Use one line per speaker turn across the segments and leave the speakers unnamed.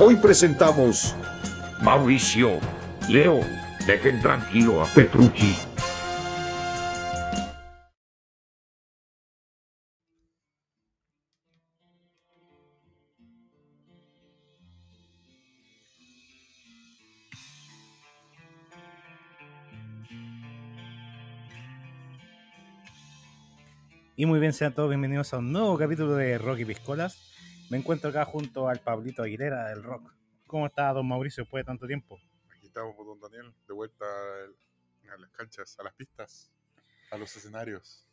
Hoy presentamos
Mauricio, Leo, dejen tranquilo a Petrucci.
Y muy bien, sean todos bienvenidos a un nuevo capítulo de Rocky Piscolas. Me encuentro acá junto al Pablito Aguilera del Rock. ¿Cómo está don Mauricio después de tanto tiempo?
Aquí estamos con don Daniel, de vuelta a las canchas, a las pistas, a los escenarios.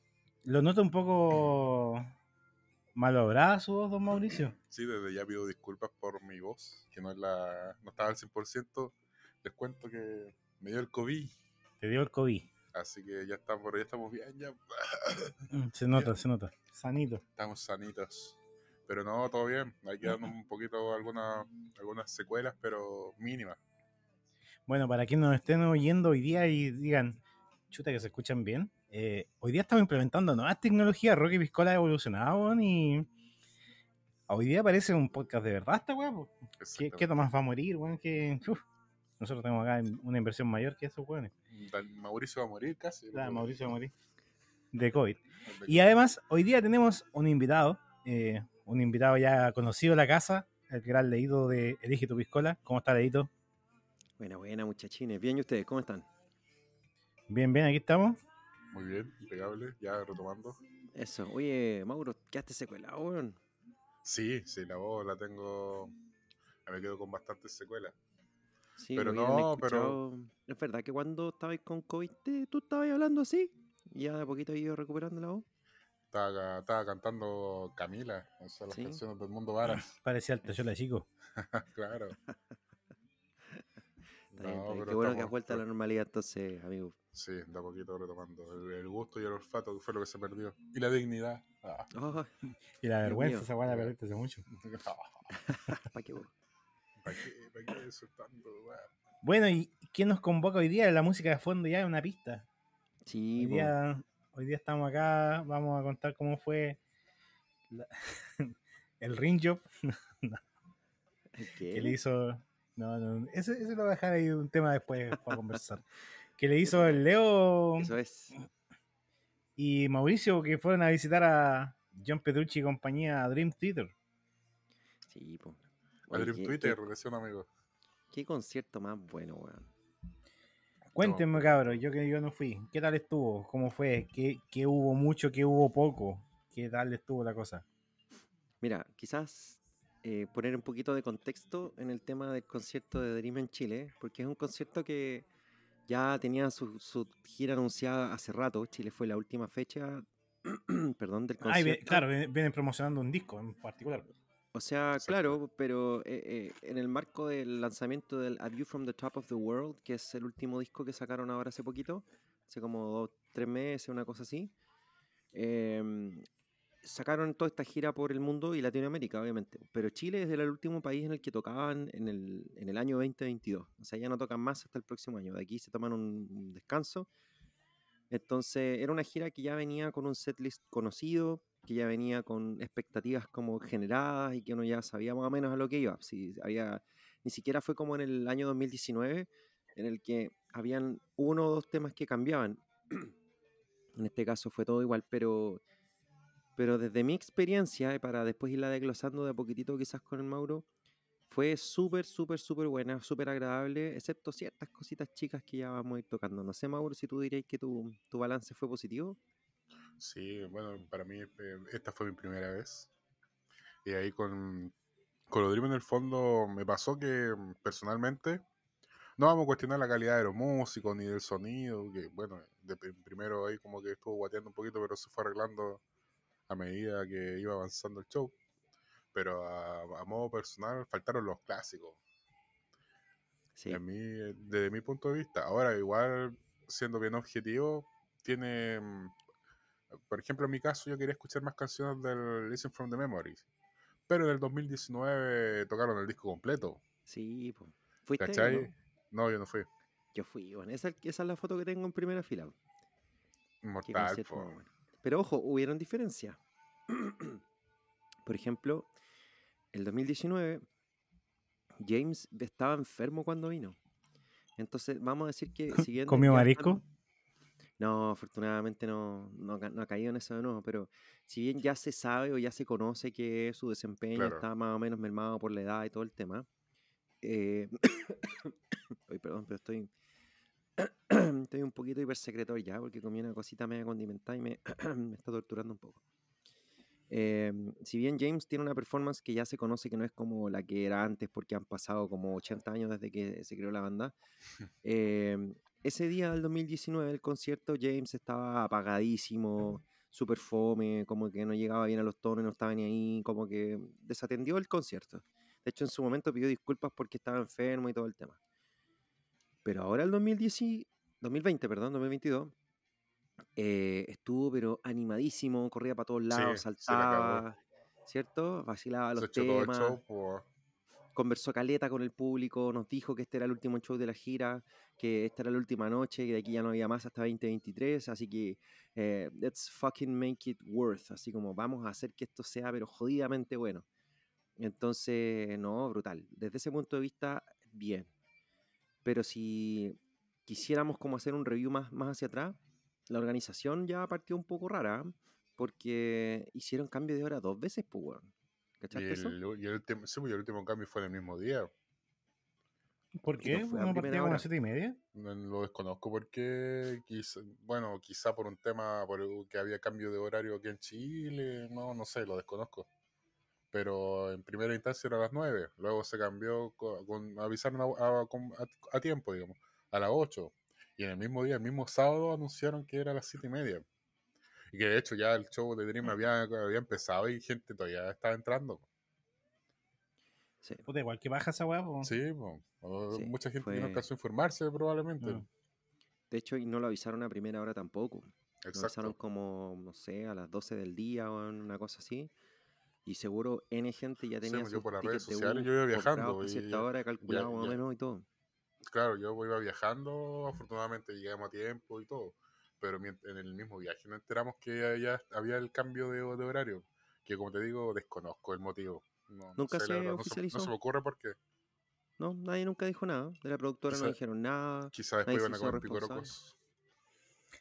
Lo noto un poco malograda su voz, don Mauricio.
Sí, desde ya pido disculpas por mi voz, que no, es la, no estaba al 100%. Les cuento que me dio el COVID.
Te dio el COVID.
Así que ya estamos, ya estamos bien, ya.
Mm, Se nota, se nota. Sanito.
Estamos sanitos. Pero no, todo bien. Hay que darnos un poquito algunas algunas secuelas, pero mínimas.
Bueno, para quienes nos estén oyendo hoy día y digan, chuta, que se escuchan bien, eh, hoy día estamos implementando nuevas tecnologías. Rocky Piscola ha evolucionado y hoy día parece un podcast de verdad esta weá. ¿Qué, qué Tomás va a morir, weón? Que, nosotros tenemos acá una inversión mayor que esos weones.
Mauricio va a morir casi.
Claro,
pero-
Mauricio va a morir de COVID. Y además, hoy día tenemos un invitado, eh, un invitado ya conocido de la casa, el gran leído de Elige tu Piscola. ¿Cómo está, Leito?
Buena, buena, muchachines. Bien, ¿y ustedes? ¿Cómo están?
Bien, bien, aquí estamos.
Muy bien, impecable. Ya retomando.
Eso. Oye, Mauro, ¿quedaste secuela, weón?
Sí, sí, la voz la tengo. Me quedo con bastantes secuelas.
Sí,
Pero no, pero-.
Es verdad que cuando estabas con COVID, tú estabas hablando así. Y ya de a poquito he ido recuperando la voz.
Estaba, ca- estaba cantando Camila, o sea, las
Sí.
canciones del mundo Varas.
Parecía el Tachola chico.
claro.
Está bien,
No,
está bien.
pero
Qué bueno que has vuelto a la normalidad entonces, amigo.
Sí, de a poquito retomando. El, el gusto y el olfato que fue lo que se perdió. Y la dignidad. Ah.
Oh,
Y la vergüenza, esa la perdiste hace mucho.
¿Para qué, weón?
¿Para qué? ¿Para qué soltando, weón?
Bueno, ¿y quién nos convoca hoy día? La música de fondo ya es una pista.
Sí,
Hoy día, hoy día estamos acá, vamos a contar cómo fue la- el ring job
¿Qué?
que le hizo. No, no, ese, ese lo voy a dejar ahí un tema después para conversar. Que le hizo el Leo
Eso es.
y Mauricio que fueron a visitar a John Petrucci y compañía a Dream Theater.
Sí, po.
A Dream Twitter, decía un amigo.
Qué concierto más bueno, weón.
Cuéntenme, cabros, yo que yo no fui. ¿Qué tal estuvo? ¿Cómo fue? ¿Qué, qué hubo mucho? ¿Qué hubo poco? ¿Qué tal estuvo la cosa?
Mira, quizás eh, poner un poquito de contexto en el tema del concierto de Dream en Chile, porque es un concierto que ya tenía su, su gira anunciada hace rato. Chile fue la última fecha, perdón, del concierto.
claro, vienen vienen promocionando un disco en particular.
O sea,
Exacto.
claro, pero eh, eh, en el marco del lanzamiento del A View from the Top of the World, que es el último disco que sacaron ahora hace poquito, hace como dos, tres meses, una cosa así, em, sacaron toda esta gira por el mundo y Latinoamérica, obviamente. Pero Chile es el último país en el que tocaban en el, en el año 2022. O sea, ya no tocan más hasta el próximo año. De aquí se toman un, un descanso. Entonces, era una gira que ya venía con un setlist conocido, que ya venía con expectativas como generadas y que uno ya sabía más o menos a lo que iba. Si había, ni siquiera fue como en el año 2019, en el que habían uno o dos temas que cambiaban. en este caso fue todo igual, pero, pero desde mi experiencia, y para después irla desglosando de a poquitito quizás con el Mauro, fue súper, súper, súper buena, súper agradable, excepto ciertas cositas chicas que ya vamos a ir tocando. No sé, Mauro, si tú dirías que tu, tu balance fue positivo.
Sí, bueno, para mí eh, esta fue mi primera vez. Y ahí con, con lo Dream en el fondo me pasó que mm, personalmente no vamos a cuestionar la calidad de los músicos ni del sonido, que bueno, de pr- primero ahí como que estuvo guateando un poquito, pero se fue arreglando a medida que iba avanzando el show. Pero a, a modo personal faltaron los clásicos.
Sí,
A mí, desde mi punto de vista. Ahora, igual, siendo bien objetivo, tiene. Por ejemplo, en mi caso, yo quería escuchar más canciones del Listen from the Memories. Pero en el 2019 tocaron el disco completo.
sí, po. ¿Fuiste?
¿Cachai?
no?
No, yo no fui.
Yo fui, bueno, esa, esa es la foto que tengo en primera fila.
Mortal, po.
bueno. Pero ojo, hubieron diferencias. Por ejemplo, el 2019 James estaba enfermo cuando vino. Entonces, vamos a decir que si bien
¿Comió marisco?
No, afortunadamente no, no, ha caído en eso de nuevo, pero si bien ya se sabe o ya se conoce que su desempeño
Claro.
está más o menos mermado por la edad y todo el tema, eh, Ay, perdón, pero estoy, estoy un poquito hipersecretor ya porque comí una cosita media condimentada y me, me está torturando un poco. Eh, si bien James tiene una performance que ya se conoce que no es como la que era antes porque han pasado como 80 años desde que se creó la banda, eh, ese día del 2019 el concierto James estaba apagadísimo, super fome, como que no llegaba bien a los tonos, no estaba ni ahí, como que desatendió el concierto. De hecho, en su momento pidió disculpas porque estaba enfermo y todo el tema. Pero ahora el 2010, y- 2020, perdón, 2022, eh, estuvo pero animadísimo, corría para todos lados,
Sí,
saltaba, ¿cierto? Vacilaba los
todo el
temas
show, pues,
conversó caleta con el público, nos dijo que este era el último show de la gira, que esta era la última noche, que de aquí ya no había más hasta 2023, así que eh, let's fucking make it worth, así como vamos a hacer que esto sea pero jodidamente bueno. Entonces, no, brutal. Desde ese punto de vista, bien. Pero si quisiéramos como hacer un review más, más hacia atrás, la organización ya partió un poco rara, porque hicieron cambio de hora dos veces, pues,
y el, y el último, sí, pues, y el último cambio fue en el mismo día.
¿Por
Y no
qué?
fue a
¿Una
primera
partida como a
hora.
las siete y media?
No Lo desconozco porque, quizá, bueno, quizá por un tema, por el- que había cambio de horario aquí en Chile, no, no sé, lo desconozco. Pero en primera instancia era a las 9, luego se cambió, co- con, avisaron a, a- con- a- a tiempo, digamos, a las 8. Y en el mismo día, el mismo sábado, anunciaron que era a las 7 y media. Y que de hecho ya el show de Dream había, había empezado y gente todavía estaba entrando.
Sí.
Puta, igual que baja esa po.
Sí. O
Sí,
mucha gente que no
fue-
alcanzó a informarse probablemente.
Mm.
De hecho, y no lo avisaron a primera hora tampoco. Lo avisaron
Exacto.
como, no sé, a las 12 del día o en una cosa así. Y seguro N gente ya
Sí,
tenía
pues, yo por las redes sociales yo iba viajando y
cierta hora, calculado más o menos y todo.
Claro, yo iba viajando, afortunadamente llegamos a tiempo y todo, pero en el mismo viaje nos enteramos que ya había el cambio de, de horario, que como te digo, desconozco el motivo. No, no
Nunca
sé, la
se
verdad, no se-
oficializó.
No se me ocurre por qué.
No, nadie nunca dijo nada. De la productora no dijeron nada.
Quizá después iban a comer picorocos.
A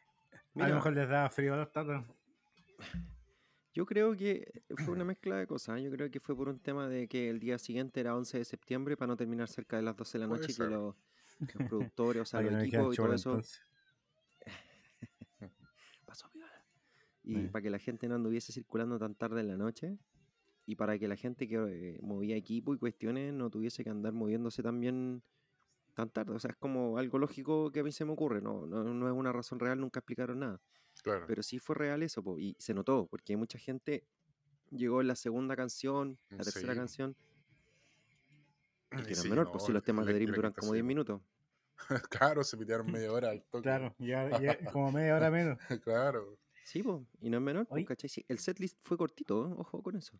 Mira,
lo mejor les da frío a los tatas.
Yo creo que fue una mezcla de cosas. Yo creo que fue por un tema de que el día siguiente era 11 de septiembre para no terminar cerca de las 12 de la noche y que los, productores, o sea, los
no
equipos y todo eso
entonces.
pasó piola. Y para que la gente no anduviese circulando tan tarde en la noche y para que la gente que eh, movía equipo y cuestiones no tuviese que andar moviéndose también tan tarde. O sea, es como algo lógico que a mí se me ocurre. No, no, no es una razón real, nunca explicaron nada.
Claro.
Pero sí fue real eso, po, y se notó, porque mucha gente llegó en la segunda canción, la tercera canción, y que
Sí,
menor,
no,
pues si los temas de Dream duran como
sí,
10
po.
minutos.
claro, se pidieron media hora al toque.
Claro, ya, ya como media hora menos.
claro.
Sí, pues, y no es menor, pues,
Oye.
¿cachai? Sí, el setlist fue cortito, ¿eh? ojo con eso.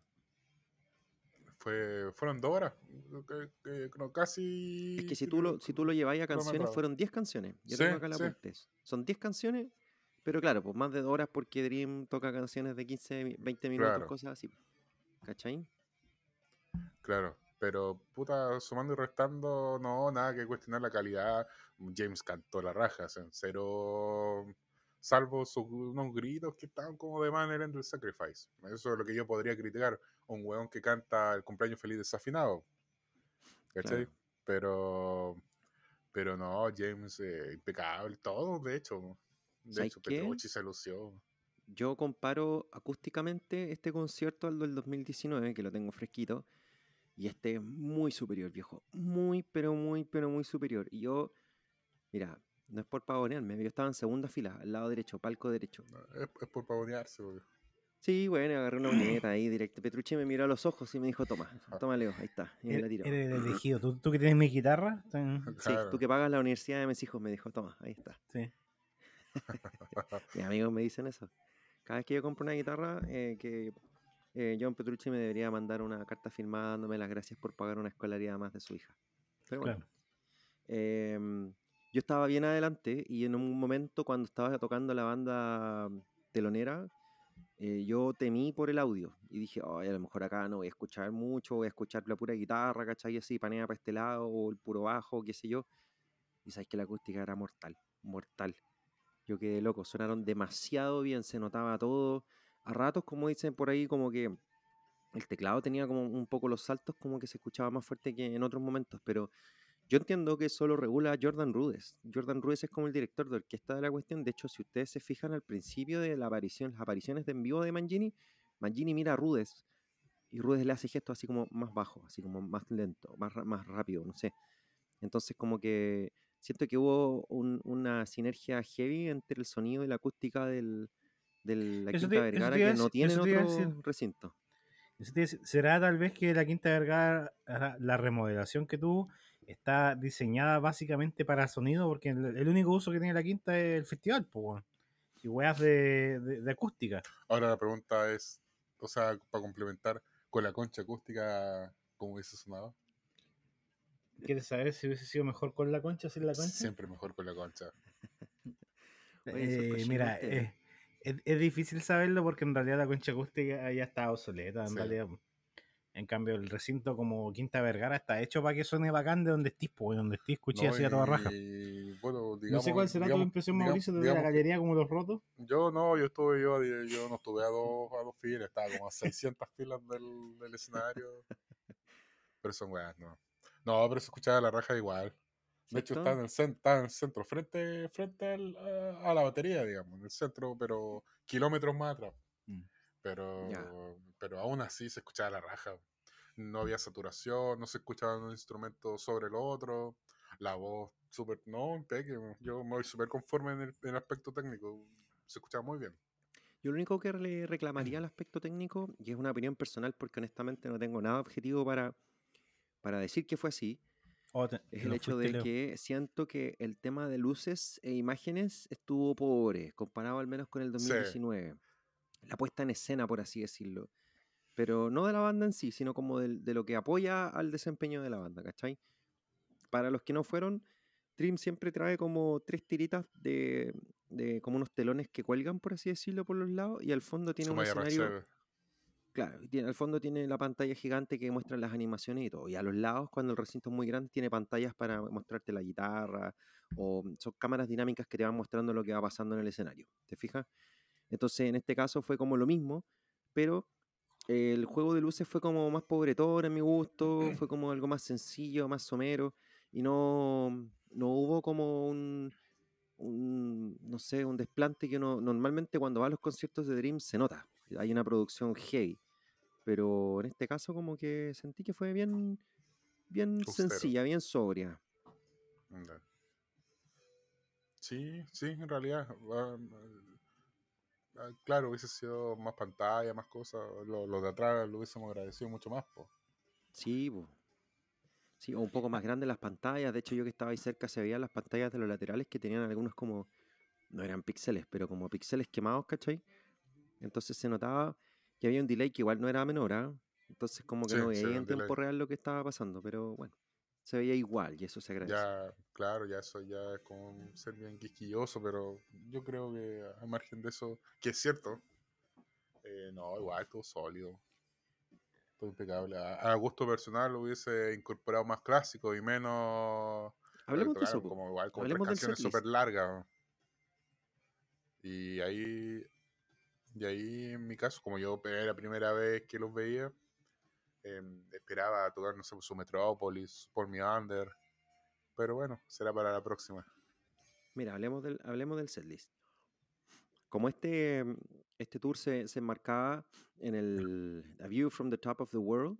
Fue, fueron dos horas, que- que- no, casi...
Es que si tú lo, si tú lo lleváis a canciones, fueron 10 canciones. Yo
Sí,
tengo acá la
sí.
apuntes. Son 10 canciones, pero claro, pues más de dos horas porque Dream toca canciones de 15, mi- 20 minutos,
Claro.
cosas así. ¿Cachai?
Claro, pero puta, sumando y restando, no, nada que cuestionar la calidad. James cantó la raja, o sea, cero, salvo sus, unos gritos que estaban como de manera en el Sacrifice. Eso es lo que yo podría criticar. Un weón que canta el cumpleaños feliz desafinado. ¿Cachai?
Claro.
Pero, pero no, James, eh, impecable, todo, de hecho. De
¿Sabes
hecho? Petrucci se lució.
Yo comparo acústicamente este concierto al del 2019, que lo tengo fresquito, y este es muy superior, viejo. Muy, pero muy, pero muy superior. Y yo, mira, no es por pavonearme, yo estaba en segunda fila, al lado derecho, palco derecho.
Es, es por pavonearse, porque-
Sí, bueno, agarré una boleta ahí directo. Petrucci me miró a los ojos y me dijo, toma, toma Leo, ahí está. Y me la tiró.
eres el elegido. ¿Tú, tú que tienes mi guitarra.
Sí,
Claro.
tú que pagas la universidad de mis hijos, me dijo, toma, ahí está.
Sí.
Mis amigos me dicen eso. Cada vez que yo compro una guitarra, eh, que eh, John Petrucci me debería mandar una carta firmada dándome las gracias por pagar una escolaridad más de su hija. Pero bueno,
Claro.
em, yo estaba bien adelante y en un momento cuando estaba tocando la banda telonera, eh, yo temí por el audio y dije, "Ay, a lo mejor acá no voy a escuchar mucho, voy a escuchar la pura guitarra, ¿cachai? Así, panea para este lado, o el puro bajo, qué sé yo. Y sabes que la acústica era mortal, mortal. Yo quedé loco, sonaron demasiado bien, se notaba todo. A ratos, como dicen por ahí, como que el teclado tenía como un poco los saltos, como que se escuchaba más fuerte que en otros momentos, pero yo entiendo que eso lo regula Jordan Rudess. Jordan Rudess es como el director de orquesta de la cuestión. De hecho, si ustedes se fijan al principio de la aparición, las apariciones de en vivo de Mangini, Mangini mira a Rudess y Rudess le hace gestos así como más bajo, así como más lento, más, más rápido, no sé. Entonces, como que siento que hubo un- una sinergia heavy entre el sonido y la acústica del, de la
Eso
Quinta
te-
Vergara que no tiene otro recinto.
¿Será tal vez que la Quinta Vergara, la remodelación que tuvo, está diseñada básicamente para sonido? Porque el, el único uso que tiene la Quinta es el festival, pues. Y weas de, de- de acústica.
Ahora la pregunta es, o sea, para complementar, con la concha acústica, ¿cómo hubiese sonado?
¿Quieres saber si hubiese sido mejor con la concha o sin la concha?
Siempre mejor con la concha.
Oye,
Eh, mira, eh, es, es difícil saberlo porque en realidad la concha acústica ya está obsoleta, en
Sí.
realidad. En cambio, el recinto como Quinta Vergara está hecho para que suene bacán de donde estés, pues, donde estés, escuché
No,
así a toda raja.
y, bueno,
No sé cuál será tu impresión,
digamos-
Mauricio, de la galería como los rotos.
Yo no, yo estuve, yo, yo no estuve a dos, a dos filas, estaba como a 600 filas del, del escenario. Pero son weas, no. No, pero se escuchaba la raja igual. De hecho, está en el, cen- está en el centro, frente, frente al- a la batería, digamos, en el centro, pero kilómetros más atrás.
Mm.
Pero, pero aún así se escuchaba la raja. No había saturación, no se escuchaba un instrumento sobre el otro. La voz súper, no, impeque. Yo me voy súper conforme en el, en el aspecto técnico. Se escuchaba muy bien.
Yo lo único que le reclamaría al aspecto técnico, y es una opinión personal porque honestamente no tengo nada objetivo para, para decir que fue así,
Oh, te-
es el hecho de
Leo.
que siento que el tema de luces e imágenes estuvo pobre, comparado al menos con el
Sí.
2019. La puesta en escena, por así decirlo. Pero no de la banda en sí, sino como del- de, lo que apoya al desempeño de la banda, ¿cachai? Para los que no fueron, Dream siempre trae como tres tiritas de, de como unos telones que cuelgan, por así decirlo, por los lados, y al fondo tiene un escenario...
Rachel,
Claro, tiene, al fondo tiene la pantalla gigante que muestra las animaciones y todo. Y a los lados, cuando el recinto es muy grande, tiene pantallas para mostrarte la guitarra o son cámaras dinámicas que te van mostrando lo que va pasando en el escenario. ¿Te fijas? Entonces, en este caso fue como lo mismo, pero el juego de luces fue como más pobretón a mi gusto, fue como algo más sencillo, más somero y no, no hubo como un, un, no sé, un desplante que uno normalmente cuando va a los conciertos de Dream se nota. Hay una producción heavy. Pero en este caso como que sentí que fue bien, bien
Austero.
sencilla, bien sobria.
Sí, sí, en realidad. ah, claro, hubiese sido más pantalla, más cosas. Lo, lo de atrás lo hubiésemos agradecido mucho más. po.
Sí, po. Sí, o un poco más grandes las pantallas. De hecho, yo que estaba ahí cerca se veían las pantallas de los laterales que tenían algunos como, no eran píxeles, pero como píxeles quemados, ¿cachai? Entonces se notaba que había un delay que igual no era menor, ¿ah? Entonces como que
Sí,
no veía en tiempo
delay.
real lo que estaba pasando, pero bueno, se veía igual y eso se agradece.
Ya, claro, ya eso ya es como ser bien quisquilloso, pero yo creo que a margen de eso, que es cierto, eh, no, igual, todo sólido. Todo impecable. A, a gusto personal lo hubiese incorporado más clásico y menos.
Hablemos de eso.
Como igual, como
Hablemos
tres
del
canciones súper largas. Y ahí. Y ahí, en mi caso, como yo era la primera vez que los veía, em, esperaba tocar, no sé, su Metrópolis, por mi Under. Pero bueno, será para la próxima.
Mira, hablemos del, hablemos del setlist. Como este, mm, este tour se, se enmarcaba en el A View from the Top of the World,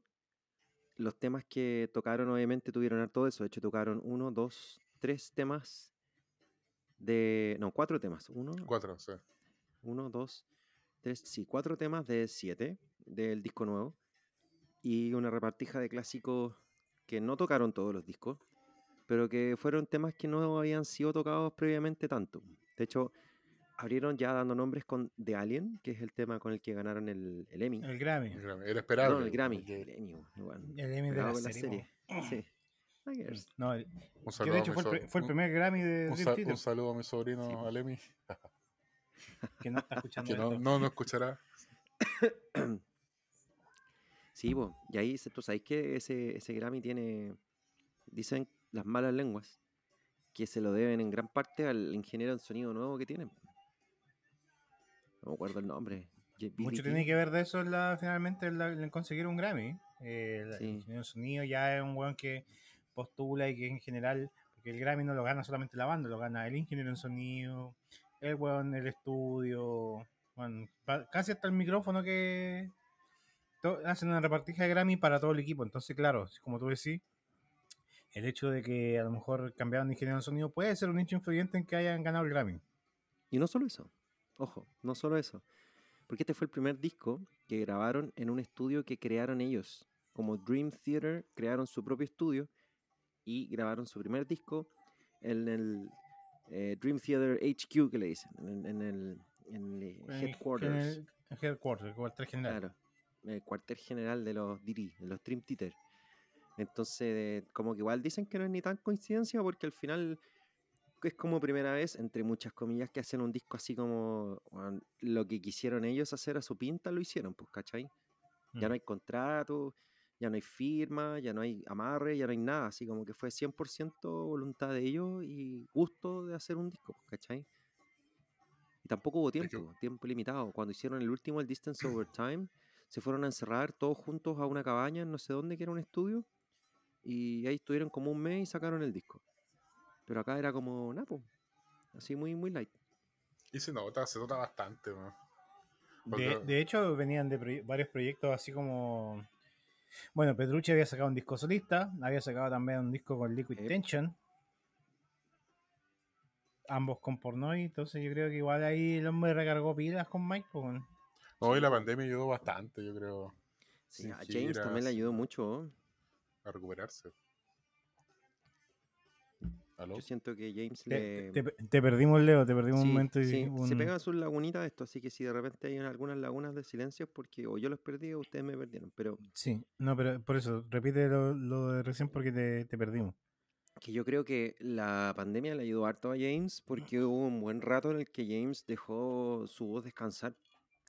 los temas que tocaron obviamente tuvieron todo eso. De hecho, tocaron uno, dos, tres temas de... No, cuatro temas. Uno,
Cuatro, sí.
uno, dos, tres, sí, cuatro temas de siete del disco nuevo y una repartija de clásicos que no tocaron todos los discos, pero que fueron temas que no habían sido tocados previamente tanto. De hecho, abrieron ya dando nombres con The Alien, que es el tema con el que ganaron el, el Emmy.
El Grammy.
Era esperable.
no, el Grammy.
porque-
El Emmy, igual.
El Emmy de la
la
serie.
serie. Sí. Guess.
No, el-
Un
que
saludo,
de
a
hecho
mi
fue el,
so-
fue el
un-
primer Grammy de
un
Dream
sa-
Theater.
un saludo a mi sobrino
Sí, po.
Alemi.
que no está escuchando
Que no,
esto.
no, no escuchará.
Sí, pues, y ahí tú sabes que ese, ese Grammy tiene, dicen las malas lenguas, que se lo deben en gran parte al ingeniero de sonido nuevo que tienen. No me acuerdo el nombre.
Mucho tiene que ver de eso en la, finalmente en, la- en conseguir un Grammy. Eh, el,
Sí.
ingeniero de sonido ya es un weón que postula y que en general, porque el Grammy no lo gana solamente la banda, lo gana el ingeniero en sonido, el weón el estudio, bueno, casi hasta el micrófono que hacen una repartija de Grammy para todo el equipo. Entonces, claro, como tú decís, el hecho de que a lo mejor cambiaron de ingeniero en sonido puede ser un hecho influyente en que hayan ganado el Grammy.
Y no solo eso, ojo, no solo eso. Porque este fue el primer disco que grabaron en un estudio que crearon ellos. Como Dream Theater crearon su propio estudio y grabaron su primer disco en el eh, Dream Theater HQ que le dicen, en, en el, en el headquarters.
En el, headquarters, el cuartel general.
Claro, el cuartel general de los Diri, de los Dream Theater. Entonces, eh, como que igual dicen que no es ni tan coincidencia porque al final es como primera vez, entre muchas comillas, que hacen un disco así como weón, lo que quisieron ellos hacer a su pinta, lo hicieron, pues, ¿cachai? Ya
Mm.
no hay contrato, ya no hay firma, ya no hay amarre, ya no hay nada, así como que fue 100% voluntad de ellos y gusto de hacer un disco, pues, ¿cachai? Y tampoco hubo tiempo, tiempo limitado. Cuando hicieron el último, el Distance Over Time, se fueron a encerrar todos juntos a una cabaña en no sé dónde, que era un estudio, y ahí estuvieron como un mes y sacaron el disco. Pero acá era como Napo, así muy, muy light.
Y se nota, se nota bastante, man.
De,
Porque-
de hecho, venían de proye- varios proyectos así como. Bueno, Petrucci había sacado un disco solista, había sacado también un disco con Liquid. Tension. Ambos con Pornoy, entonces yo creo que igual ahí el hombre recargó pilas con Mike. pues, weón.
Hoy la pandemia ayudó bastante, yo creo,
Sí,
Sin
a James también le ayudó mucho.
a recuperarse. ¿Aló?
Yo siento que James
Te,
le...
te- te perdimos, Leo, te perdimos
Sí,
un momento. y
sí,
un-
Se pegan sus lagunitas esto, así que si de repente hay algunas lagunas de silencio es porque o yo los perdí o ustedes me perdieron. Pero
Sí, no, pero por eso, repite lo, lo de recién porque te, te perdimos.
que yo creo que la pandemia le ayudó harto a James porque hubo un buen rato en el que James dejó su voz descansar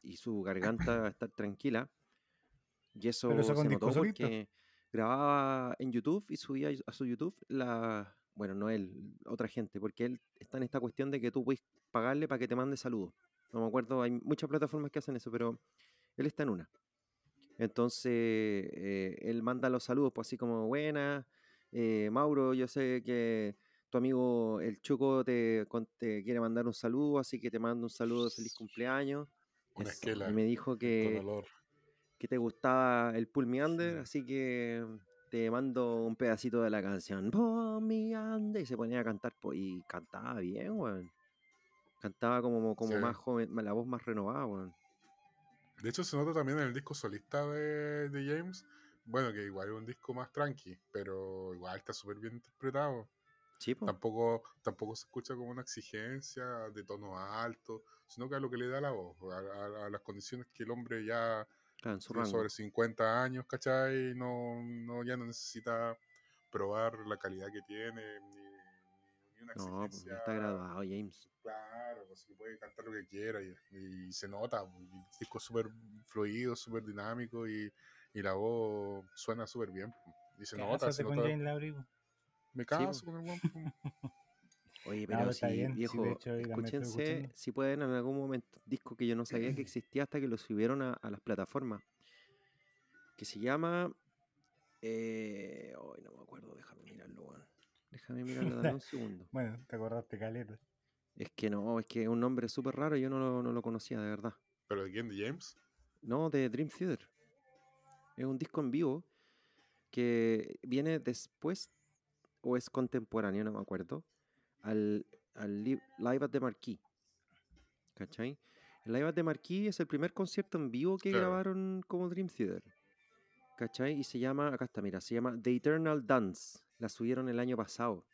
y su garganta estar tranquila. Y eso
Pero un
se notó porque grababa en YouTube y subía a su YouTube la... Bueno, no él, otra gente, porque él está en esta cuestión de que tú puedes pagarle para que te mande saludos. No me acuerdo, hay muchas plataformas que hacen eso, pero él está en una. Entonces, eh, él manda los saludos, pues así como, buena, eh, Mauro, yo sé que tu amigo el Chuco te, te quiere mandar un saludo, así que te mando un saludo de feliz cumpleaños.
Una
Eso,
esquela
Y me dijo
con
que,
olor.
que te gustaba el Pull Meander,
Sí.
así que te mando un pedacito de la canción. Pull Meander", Y se ponía a cantar, y cantaba bien, weón. Cantaba como, como
Sí.
más joven, la voz más renovada, weón.
De hecho, se nota también en el disco solista de, de James. Bueno, que igual es un disco más tranqui, pero igual está súper bien interpretado.
Sí, po.
Tampoco, tampoco se escucha como una exigencia de tono alto, sino que a lo que le da la voz, a, a- a las condiciones que el hombre ya
Claro, en su
tiene
rango.
sobre 50 años, ¿cachai? No, no, ya no necesita probar la calidad que tiene, ni, ni una
No, pues
exigencia.
está graduado, James.
Claro, pues que puede cantar lo que quiera y, y se nota. pues, el disco súper fluido, súper dinámico y, y la voz suena súper bien. pues, Y se nota, se
con
nota.
Jane Labrigo.
Me
pues.
caso con el weón.
Oye, pero
pero está
sí,
bien, sí, de
viejo,
hecho,
escúchense si pueden en algún momento. Disco que yo no sabía que existía hasta que lo subieron a, a las plataformas. Que se llama. Eh, ay, no me acuerdo, déjame mirarlo, weón. Déjame mirarlo, dame un segundo.
Bueno, te acordaste, Caleta.
Es que no, es que es un nombre súper raro, yo no lo, no lo conocía, de verdad.
¿Pero de quién? ¿De James?
No, de Dream Theater. Es un disco en vivo que viene después o es contemporáneo, no me acuerdo, al, al li- Live at the Marquee. ¿Cachai? El Live at the Marquee es el primer concierto en vivo que
Claro.
grabaron como Dream Theater. ¿Cachai? Y se llama, acá está, mira, se llama The Eternal Dance. La subieron el año pasado.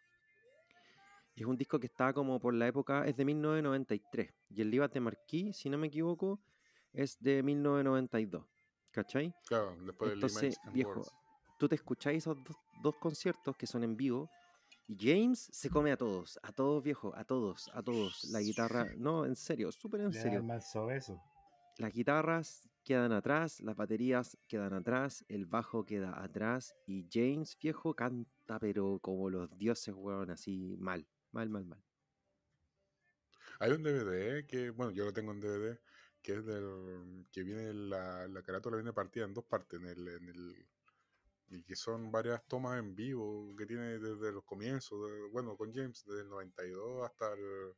Es un disco que está como por la época, es de 1993. Y el Live at the Marquee, si no me equivoco, es de 1992. ¿Cachai?
Claro, después del
Entonces, viejo. Tú te escucháis esos dos, dos conciertos que son en vivo Y James se come a todos, a todos viejo, a todos, a todos. La guitarra, no, en serio, súper en serio.
obeso.
Las guitarras quedan atrás, las baterías quedan atrás, el bajo queda atrás y James viejo canta pero como los dioses, weón, así mal, mal, mal, mal.
Hay un DVD que, bueno, yo lo tengo en DVD, que es del. que viene la, la carátula viene partida en dos partes, en el, en el. Y que son varias tomas en vivo que tiene desde los comienzos, de- bueno, con James, desde el 92 hasta el.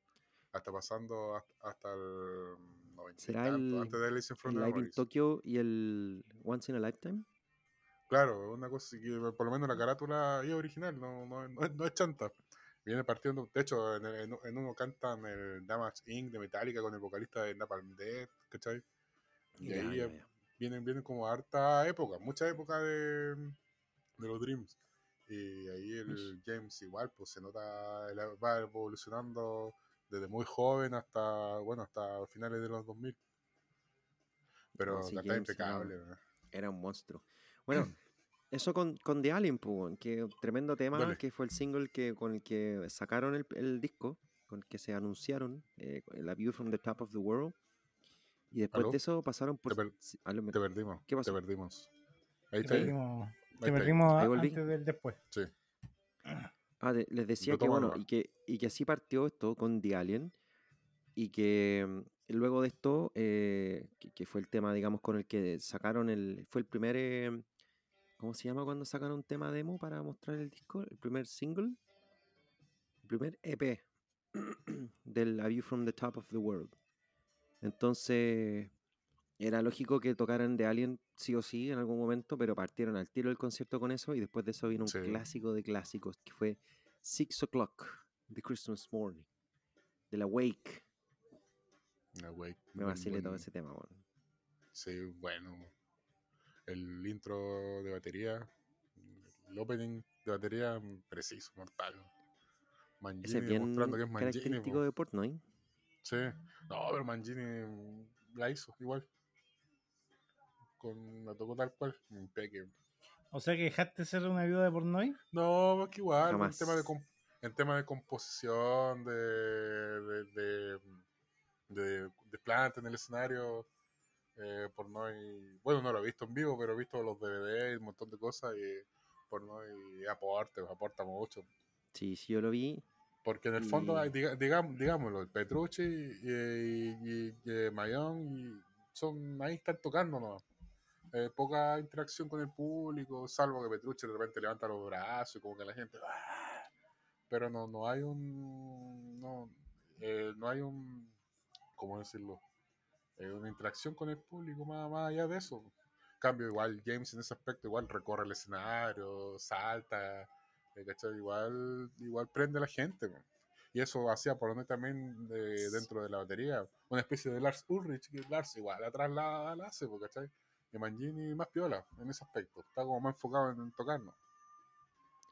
hasta pasando hasta, hasta el 90 y
¿Será
tanto,
el-
antes de Alice in
Live in. Tokyo y el Once in a Lifetime.
Claro, una cosa que por lo menos la carátula es original, no, no, no, es, no es chanta. Viene partiendo, de hecho, en, el- en, en uno cantan el Damage Inc. de Metallica con el vocalista de Napalm Death, ¿cachai? Y
Ya,
ahí
ya, ya.
vienen, vienen como harta época, mucha época de, de los Dreams. Y ahí el James igual, pues se nota, va evolucionando desde muy joven hasta, bueno, hasta finales de los 2000. Pero
sí, era-
impecable. ¿no?
Era un monstruo. Bueno, eso con, con The Alien, pues, que tremendo tema,
Dale.
que fue el single que, con el que sacaron el, el disco, con el que se anunciaron, eh, la View from the Top of the World. Y después
¿Aló?
de eso pasaron por...
per-
sí, aló, me-
Te perdimos,
¿Qué pasó?
te perdimos. Ahí
Te
está.
perdimos,
Ahí
te perdimos
Ahí volví.
antes del después.
Sí.
Ah, de- les decía que bueno, y que, y que así partió esto con The Alien, y que mm, luego de esto, eh, que, que fue el tema, digamos, con el que sacaron el, fue el primer, eh, ¿cómo se llama cuando sacan un tema demo para mostrar el disco? El primer single, el primer EP del A View from the Top of the World. Entonces, era lógico que tocaran The Alien sí o sí en algún momento, pero partieron al tiro del concierto con eso y después de eso vino un
Sí.
clásico de clásicos que fue Six O'Clock, The Christmas Morning, de la Wake. Me vacilé todo ese tema, weón.
Sí, bueno. El intro de batería, el opening de batería, preciso, mortal. Mangini
Ese es bien
demostrando que es Mangini.
característico
po.
de Portnoy.
Sí. No, pero Mangini mm, la hizo igual. Con, la tocó tal cual. Impeque.
O sea que dejaste de ser una viuda de Pornoy.
No, porque igual, en tema de, en tema de composición, de, de, de, de, de planta en el escenario, eh, por no hay- bueno, no lo he visto en vivo, pero he visto los DVD y un montón de cosas y por no hay aporte, aporta mucho.
Sí, sí, yo lo vi.
Porque en el fondo,
Y-
hay, diga- digámoslo, el Petrucci y, y, y- y Mayón y son ahí están tocando nomás. Eh, poca interacción con el público, salvo que Petrucci de repente levanta los brazos y como que la gente. "Ah", Pero no, no hay un. No, eh, no hay un. ¿Cómo decirlo? Eh, una interacción con el público más, allá de eso. Cambio, igual James en ese aspecto, igual recorre el escenario, salta, eh. Igual, igual prende a la gente. Y eso hacía por donde también de- dentro de la batería, una especie de Lars Ulrich, que Lars igual atrás la, la hace, po, ¿cachai? Y Mangini más piola en ese aspecto, está como más enfocado en, tocarnos.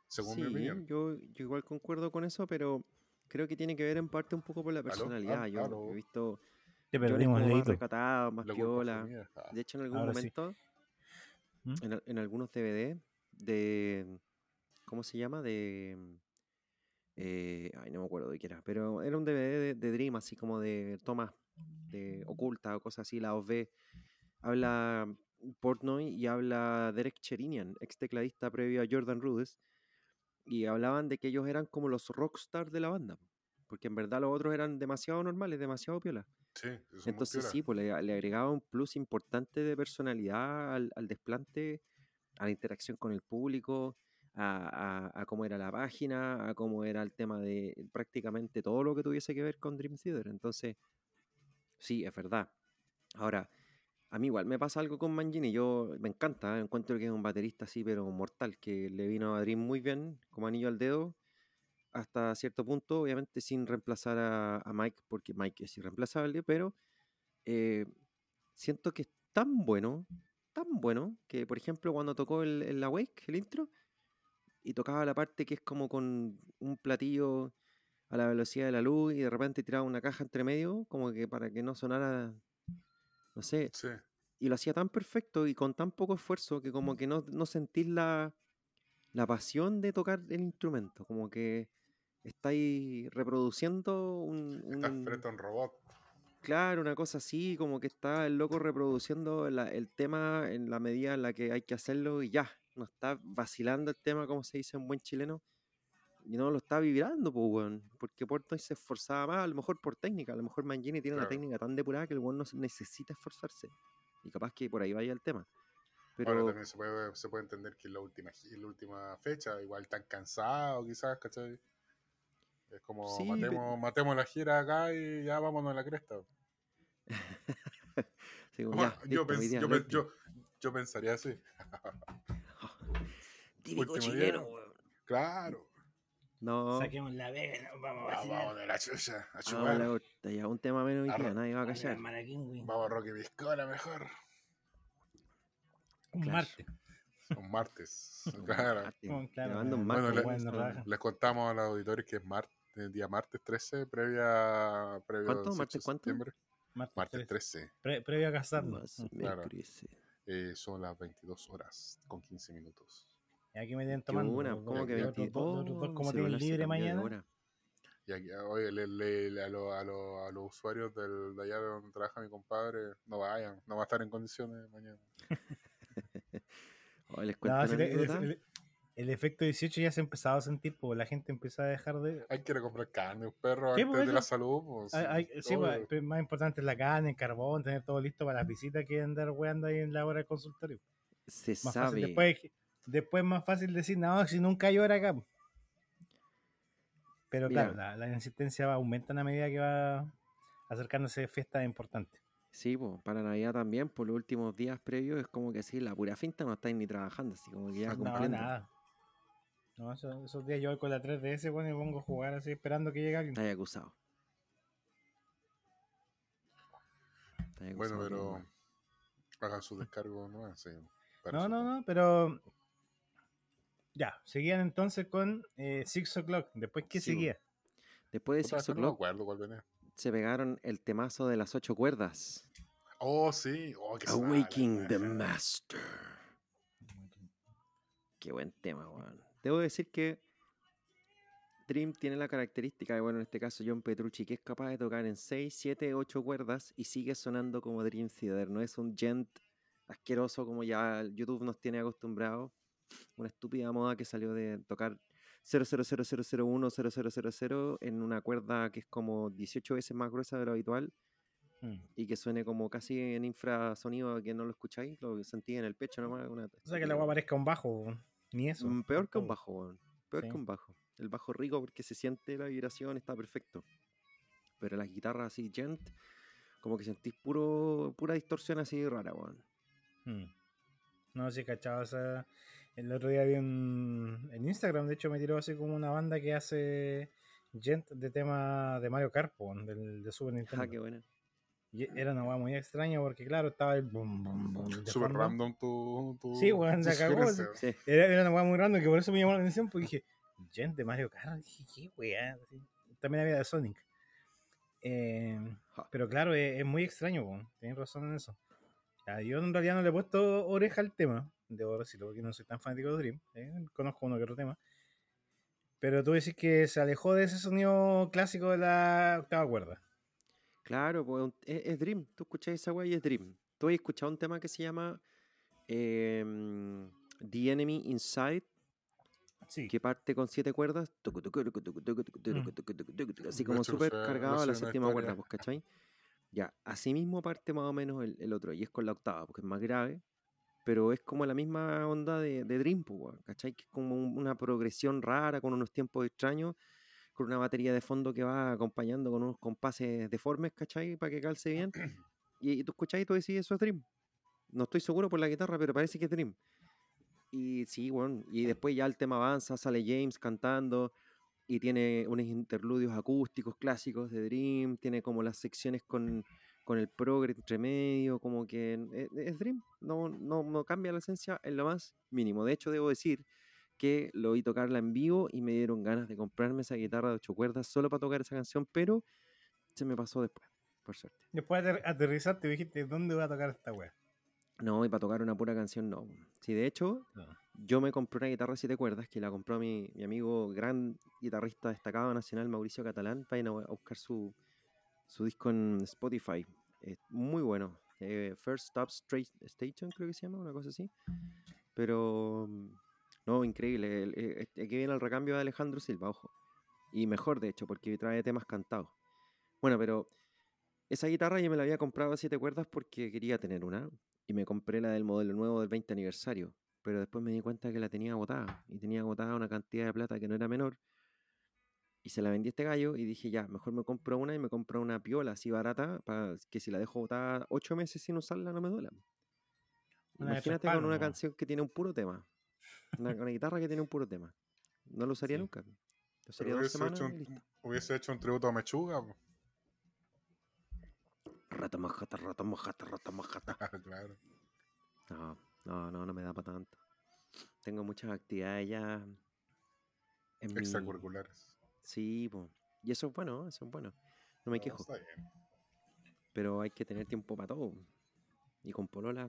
Según mi
Sí,
opinión.
yo, yo igual concuerdo con eso, pero creo que tiene que ver en parte un poco por la personalidad. Yo
aló.
he visto
Te perdimos,
más más piola. De hecho, en algún
Ahora sí.
momento,
¿Mm?
en, al- en algunos DVD de. ¿Cómo se llama? De. eh, ay, no me acuerdo de qué era. Pero era un DVD de, de Dream, así como de tomas de oculta o cosas así, la OV. Habla Portnoy y habla Derek Cherinian, ex tecladista previo a Jordan Rudess. Y hablaban de que ellos eran como los rockstars de la banda. Porque en verdad los otros eran demasiado normales, demasiado piola.
Sí,
Entonces sí, pues le, le agregaba un plus importante de personalidad al, al desplante, a la interacción con el público, a, a- a cómo era la página, a cómo era el tema de prácticamente todo lo que tuviese que ver con Dream Theater. Entonces, sí, es verdad. Ahora, a mí igual me pasa algo con Mangini, yo me encanta, encuentro que es un baterista así, pero mortal, que le vino a Dream muy bien, como anillo al dedo, hasta cierto punto, obviamente sin reemplazar a, a Mike, porque Mike es irreemplazable, pero eh, siento que es tan bueno, tan bueno, que por ejemplo cuando tocó el, el Awake, el intro, y tocaba la parte que es como con un platillo a la velocidad de la luz y de repente tiraba una caja entre medio, como que para que no sonara, no sé,
Sí,
y lo hacía tan perfecto y con tan poco esfuerzo que como que no, no sentís la, la pasión de tocar el instrumento, como que estáis reproduciendo un,
Estás
un-
frente a un robot.
Claro, una cosa así, como que está el loco reproduciendo la- el tema en la medida en la que hay que hacerlo y ya, no está vacilando el tema, como se dice en buen chileno, y no lo está vibrando, pues, weón, porque Portnoy se esforzaba más, a lo mejor por técnica, a lo mejor Mangini tiene una técnica tan depurada que el weón no necesita esforzarse, y capaz que por ahí vaya el tema.
Ahora
Pero
también se puede, se puede entender que en la última, en la última fecha, igual tan cansado quizás, ¿cachai? Es como
Sí,
matemos, matemos la gira acá y ya vámonos a la cresta.
sí, como,
Bueno,
ya,
yo, pens- yo, pensaría así.
Típico chileno, weón.
Claro.
No,
Saquemos la vega, nos vamos a
Vamos,
vacilar.
vamos de la chucha, a
ah,
chupar.
la corta, ya un tema menos hoy día, nadie va a
Vamos
callar.
al Maraquín, güey.
Vamos a Rocky Piscola mejor.
Un
Claro.
martes.
Un martes.
Un
Claro.
martes,
Bueno, claro,
un
bueno,
martes,
le-
weón,
bueno,
esto-
raja.
Les contamos a los auditores que es mar- el día martes 13, previa. previo
¿Cuánto?
18 de
¿Martes cuánto?
septiembre.
Martes,
Martes
13.
13.
Pre- previo a casarnos.
Claro. eh, son las 22 horas con 15 minutos.
Y aquí me tienen tomando.
una, ¿cómo que
los
20?
otros dos- los otros dos,
Oh,
como
mi
tienen
celular se
libre mañana.
Y aquí, oye, le- le- a, lo- a lo- a los usuarios del, de allá de donde trabaja mi compadre, no vayan, no va a estar en condiciones mañana.
Oh, les
No,
cuento
si el, efecto 18 ya se ha empezado a sentir, porque la gente empieza a dejar de.
Hay que ir a comprar carne, un perro, antes
pues,
de la salud. Pues,
Hay- hay- sí, pues, más importante es la carne, el carbón, tener todo listo para las visitas que andar weando ahí en la hora del consultorio.
Se
Más
sabe.
fácil después, después es más fácil decir, no, si nunca hora acá. Pero
Mira.
claro, la, la insistencia va aumentando a medida que va acercándose fiestas importantes.
Sí, pues, para Navidad también, por los últimos días previos, es como que sí, la pura finta no estáis ni trabajando, así como que ya
No,
cumpliendo.
nada. No, eso- esos días yo voy con la 3DS, bueno, y pongo a jugar así esperando que llegue alguien.
Estáis acusado.
Bueno,
acusado,
pero
weón.
hagan su descargo, ¿no? Sí,
No, no, no, pero. Ya, seguían entonces con eh, Six O'Clock. Después, ¿qué
Sí,
seguía?
Después de Six
no me
O'Clock
acuerdo cuál venía.
se pegaron el temazo de las ocho cuerdas.
Oh, sí. Oh, qué
Awaking the. Master. Qué buen tema, weón. Debo decir que Dream tiene la característica de, bueno, en este caso John Petrucci, que es capaz de tocar en 6, 7, 8 cuerdas y sigue sonando como Dream Theater. No es un gent asqueroso como ya YouTube nos tiene acostumbrados. Una estúpida moda que salió de tocar 00001, 0000 en una cuerda que es como 18 veces más gruesa de lo habitual
Mm.
y que suene como casi en infrasonido que no lo escucháis, lo sentí en el pecho nomás. Una
O sea, que la agua parezca un bajo. Ni eso.
Mm, Peor que un bajo. Peor
Sí.
que un bajo. El bajo rico porque se siente la vibración, está perfecto. Pero las guitarras así, gent, como que sentís puro, pura distorsión así rara, weón.
Mm. No sé, cachado. O sea, el otro día vi un, en Instagram, de hecho, me tiró así como una banda que hace gent de tema de Mario Kart, po, del, de Super Nintendo.
Ah, qué buena.
Y era una weá muy extraña porque, claro, estaba el bum de
Súper
fondo.
random tu, tu.
Sí, weón, cagó,
sugerencia.
Sí,
Era, era una weá muy random que por eso me llamó la atención porque dije, gente de Mario Kart, dije, qué weá. También había de Sonic. Eh, pero claro, es, es muy extraño, weón. Tienes razón en eso. Ya, yo en realidad no le he puesto oreja al tema, debo decirlo, porque no soy tan fanático de Dream. eh, Conozco uno que otro tema. Pero tú decís que se alejó de ese sonido clásico de la octava cuerda.
claro, pues es, es Dream. Tú escuchás esa weá y es Dream. Tú has escuchado un tema que se llama em, The Enemy Inside,
Sí.
que parte con siete cuerdas,
Mm.
así como súper cargado a la séptima cuerda, pues, ¿cachai? Ya, así mismo parte más o menos el, el otro, y es con la octava, porque es más grave, pero es como la misma onda de, de Dream, ¿cachai? Que es como un- una progresión rara, con unos tiempos extraños, con una batería de fondo que va acompañando con unos compases deformes, ¿cachai? Para que calce bien. Y, y tú escuchás y tú decís, eso es Dream. No estoy seguro por la guitarra, pero parece que es Dream. Y sí, bueno, y después ya el tema avanza, sale James cantando y tiene unos interludios acústicos clásicos de Dream, tiene como las secciones con, con el progre entre medio, como que es, es Dream, no, no, no cambia la esencia en lo más mínimo. De hecho, debo decir que lo vi tocarla en vivo y me dieron ganas de comprarme esa guitarra de ocho cuerdas solo para tocar esa canción, pero se me pasó después, por suerte.
Después de ater- aterrizaste, dijiste, ¿dónde voy a tocar esta weá?
No, y para tocar una pura canción no. Sí, de hecho,
No.
yo me compré una guitarra de siete cuerdas que la compró mi, mi amigo, gran guitarrista destacado nacional, Mauricio Catalán. Vayan a a buscar su, su disco en Spotify. Muy bueno. eh, First Stop Straight Station, creo que se llama, una cosa así. Pero, no, increíble. el- eh, Aquí viene el recambio de Alejandro Silva, ojo. Y mejor, de hecho, porque trae temas cantados. Bueno, pero esa guitarra yo me la había comprado a siete cuerdas porque quería tener una. Y me compré la del modelo nuevo del 20 aniversario. Pero después me di cuenta que la tenía agotada. Y tenía agotada una cantidad de plata que no era menor. Y se la vendí a este gallo y dije, ya, mejor me compro una y me compro una piola así barata para que si la dejo botada ocho meses sin usarla no me duela.
Una
Imagínate con una canción que tiene un puro tema. Una, una guitarra que tiene un puro tema. No lo usaría
Sí.
nunca. Lo
Pero
usaría dos
hubiese,
semanas
hecho un, hubiese hecho un tributo a Mechuga. po.
Rata majata, rata majata, rata majata.
claro.
No, no, no, no me da para tanto. Tengo muchas actividades ya en mi... Sí, po. y eso es bueno, eso es bueno. No me
No,
quejo,
está bien.
pero hay que tener tiempo para todo. Y con Polola...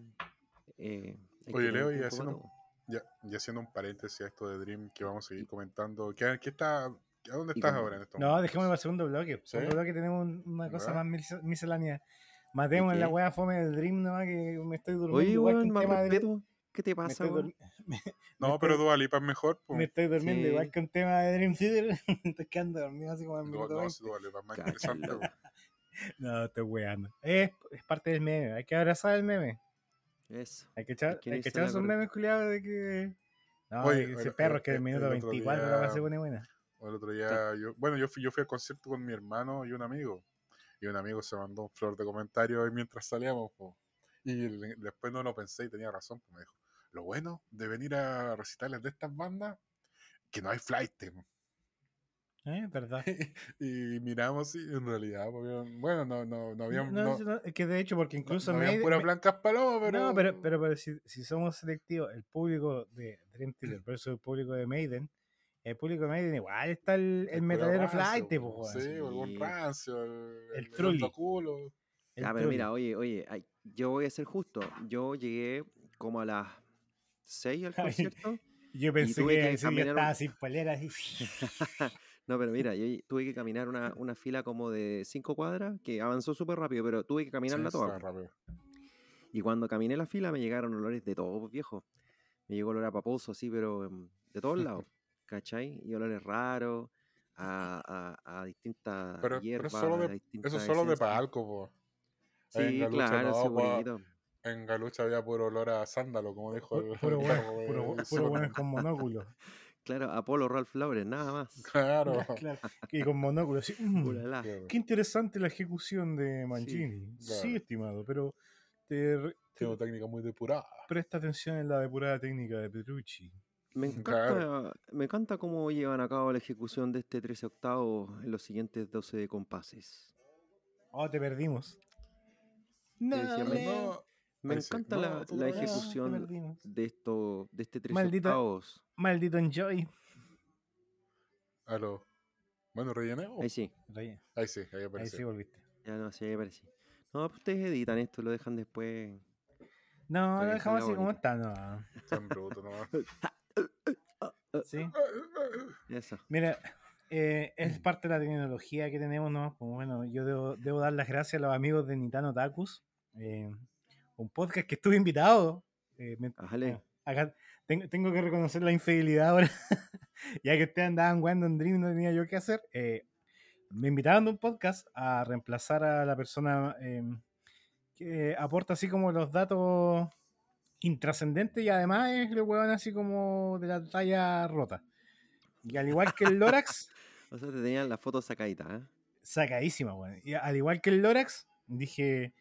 eh,
Oye, Leo, y haciendo-
todo.
Ya, y haciendo un paréntesis a esto de Dream que vamos a seguir comentando. ¿Qué, qué está, ¿A dónde estás ahora en estos
No, dejémoslo para el segundo bloque.
¿Sí?
Segundo bloque tenemos un- una cosa más mis- miscelánea. Matemos en la weá fome del Dream nomás que me estoy durmiendo.
Oye,
igual que
weón,
un
más
tema de Dream.
respeto. ¿Qué te
Me
pasa,
estoy,
weón?
dur-
No, pero Dua Lipa es mejor. po.
me estoy durmiendo
Sí.
igual que un tema de Dream Theater. estoy quedando dormido así como en minuto
no,
20.
sí, Dua Lipa es más interesante.
No, estoy weando. Es, es parte del meme. Hay que abrazar el meme.
Eso.
Hay que echar,
Hay que
echar
la
esos memes culiados de que. No,
Oye,
ese
el-
perro
el-
es que en el
el-
minuto
el otro
24 la
día-
base pone buena.
El otro día, yo, bueno, yo fui, yo fui al concierto con mi hermano y un amigo. Y un amigo se mandó un flor de comentarios ahí mientras salíamos. po. Y le- después no lo pensé y tenía razón. pues me dijo, lo bueno de venir a recitales de estas bandas, que no hay flight. po".
¿Eh? ¿Verdad?
y miramos y en realidad, pues, bueno, no, no, no habían,
No,
no,
no, es que de hecho, porque incluso
no habían
Maiden-
puras
me-
blancas palomas, pero...
No, pero, pero, pero si, si somos selectivos, el público de Dream Theater versus el público de Maiden, el público de Maiden igual está el, el
puro
metalero flight,
po,
weón.
Sí, algún
Sí.
rancio, el,
El
el, culo.
El
Ya, pero
trulli.
mira, oye, oye, ay, yo voy a ser justo. Yo llegué como a las 6 al concierto.
Yo pensé que,
que
sí, yo
caminar un-
estaba sin polera así.
No, pero mira, yo tuve que caminar una, una fila como de 5 cuadras, que avanzó súper rápido, pero tuve que caminarla
Sí,
toda. Y cuando caminé la fila me llegaron olores de todo, viejo. Me llegó olor a paposo, así, pero em, de todos lados, ¿cachai? Y olores raros, a, a, a distintas
Pero, pero
hierbas,
es solo de, eso solo de palco, po.
Sí, claro,
no. En Galucha había puro olor a sándalo, como dijo el.
Pu- Puro
el
bueno, puro, puro bueno con monóculo.
Claro, Apolo Ralph Lauren, nada más.
Claro.
Claro, Y con monóculo, así. mm. Qué interesante la ejecución de Mangini. Sí,
claro.
estimado, pero te, te
Tengo técnica muy depurada.
presta atención en la depurada técnica de Petrucci.
Me encanta,
Claro.
me encanta cómo llevan a cabo la ejecución de este 13 octavos en los siguientes 12 compases.
Oh, te perdimos. No,
No,
Me
Ahí
encanta
No,
la,
no,
ejecución de esto, de este 13
Maldita-
octavos.
Maldito Enjoy.
aló. Bueno, relleneo.
Ahí sí,
Ahí sí, ahí
Ahí
aparece.
sí volviste.
ya no, sí, ahí aparecí. No, pues ustedes editan esto, lo dejan después.
No, lo dejamos así como está, no.
Tan bruto nomás.
Sí.
Eso.
Mira, eh, es parte de la tecnología que tenemos, ¿no? Pues bueno, yo debo, debo dar las gracias a los amigos de Nitano Takus. eh, un podcast que estuve invitado. eh, me- ah, acá tengo, tengo que reconocer la infidelidad ahora. ya que ustedes andaban jugando en Dream no tenía yo qué hacer. eh, me invitaron de un podcast a reemplazar a la persona eh, que aporta así como los datos intrascendentes y además es el huevón así como de la talla rota. Y al igual que el Lorax,
O sea, te tenían la foto sacadita, ¿eh?
sacadísima, weón. Y al igual que el Lorax, dije,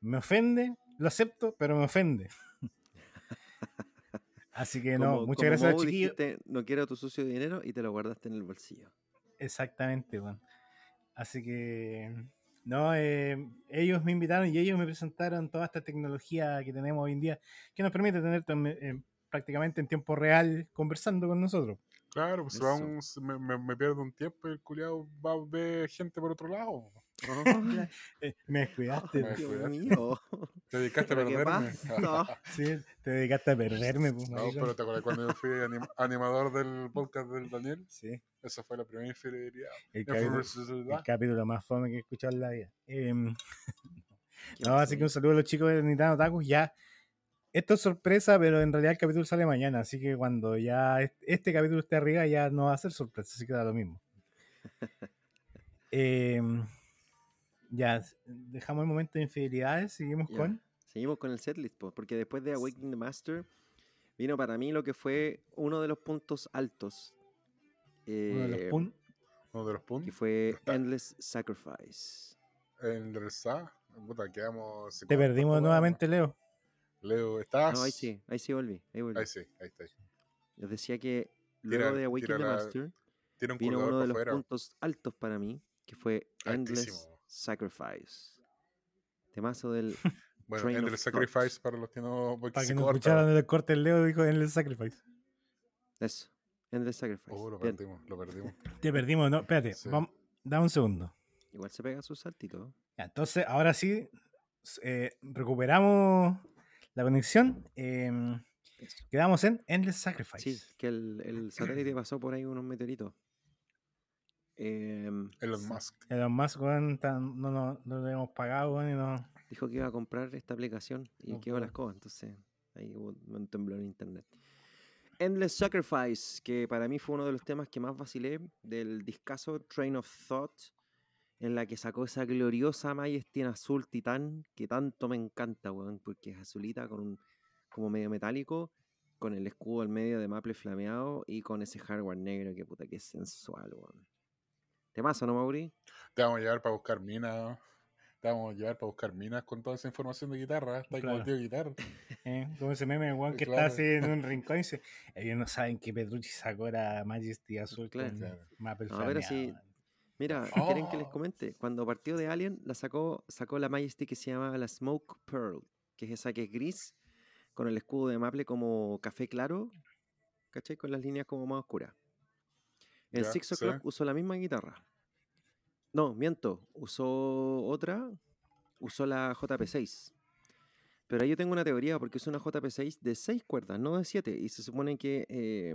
me ofende, lo acepto, pero me ofende. Así que no,
Como-
muchas
como
gracias, chiquillos.
dijiste, no quiero tu sucio dinero y te lo guardaste en el bolsillo.
Exactamente, weón. Así que, no, eh, ellos me invitaron y ellos me presentaron toda esta tecnología que tenemos hoy en día, que nos permite tener tam- eh, prácticamente en tiempo real conversando con nosotros.
Claro, pues se va
Eso.
un- se me, me- me pierdo un tiempo y el culiado va a ver gente por otro lado.
Oh,
Eh, me po.
Dios
cuidaste.
mío.
Te dedicaste a
¿Pero qué
perderme.
Sí, te dedicaste a perderme. po,
No, pero te acuerdas cuando yo fui anim- animador del podcast del Daniel.
Sí,
Esa fue la primera infidelidad.
el capítulo, el
Infidelidad.
capítulo más fome que he escuchado en la vida. Em,
¿Qué
no, así que un saludo a los chicos de Nintendo Tacos. Ya, esto es sorpresa, pero en realidad el capítulo sale mañana. Así que cuando ya est- este capítulo esté arriba, ya no va a ser sorpresa. Así que da lo mismo. Em, ya, dejamos el momento de infidelidades. Seguimos
Ya.
con.
Seguimos con el setlist, po, porque después de Awakening the Master vino para mí lo que fue uno de los puntos altos.
Uno de los
eh,
pun-
Uno de los
que
puntos.
fue
Está-
Endless Sacrifice.
En el SA. Puta, quedamos.
Te perdimos nuevamente, Leo.
Leo, ¿estás?
No, ahí sí, ahí sí volví. Ahí volví.
Ahí sí, ahí está.
Les decía que luego
Tira-
de Awakening the Master vino uno de los puntos altos para mí, que fue Endless
Altísimo.
Sacrifice. Temazo del
Bueno,
Train of
el Sacrifice para los que no. Porque
Para que no
corta.
escucharan el corte, el Leo dijo en el Sacrifice.
eso. Endless Sacrifice.
Oh, lo
Bien,
perdimos, lo perdimos.
Te perdimos, ¿no? Espérate,
Sí.
vamos, dame un segundo.
Igual se pega su saltito.
Ya, entonces, ahora sí, eh, recuperamos la conexión. em, quedamos en Endless Sacrifice.
Sí, que el, el satélite pasó por ahí unos meteoritos. Em,
Elon Musk.
Elon Musk, weón, tan- no, no, no lo hemos pagado, weón, y no.
dijo que iba a comprar esta aplicación y
No
quedó la
puedo.
escoba. Entonces ahí hubo un temblor en internet. Endless Sacrifice, que para mí fue uno de los temas que más vacilé del discazo Train of Thought, en la que sacó esa gloriosa Majesty en azul titán que tanto me encanta, weón, porque es azulita con un como medio metálico, con el escudo al medio de maple flameado y con ese hardware negro que puta que es sensual, weón. Temazo, ¿no, Mauri?
Te vamos a llevar para buscar minas. Te vamos a llevar para buscar minas con toda esa información de guitarra. Está ahí como el
Claro.
tío de guitarra.
¿eh? Como ese meme, weón, que
Claro.
está así en un rincón y dice: Ellos no saben que Petrucci sacó la Majesty azul
Claro.
con
Claro.
Maple
No, sí,
weón.
Mira, ¿quieren que les
Oh.
comente? Cuando partió de Alien, la sacó, sacó la Majesty que se llama la Smoke Pearl, que es esa que es gris, con el escudo de Maple como café claro, ¿cachai? Con las líneas como más oscuras. El
Ya,
Six
sí.
O'Clock usó la misma guitarra. No, miento, usó otra, usó la JP6. Pero ahí yo tengo una teoría, porque es una JP6 de 6 cuerdas, no de 7, y se supone que eh,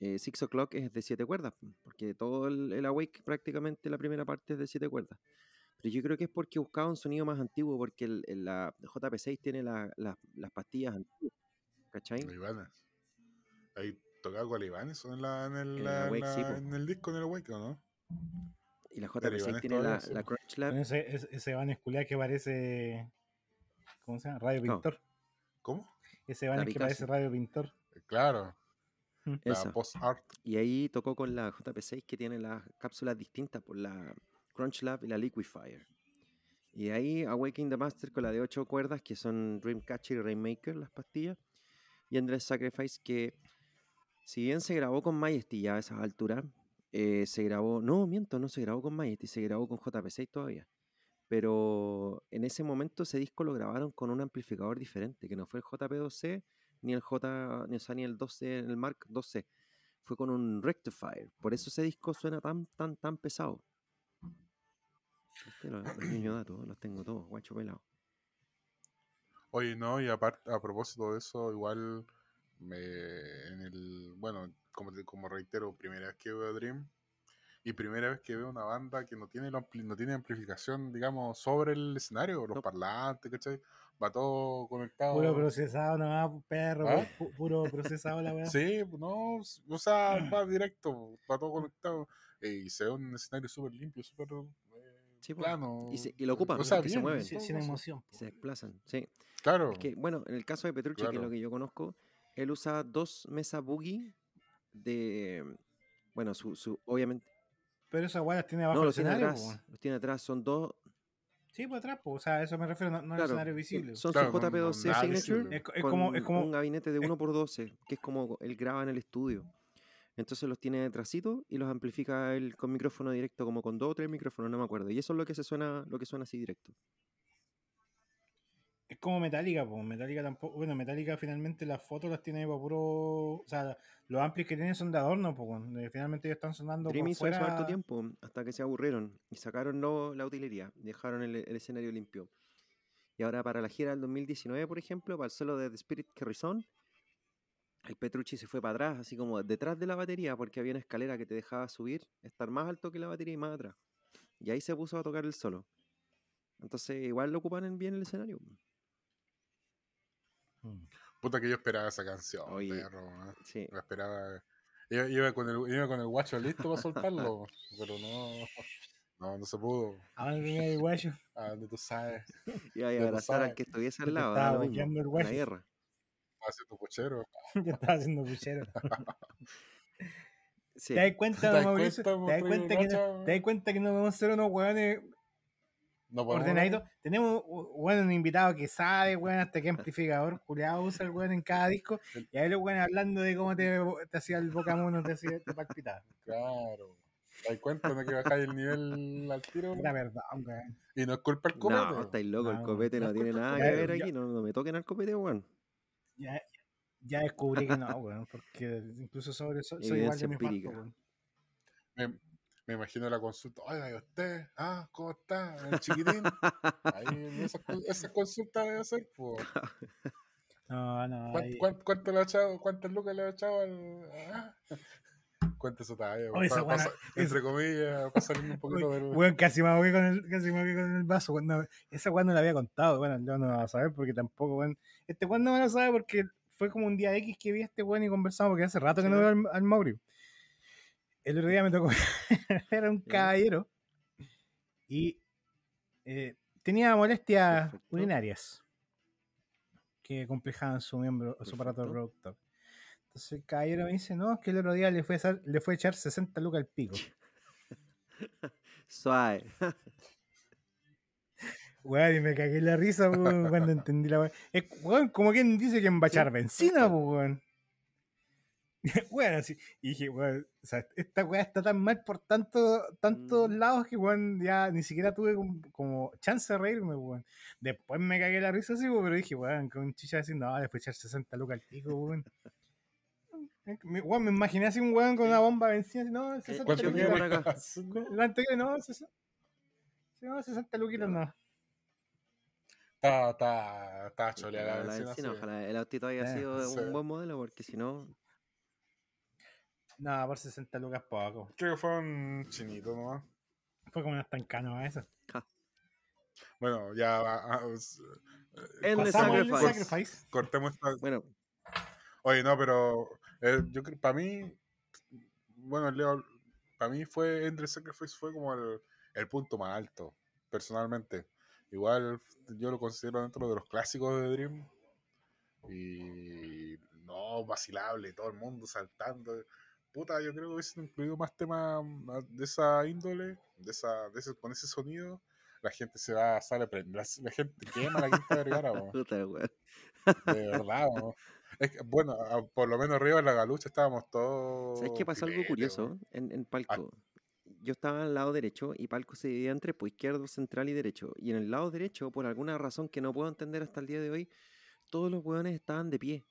eh, Six O'Clock es de 7 cuerdas, po, porque todo el, el Awake prácticamente la primera parte es de 7 cuerdas. Pero yo creo que es porque buscaba un sonido más antiguo, porque el- el- la JP6 tiene la- la- las pastillas antiguas, ¿cachai?
Ahí tocaba con Ibanez en, la, en, el,
En
la- en
sí,
el disco, en el Awake, ¿o no?
Y la
Pero
JP6
Ibanez
tiene la. Crunch Lab.
Ese, ese, ese Van que parece. ¿Cómo se llama? Radio
No.
Pintor.
¿Cómo?
Ese Van que parece Radio Pintor.
Eh, Claro, la
Esa.
post-art.
Y ahí tocó con la JP6 que tiene las cápsulas distintas por la Crunch Lab y la Liquifier. Y de ahí Awakening the Master con la de 8 cuerdas que son Dreamcatcher y Rainmaker, las pastillas. Y Endless Sacrifice que si bien se grabó con Majesty ya a esas alturas, eh, se grabó, no, miento, no se grabó con Majesty, se grabó con JP6 todavía. Pero en ese momento ese disco lo grabaron con un amplificador diferente, que no fue el JP2C ni el J, ni, o sea, ni el 12, el Mark 2C fue con un rectifier. Por eso ese disco suena tan, tan, tan pesado. Este, los, los niños los tengo todos, guacho pelado.
Oye, no, y aparte, a propósito de eso, igual me, en el, bueno, como, te- como reitero, primera vez que veo a Dream y primera vez que veo una banda que no tiene, no tiene amplificación, digamos, sobre el escenario, los
No.
parlantes, ¿cachai? Va todo conectado.
Puro procesado nomás, perro.
¿Ah?
pu- Puro procesado la weá.
Sí, no, o sea, va directo, va todo conectado. eh, y se ve un escenario súper limpio, súper eh,
Sí, po,
plano.
y se- y lo ocupan,
O sea,
porque se
bien,
mueven.
Sin, sin emoción.
Se desplazan, sí.
Claro,
Es que, bueno, en el caso de Petrucci, que es
Claro.
lo que yo conozco, él usa dos mesas boogie de. Bueno, su, su obviamente.
Pero esas las tiene abajo
No, los tiene atrás.
po.
Los tiene atrás. Son dos.
Sí, por atrás, po. o sea, a eso me refiero, no, no al
claro,
escenario visible.
Son
Claro,
sus
con- con
JP2C
nada
Signature.
Es co- es
con
como- es como-
un gabinete de
es-
1x12, que es como él graba en el estudio. Entonces los tiene detrásito y los amplifica él con micrófono directo, como con dos o tres micrófonos, no me acuerdo. Y eso es lo que se suena, lo que suena así directo.
Como Metallica, pues Metallica tampoco, bueno, Metallica finalmente las fotos las tiene por puro, o sea, los amplis que tienen son de adorno, pues finalmente ellos están sonando
Dream
por
hizo eso
fuera.
harto tiempo, hasta que se aburrieron y sacaron lo- la utilería, dejaron el, el escenario limpio. Y ahora para la gira del 2019, por ejemplo, para el solo de The Spirit Carrizón, el Petrucci se fue para atrás, así como detrás de la batería, porque había una escalera que te dejaba subir, estar más alto que la batería y más atrás. Y ahí se puso a tocar el solo. Entonces, igual lo ocupan en bien el escenario.
Mm.
Puta que yo esperaba esa canción,
Oye.
perro. ¿eh?
Sí.
La esperaba. Iba, iba con el, iba con el guacho listo para soltarlo, pero no. No, no se pudo.
Venía el guayo,
A donde tú sabes.
Y ahí
Ya lo
abrazar al que estuviese al lado,
estaba boqueando el guayo.
guerra.
Hacia tu cochero.
que estaba haciendo puchero.
Sí.
¿Te das cuenta,
¿Te das
Mauricio?
cuenta,
¿Te das cuenta, que no,
Guacho?
¿Te das cuenta que no vamos a ser unos hueones
No podemos
ordenaditos? Tenemos bueno, un invitado que sabe, weón, hasta qué amplificador culeado usa el weón en cada disco. Y ahí los weones hablando de cómo te, te hacía el bocamono, te hacía te palpitaba.
Claro. ¿Te das cuenta de que bajáis el nivel al tiro?
Era verdad, weón.
Y no es culpa del copete.
No, estáis loco, el
No,
copete
no
no tiene nada que ver aquí, no, no me toquen al copete, weón.
Ya, ya descubrí que no, weón, porque incluso sobre eso soy igual de
Evidencia
mi
empírica.
weón.
Me, imagino la consulta. Oiga, ¿y usted? Ah, ¿cómo está? El chiquitín. Ahí, esas, esas consultas debe hacer, pues.
No, no.
¿Cuánto,
ahí-
cuánto, cuánto le ha echado, ¿Cuántas lucas le ha echado al.? Ah? Cuenta
esa buena-
pasa- entre comillas, salir un poquito del.
Weón, casi me ahogué con el, casi me con el vaso. weón, no, esa weón no la había contado. Bueno, yo no la va a saber porque tampoco, weón. Este weón no me lo sabe porque fue como un día X que vi a este weón y conversamos porque hace rato que no veo al, al Mauri. El otro día me tocó era un
Ya.
caballero y eh, tenía molestias
Perfecto.
urinarias que complejaban su miembro, su aparato reproductor. Entonces el caballero me dice, no, es que el otro día le fue a, echar- le fue a echar 60 lucas al pico.
Suave.
Weón, y me cagué la risa cuando entendí la weón. Es weón, como quien dice que va a echar benzina, pues weón. Bueno, así. Y dije, weón, o sea, esta weá está tan mal por tanto, tantos
Mm.
lados que weón, ya ni siquiera tuve como, como chance de reírme, weón. Después me cagué la risa así, po, pero dije, weón, con chicha diciendo, no, a echar 60 lucas al pico, weón. Me, weón, me imaginé así un weón con una bomba benzina, así, no, 60
¿Cuánto
Yo
lucas.
por acá.
La anterior, no, 60, no, 60 luquitas no.
Está, está, está choleada
La
la sí.
ojalá el autito haya
Eh,
sido
sí.
un buen modelo, porque si no,
No, por 60 lucas poco.
Creo que fue un chinito nomás.
Fue como unas tan canas eso.
Bueno, ya.
Endless
Pasamos al
Sacrifice.
Sacrifice.
Cortemos esta,
bueno,
Oye, no, pero eh, yo creo, para mí, bueno, Leo, para mí fue, Entre Sacrifice fue como el, el punto más alto, personalmente. Igual yo lo considero dentro de los clásicos de Dream. Y no, vacilable, todo el mundo saltando. Puta, yo creo que hubiesen incluido más temas de esa índole, de esa, de ese, con ese sonido. La gente se va, sale, a prender- la, la gente quema la quinta vergara. De verdad. Es que, bueno, a- por lo menos arriba en la galucha estábamos todos.
¿Sabes qué pasa algo curioso en, en Palco? Yo estaba al lado derecho y Palco se dividía entre pues, izquierdo, central y derecho. Y en el lado derecho, por alguna razón que no puedo entender hasta el día de hoy, todos los hueones estaban de pie.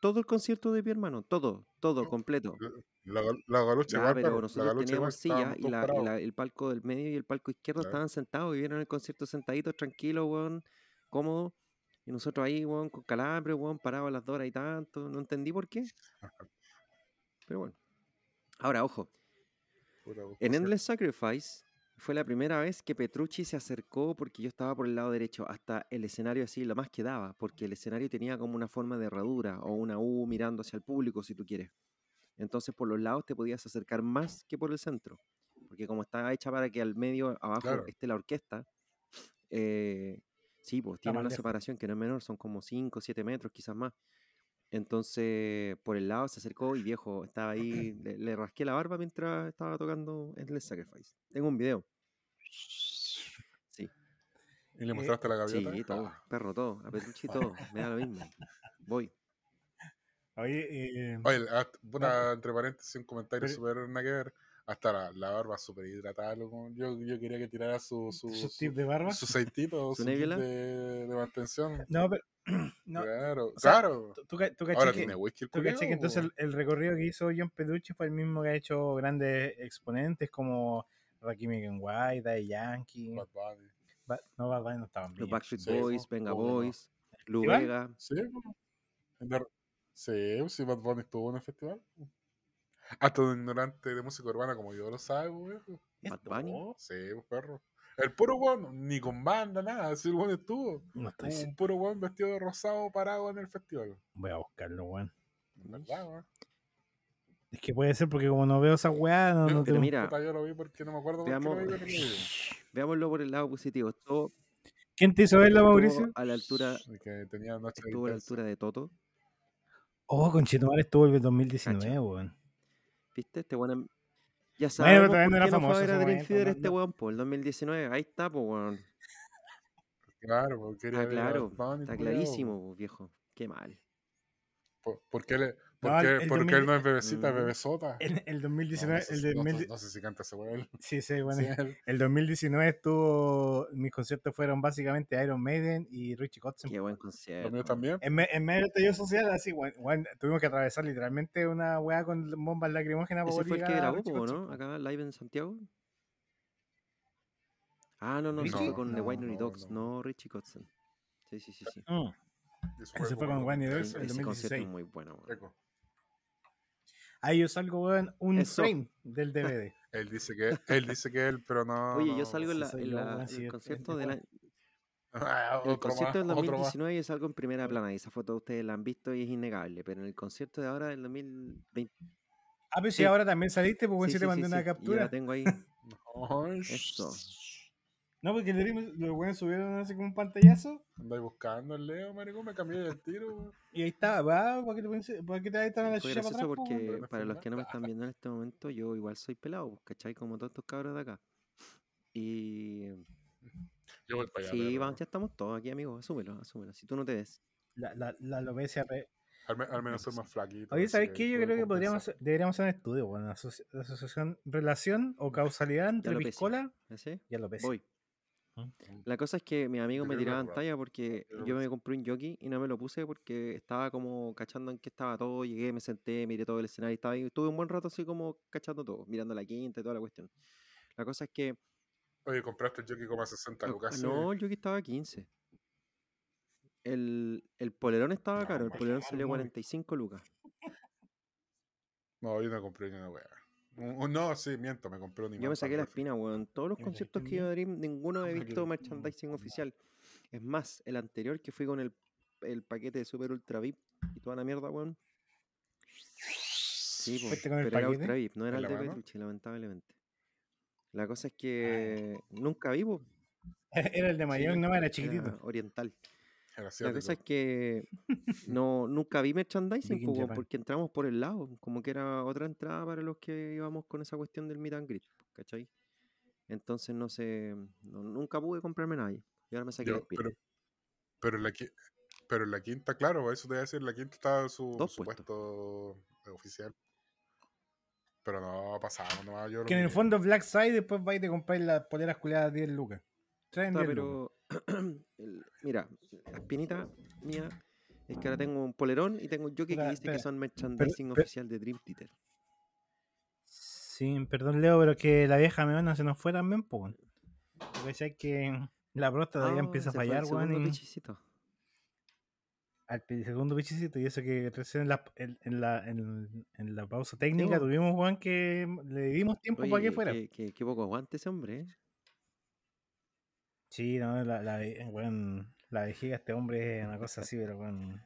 Todo el concierto de pie, hermano. Todo, todo, completo.
La, gal- la galucha igual,
pero
la
nosotros teníamos silla y, la- y la- el palco del medio y el palco izquierdo
Claro.
estaban sentados y vieron el concierto sentaditos, tranquilos, weón, cómodos. Y nosotros ahí, weón, con calambre, weón, parados a las dos y tanto. No entendí por qué. Pero bueno. Ahora, ojo. En Endless Sacrifice fue la primera vez que Petrucci se acercó porque yo estaba por el lado derecho hasta el escenario así, lo más que daba, porque el escenario tenía como una forma de herradura o una U mirando hacia el público si tú quieres. Entonces por los lados te podías acercar más que por el centro, porque como está hecha para que al medio, abajo
Claro.
esté la orquesta, eh, sí, pues tiene una separación que no es menor, son como 5 o 7 metros, quizás más. Entonces, por el lado se acercó y viejo, estaba ahí, le, le rasqué la barba mientras estaba tocando Endless Sacrifice. Tengo un video. Sí,
¿Y le
eh,
mostraste la gaviota?
sí, todo,
Ah.
perro, todo, a Petrucci todo, me da lo mismo. Voy.
Oye, eh,
Oye, ah, puta, entre paréntesis, un comentario súper nada que ver. Hasta la, la barba súper hidratada. loco. Yo, yo quería que tirara su, su,
¿Sus
su,
tips de barba?
su aceitito,
¿Su nebula?
de, de mantención.
No, pero. No,
claro,
sea,
claro.
tú, tú, ca- tú
Ahora
que,
tiene whisky el
tú caché que entonces el, el recorrido que hizo John Peducci fue el mismo que ha hecho grandes exponentes como Rakim White, Daddy Yankee.
Bad Bunny.
Ba- no, Bad Bunny no estaban
Los
bien.
Backstreet
Sí,
Boys, Venga
no.
Boys, Lu
¿Igual?
Vega.
Sí, sí, sí, Bad Bunny estuvo en el festival. Hasta un ignorante de música urbana como yo lo sabe.
Bad Bunny.
¿Estuvo?
Sí, perro. El puro weón, ni con banda, nada. Si el weón estuvo.
No estoy
Un puro weón vestido de rosado parado en el festival.
Voy a buscarlo, weón.
Verdad, weón.
Es que puede ser porque como no veo esa weá, no, no
Pero
tengo-
mira,
Puta, yo lo vi porque no me acuerdo por qué
veamos,
lo vi, pero
veámoslo por el lado positivo. Estuvo,
¿Quién te hizo verlo, Mauricio?
a la altura,
Que tenía
estuvo a la altura de Toto.
Oh, Conchetumare estuvo el 2019,
Cacha.
weón.
¿Viste? Este weón. Ya
pero
sabemos
todavía
por
no era
qué no fue a
famoso
ver a
ese
Dream Theater este weón, por el 2019. Ahí está, pues weón.
Claro, porque quería
Está claro, está clarísimo, viejo. Qué mal.
¿Por, por qué, le, por
No,
qué-
el- el
porque
2000
él no es bebecita, es bebesota?
El, el
No,
2019,
no sé,
el
si- no,
2000
no sé si canta ese weón.
sí, sí, bueno,
Sí, él-
el 2019 estuvo, mis conciertos fueron básicamente Iron Maiden y Richie Kotzen.
Qué buen
Lo
concierto.
mío también.
En, en medio del estallido social, así, weón, weón, tuvimos que atravesar literalmente una weá con bombas lacrimógenas
Ese fue el que grabó, ¿no? Acá live en Santiago. Ah, no, no,
¿Richie?
fue con The
No,
no,
Dogs,
no.
no Richie Kotzen. Sí, sí, sí, sí.
Mm,
Eso
Ese fue con
como
Wayne
Ese-
Dogs el
ese concierto
2016.
es muy bueno, weón.
Ahí yo salgo, weón, un
Eso.
frame del DVD.
Él dice que él dice que él, pero no.
Oye, yo salgo en,
sí
la, en en
sí,
el
es-
concierto del año-
Ah,
el concierto del
más, otro más.
2019 yo salgo en primera plana y esa foto ustedes la han visto y es innegable, pero en el concierto de ahora del 2020
Ah, pero si
Sí.
ahora también saliste, pues
sí,
si te
sí,
mandé
sí,
una
sí, y yo
captura.
la tengo ahí. Eso.
No, porque el Dream, los weones subieron así como un pantallazo
Andáis buscando el Leo, maricón, me cambié el tiro. weón.
y ahí estaba, va, ¿para qué te, para qué te vas a la
Fue
chucha para atrás? po,
porque para los que no me están viendo en este momento, yo igual soy pelado, pues, ¿cachai? Como todos estos cabros de acá. Y
Yo voy para allá.
sí, vamos, ya estamos todos aquí, amigos, asúmelo, asúmelo. Si tú no te ves,
La, la, la alopecia re-
Al, me- al menos soy más flaquito.
Oye, ¿sabes qué? Yo creo que podríamos deberíamos hacer un estudio, bueno, asoci- asociación, relación o causalidad entre piscola
¿ese?
y alopecia.
Voy. La cosa es que mis amigos me tiraban talla porque
Yo
me compré un jockey y no me lo puse porque estaba como cachando en qué estaba todo. Llegué, me senté, miré todo el escenario y estaba ahí. Estuve un buen rato así como cachando todo, mirando la quinta y toda la cuestión. La cosa es que
Oye, compraste el jockey como a 60
no,
lucas.
no, el jockey estaba a 15. El, el polerón estaba
No,
caro, el polerón salió
no.
45 lucas.
No, yo no compré ni una wea. Un- No, sí, miento, me compré un
Yo me saqué la espina, weón. Todos los
¿Y me
conciertos que iba a Dream, ninguno he visto merchandising oficial. Es más, el anterior que fui con el, el paquete de Super Ultra VIP y toda la mierda, weón. Sí, po,
¿Fuiste con el
pero era
paquete?
Ultra VIP, no era
¿En
el de? Petrucci, lamentablemente. La cosa es que nunca vi, po,
Era el de Mayón, no, era chiquitito.
era oriental. La cosa es que no, nunca vi merchandising porque entramos por el lado, como que era otra entrada para los que íbamos con esa cuestión del meet and greet, ¿cachai? Entonces no sé, no- nunca pude comprarme ahí. Y ahora me saqué la
Yo-
espina.
pero, pero, en la, pero en la quinta, claro, eso te voy a decir, en la quinta estaba su, puesto oficial. Pero no pasamos nomás. Yo lo
Que en el fondo Black Side después vais y te compráis las poleras culiadas 10 lucas. Traen
Puta,
10 lucas.
el- mira, la espinita mía es que ahora tengo un polerón y tengo un jockey que dice que son merchandising
pero-
oficial de Dream Theater.
Sí, perdón Leo, pero que la vieja meona se nos fue también, pues. Porque sé que la próstata ya
Ah,
empieza a fallar, weón. Al segundo pichicito, y eso que recién en la, en, la, en, en la pausa técnica tuvimos, Juan, que le dimos tiempo para que fuera.
qué poco aguante ese hombre, ¿eh?
Sí, no, la, la, weón, la vejiga este hombre es una cosa así, pero con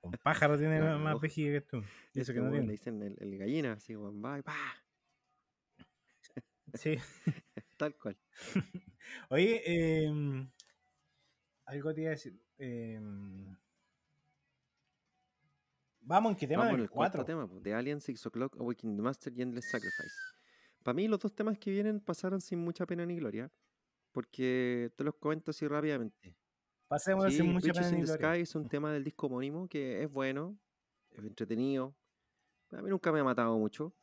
un pájaro tiene más vejiga que tú. Y eso
Este
que no tiene.
Le dicen el, el gallina, así, weón, va y pa,
Sí.
tal cual.
Oye, em, algo te iba a decir. em, vamos, ¿en qué tema?
Vamos
del
el cuarto
4.
tema, The Alien, Six O'Clock, Awakening the Master y Endless Sacrifice. Para mí los dos temas que vienen pasaron sin mucha pena ni gloria, porque te los comento así rápidamente.
Pasemos
Sí,
sin pena
in the. Sky es un tema del disco homónimo que es bueno, es entretenido. A mí nunca me ha matado mucho.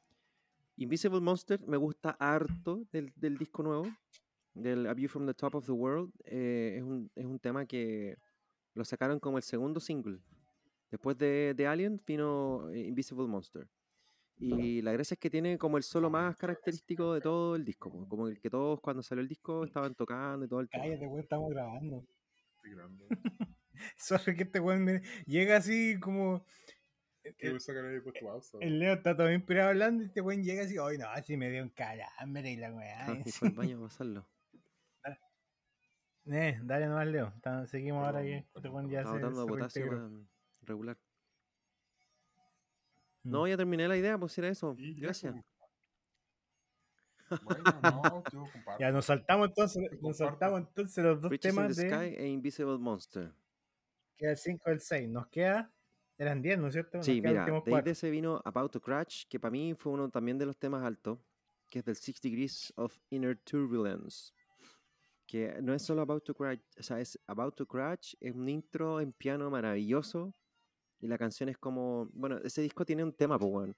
Invisible Monster me gusta harto del, del disco nuevo, del A View from the Top of the World. eh, es, un, es un tema que lo sacaron como el segundo single. Después de, de Alien vino eh, Invisible Monster. Y la gracia es que tiene como el solo más característico de todo el disco. po, Como el que todos cuando salió el disco estaban tocando y todo el.
Cállate, weón, estamos grabando.
Estoy grande.
Sorry que este weón me- llega así como.
¿Qué ahí puesto pausa?
El Leo está todo inspirado hablando y este weón llega así, ay no, así me dio un calambre y la weá.
Ah, y fue al baño a pasarlo.
Eh, dale nomás, Leo. Seguimos ahora que este weón ya se,
botando
se
potasio regular. No, ya terminé la idea, pues era eso. Gracias.
Bueno, no, yo comparto.
Ya nos saltamos entonces, nos saltamos entonces los dos
Riches in
temas
the
de
Sky e Invisible Monster.
queda el 5 del 6. Nos queda, eran 10, ¿no es cierto? Nos
Sí, mira, ahí de ese vino About to Crash, que para mí fue uno también de los temas altos, que es del Six Degrees of Inner Turbulence. Que no es solo About to Crash, o sea, es About to Crash, es un intro en piano maravilloso. Y la canción es como. Bueno, ese disco tiene un tema, pues, weón.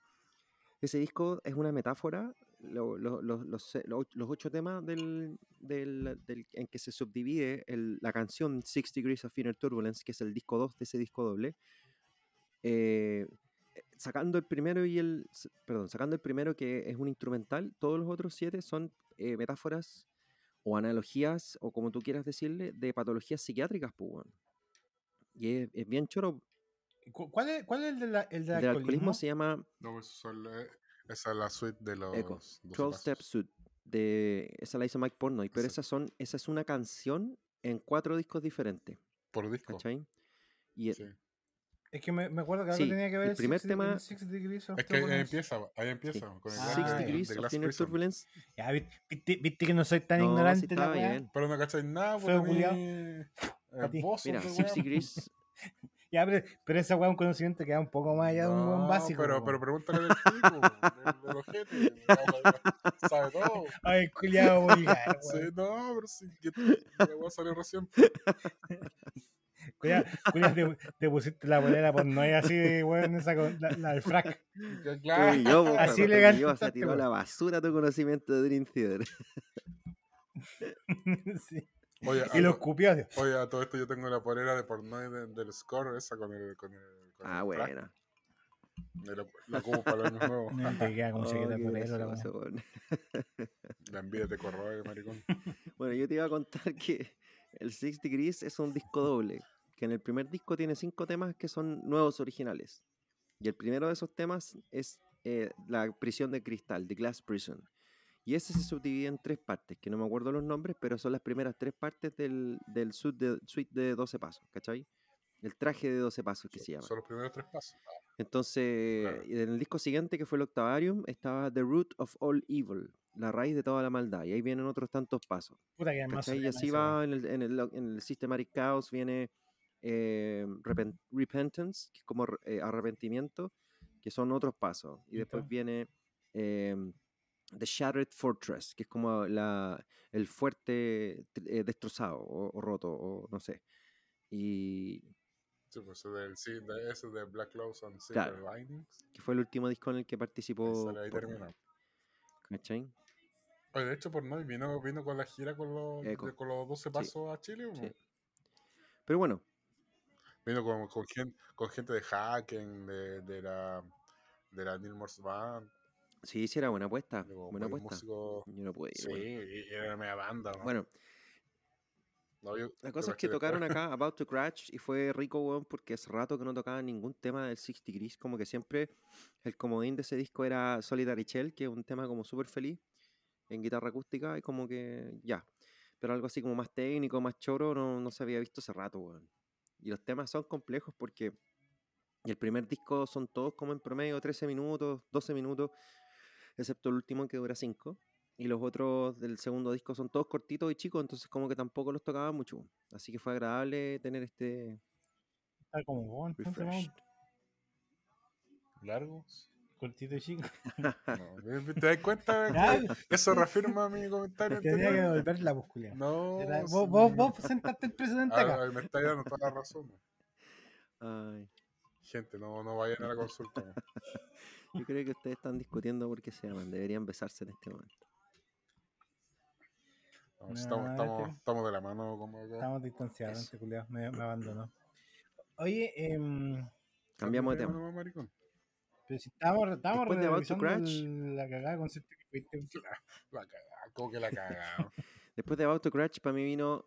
Ese disco es una metáfora. lo- lo- lo- los, los ocho temas del, del- del- en que se subdivide el- la canción Six Degrees of Inner Turbulence, que es el disco 2 de ese disco doble. eh, sacando el primero y el. Perdón, sacando el primero que es un instrumental, todos los otros siete son eh, metáforas o analogías, o como tú quieras decirle, de patologías psiquiátricas, pues, weón. Y es, es bien choro.
Cu- ¿Cuál es, cuál es el, de la- el del
El
alcoholismo?
alcoholismo se llama
No, eso la- esa es la suite de los.
Echo,
12
12 Step
pasos.
Suit. De, esa la hizo Mike Portnoy, pero esas son, esa es una canción en cuatro discos diferentes,
Por disco.
¿cachai? Y e-
Sí.
Es que me, me acuerdo que algo
Sí,
tenía que
el
ver el
primer
Six,
tema-
el Six Degrees of
Es que ahí empieza, ahí
sí,
empieza. Con el
Ah,
Six. Degrees
de
of Inner. Turbulence.
Ya, vi- viste, viste que no soy tan
No, sí
ignorante la
estaba
weá.
bien.
Pero no cacháis nada, pues
Pa' ti.
esbozos
Mira,
de
Six. Degrees,
Ya, pero, pero esa weá es un conocimiento que va un poco más allá de un buen
No,
básico.
Pero, pero pregúntale del tipo, ojete. no, Sabe todo.
Ay, culiado vulgar,
Sí,
weón.
no, pero sí. Que, a salir recién.
Culiao, culiao, te, te pusiste la bolera por no ir así de weón, esa con la, la del frac.
Claro.
y yo, po,
Así
cuando
elegante
te ibas a tirar la basura tu conocimiento de Dream Theater.
Sí.
Oye,
Y
a,
los
to-
cupió. así.
oye, a todo esto yo tengo la polera de Portnoy de- del score, esa con el. Con el con
Ah, buena.
La, la ocupo para los años nuevos.
No te queda como
Oh,
por eso. La
envidia te corroe, maricón.
Bueno, yo te iba a contar que el Six Degrees es un disco doble, que en el primer disco tiene cinco temas que son nuevos originales. Y el primero de esos temas es eh, La prisión de cristal, The Glass Prison. Y ese se subdivide en tres partes, que no me acuerdo los nombres, pero son las primeras tres partes del, del suite, de, suite de 12 pasos, ¿cachai? El traje de 12 pasos que se llama.
Son los primeros tres pasos.
Entonces,
Claro.
en el disco siguiente, que fue el Octavarium, estaba The Root of All Evil, la raíz de toda la maldad. Y ahí vienen otros tantos pasos.
Puta que además.
Y así va en el, en el, en el Systematic Chaos, viene eh, repen- Repentance, que es como eh, arrepentimiento, que son otros pasos. Y después viene eh, The Shattered Fortress, que es como la, el fuerte eh, destrozado o, o roto, o no sé. Y
Sí, pues del, sí, de, ese de Black Clouds and Silver
Claro.
Linings.
que fue el último disco en el que participó.
ahí termina.
¿cachai?
Oye, de hecho, Portnoy vino, vino con la gira con los, de- con los 12 pasos a Chile. ¿o no?
Sí. Pero bueno,
Vino con, con, gente, con gente de Hacken, de, de la de la Neil Morse Band,
sí, sí era buena apuesta. Buena apuesta.
músicos.
Yo no pude ir,
Sí, y era una media banda. ¿no?
Bueno,
No, yo-
la cosa es que tocaron acá About to Crash y fue rico, weón, porque hace rato que no tocaban ningún tema del Six Degrees, como que siempre el comodín de ese disco era Solitary Shell, que es un tema como súper feliz en guitarra acústica y como que ya. Pero algo así como más técnico, más choro, no, no se había visto hace rato, weón. Y los temas son complejos porque el primer disco son todos como en promedio 13 minutos, 12 minutos, excepto el último que dura 5. Y los otros del segundo disco son todos cortitos y chicos, entonces como que tampoco los tocaba mucho. Así que fue agradable tener este
Está como
refresh.
¿Largos?
cortito y chico.
No, ¿Te das cuenta? Eso reafirma mi comentario.
Tenía que devolver la.
No.
Era-
sí.
vos, vos, vos sentaste el precedente
Ah,
acá.
ay, me está dando toda la razón.
Ay,
Gente, no, no vayan a la consulta.
Yo creo que ustedes están discutiendo por qué se llaman. Deberían besarse en este momento.
No,
No,
estamos,
este-
estamos, estamos de la mano como acá.
Estamos distanciados, este me, me abandonó. Oye, em,
Cambiamos de tema.
maricón.
pero si estábamos, estábamos
Después de About to
revisando
Crash.
el- la cagada concierto que fuiste.
La cagada, como que la cagada.
Después de About to Crash, para mí vino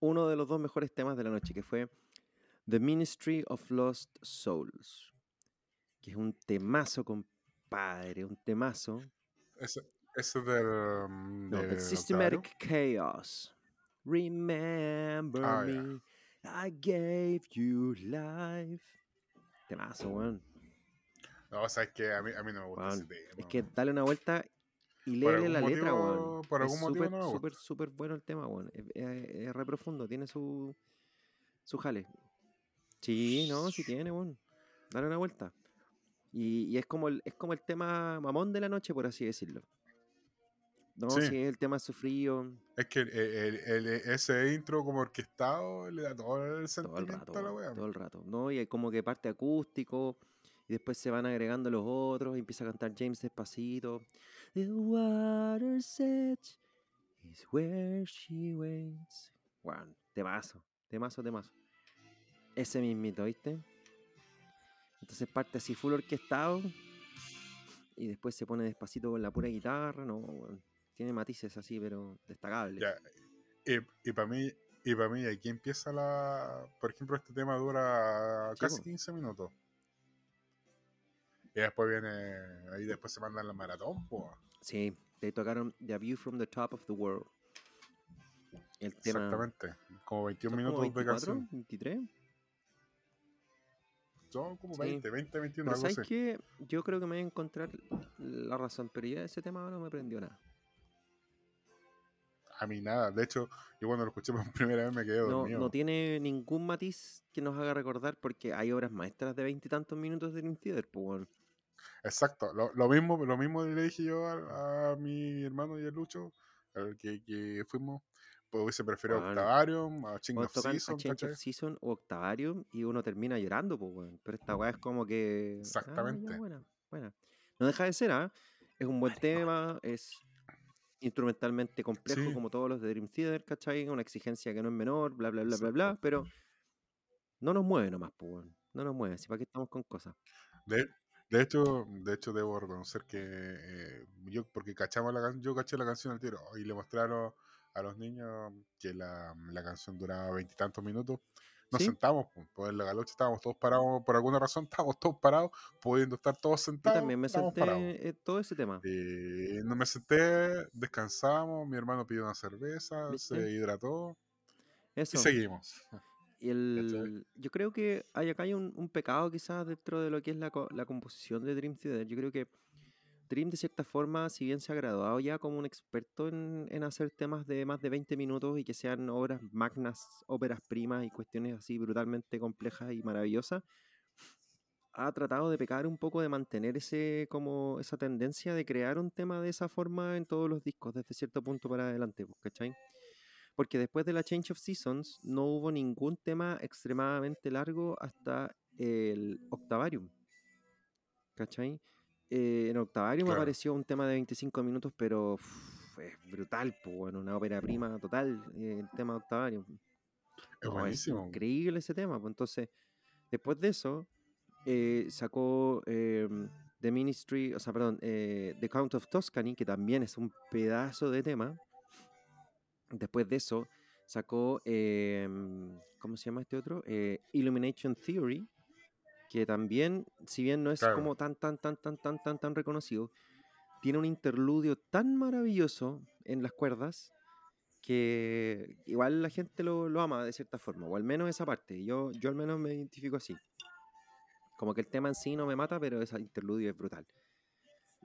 uno de los dos mejores temas de la noche, que fue The Ministry of Lost Souls. Que es un temazo, compadre, un temazo.
Ese, ese es del. mm,
No,
Octavio.
Systematic Chaos. Remember
Ah,
me, I gave you life. Temazo, weón.
No, o sea, es que a mí, a mí no me gusta
Weón,
ese tema.
Es que dale una vuelta y léele la letra,
motivo-
weón.
por
Es
algún motivo
súper,
no me
súper, súper bueno el tema, weón. Es, es- es re profundo, tiene su, su jale. Sí, no, sí tiene, weón. Dale una vuelta. Y, y es, como el, es como el tema mamón de la noche, por así decirlo. No,
Sí.
sí, el tema sufrido,
Es que el- el- el- ese intro como orquestado le da todo el
todo el
sentimiento
rato,
a la wea.
todo el rato, ¿no? Y hay como que parte acústico, y después se van agregando los otros, y empieza a cantar James despacito. The water's edge is where she waits. Bueno, temazo, temazo, temazo. Ese mismito, ¿viste? Entonces parte así full orquestado, y después se pone despacito con la pura guitarra, no. Tiene matices así, pero destacables.
Ya, Y, para mí, y para mí aquí empieza la. Por ejemplo, este tema dura casi
po.
15 minutos. Y después viene. Ahí después se mandan la maratón, pues.
Sí, le tocaron The View from the Top of the World. El tema.
Exactamente. Como 21
¿son como
minutos de
24,
canción.
23.
Son como
Sí.
20, 20, 21,
Pero
algo
¿sabes
así.
qué? Yo creo que me voy a encontrar la razón, pero ya ese tema no me prendió nada.
A mí nada. De hecho, yo cuando lo escuché por primera vez me quedé
No,
dormido.
no tiene ningún matiz que nos haga recordar porque hay obras maestras de veintitantos minutos de Dream Theater, pues bueno.
Exacto, lo, lo mismo lo mismo le dije yo a, a mi hermano y a Lucho, al que, que fuimos, pues hubiese preferido
Bueno.
Octavarium, a
Cuando
of Season,
a Change of Season o Octavarium y uno termina llorando, pues bueno. Pero esta weá es como que. ah, ya,
Exactamente.
buena, buena. No deja de ser, ¿ah? Es un buen tema, es instrumentalmente complejo
Sí.
como todos los de Dream Theater, ¿cachai? Una exigencia que no es menor, bla, bla, bla, bla, bla, pero no nos mueve nomás, pues bueno. No nos mueve, si para qué estamos con cosas.
De, de hecho, de hecho debo reconocer que eh, yo, porque cachamos la yo caché la canción al tiro y le mostraron a los niños que la, la canción duraba veintitantos minutos. Nos
¿Sí?
sentamos, pues, en la galocha estábamos todos parados, por alguna razón estábamos todos parados, pudiendo estar todos
Yo
sentados.
también me senté
parados.
eh, todo ese tema.
No me senté, descansamos, mi hermano pidió una cerveza, se hidrató y seguimos.
Y el, yo creo que hay acá hay un, un pecado quizás dentro de lo que es la, la composición de Dream Theater. Yo creo que Dream de cierta forma, si bien se ha graduado ya como un experto en, en hacer temas de más de 20 minutos y que sean obras magnas, óperas primas y cuestiones así brutalmente complejas y maravillosas, ha tratado de pecar un poco de mantener ese como esa tendencia de crear un tema de esa forma en todos los discos desde cierto punto para adelante, pues, ¿cachai? Porque después de la Change of Seasons no hubo ningún tema extremadamente largo hasta el Octavarium. ¿Cachai? Eh, en Octavarium
Claro.
apareció un tema de 25 minutos, pero es brutal, pues, bueno, una ópera prima total, eh, el tema de Octavarium.
Es buenísimo.
increíble ese tema. Pues entonces, después de eso, eh, sacó em, The Ministry, o sea, perdón, eh, The Count of Tuscany, que también es un pedazo de tema. Después de eso, sacó, em, ¿cómo se llama este otro? Eh, Illumination Theory, que también, si bien no es
Claro.
como tan, tan, tan, tan, tan, tan, tan reconocido, tiene un interludio tan maravilloso en las cuerdas que igual la gente lo, lo ama de cierta forma, o al menos esa parte. Yo, yo al menos me identifico así. Como que el tema en sí no me mata, pero ese interludio es brutal.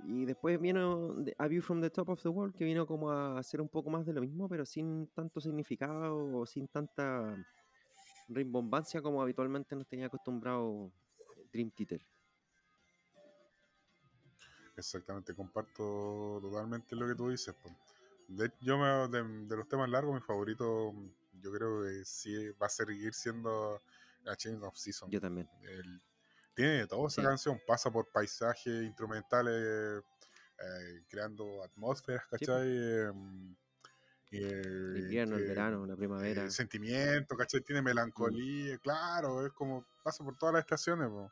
Y después vino A View from the Top of the World, que vino como a hacer un poco más de lo mismo, pero sin tanto significado o sin tanta rimbombancia como habitualmente nos tenía acostumbrado Dream Theater.
Exactamente, comparto totalmente lo que tú dices. De, yo me- de, de los temas largos, mi favorito, yo creo que sí va a seguir siendo la Chain of Season.
Yo también.
El- tiene de todo esa
Sí.
canción. Pasa por paisajes instrumentales, eh, creando atmósferas. ¿cachai? Em, y,
El
eh,
invierno, el verano, la primavera.
eh, sentimiento, ¿cachai? Tiene
Mm.
melancolía, claro, es como pasa por todas las estaciones, po.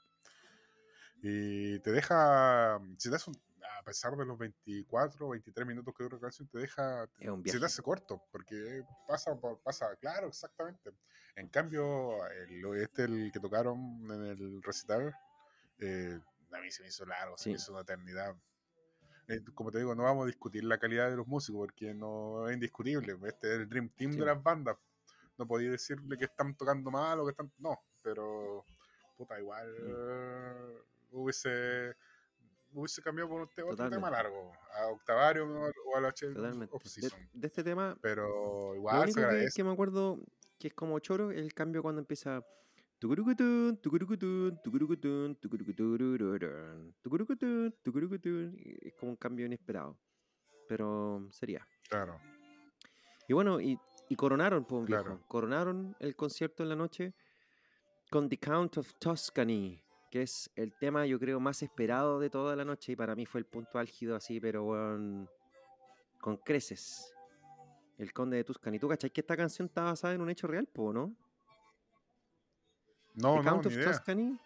Y te deja, si te hace un- a pesar de los 24, 23 minutos que dura la canción, te deja,
Es un
se
viaje.
te hace corto, porque pasa, pasa, claro, exactamente. En cambio, el, este, el que tocaron en el recital, eh, a mí se me hizo largo, se me hizo una eternidad. Eh, como te digo, no vamos a discutir la calidad de los músicos, porque no es indiscutible. Este es el Dream Team
Sí.
de las bandas. No podía decirle que están tocando mal o que están. No, pero. Puta, igual.
Mm.
Hubiese. Hubiese cambiado por un te- otro tema largo. A Octavario o a la H
De, de este tema,
Pero
lo
igual se
único que,
agradece.
que me acuerdo que es como choro el cambio cuando empieza. Es como un cambio inesperado. Pero sería.
Claro.
Y bueno, y, y coronaron, pues.
Claro.
Coronaron el concierto en la noche con The Count of Tuscany, que es el tema, yo creo, más esperado de toda la noche. Y para mí fue el punto álgido, así, pero weón, con creces. El Conde de Tuscany. ¿Tú cachai que esta canción está basada en un hecho real, po, no?
No,
The
no,
Count
ni
of
idea.
Tuscany.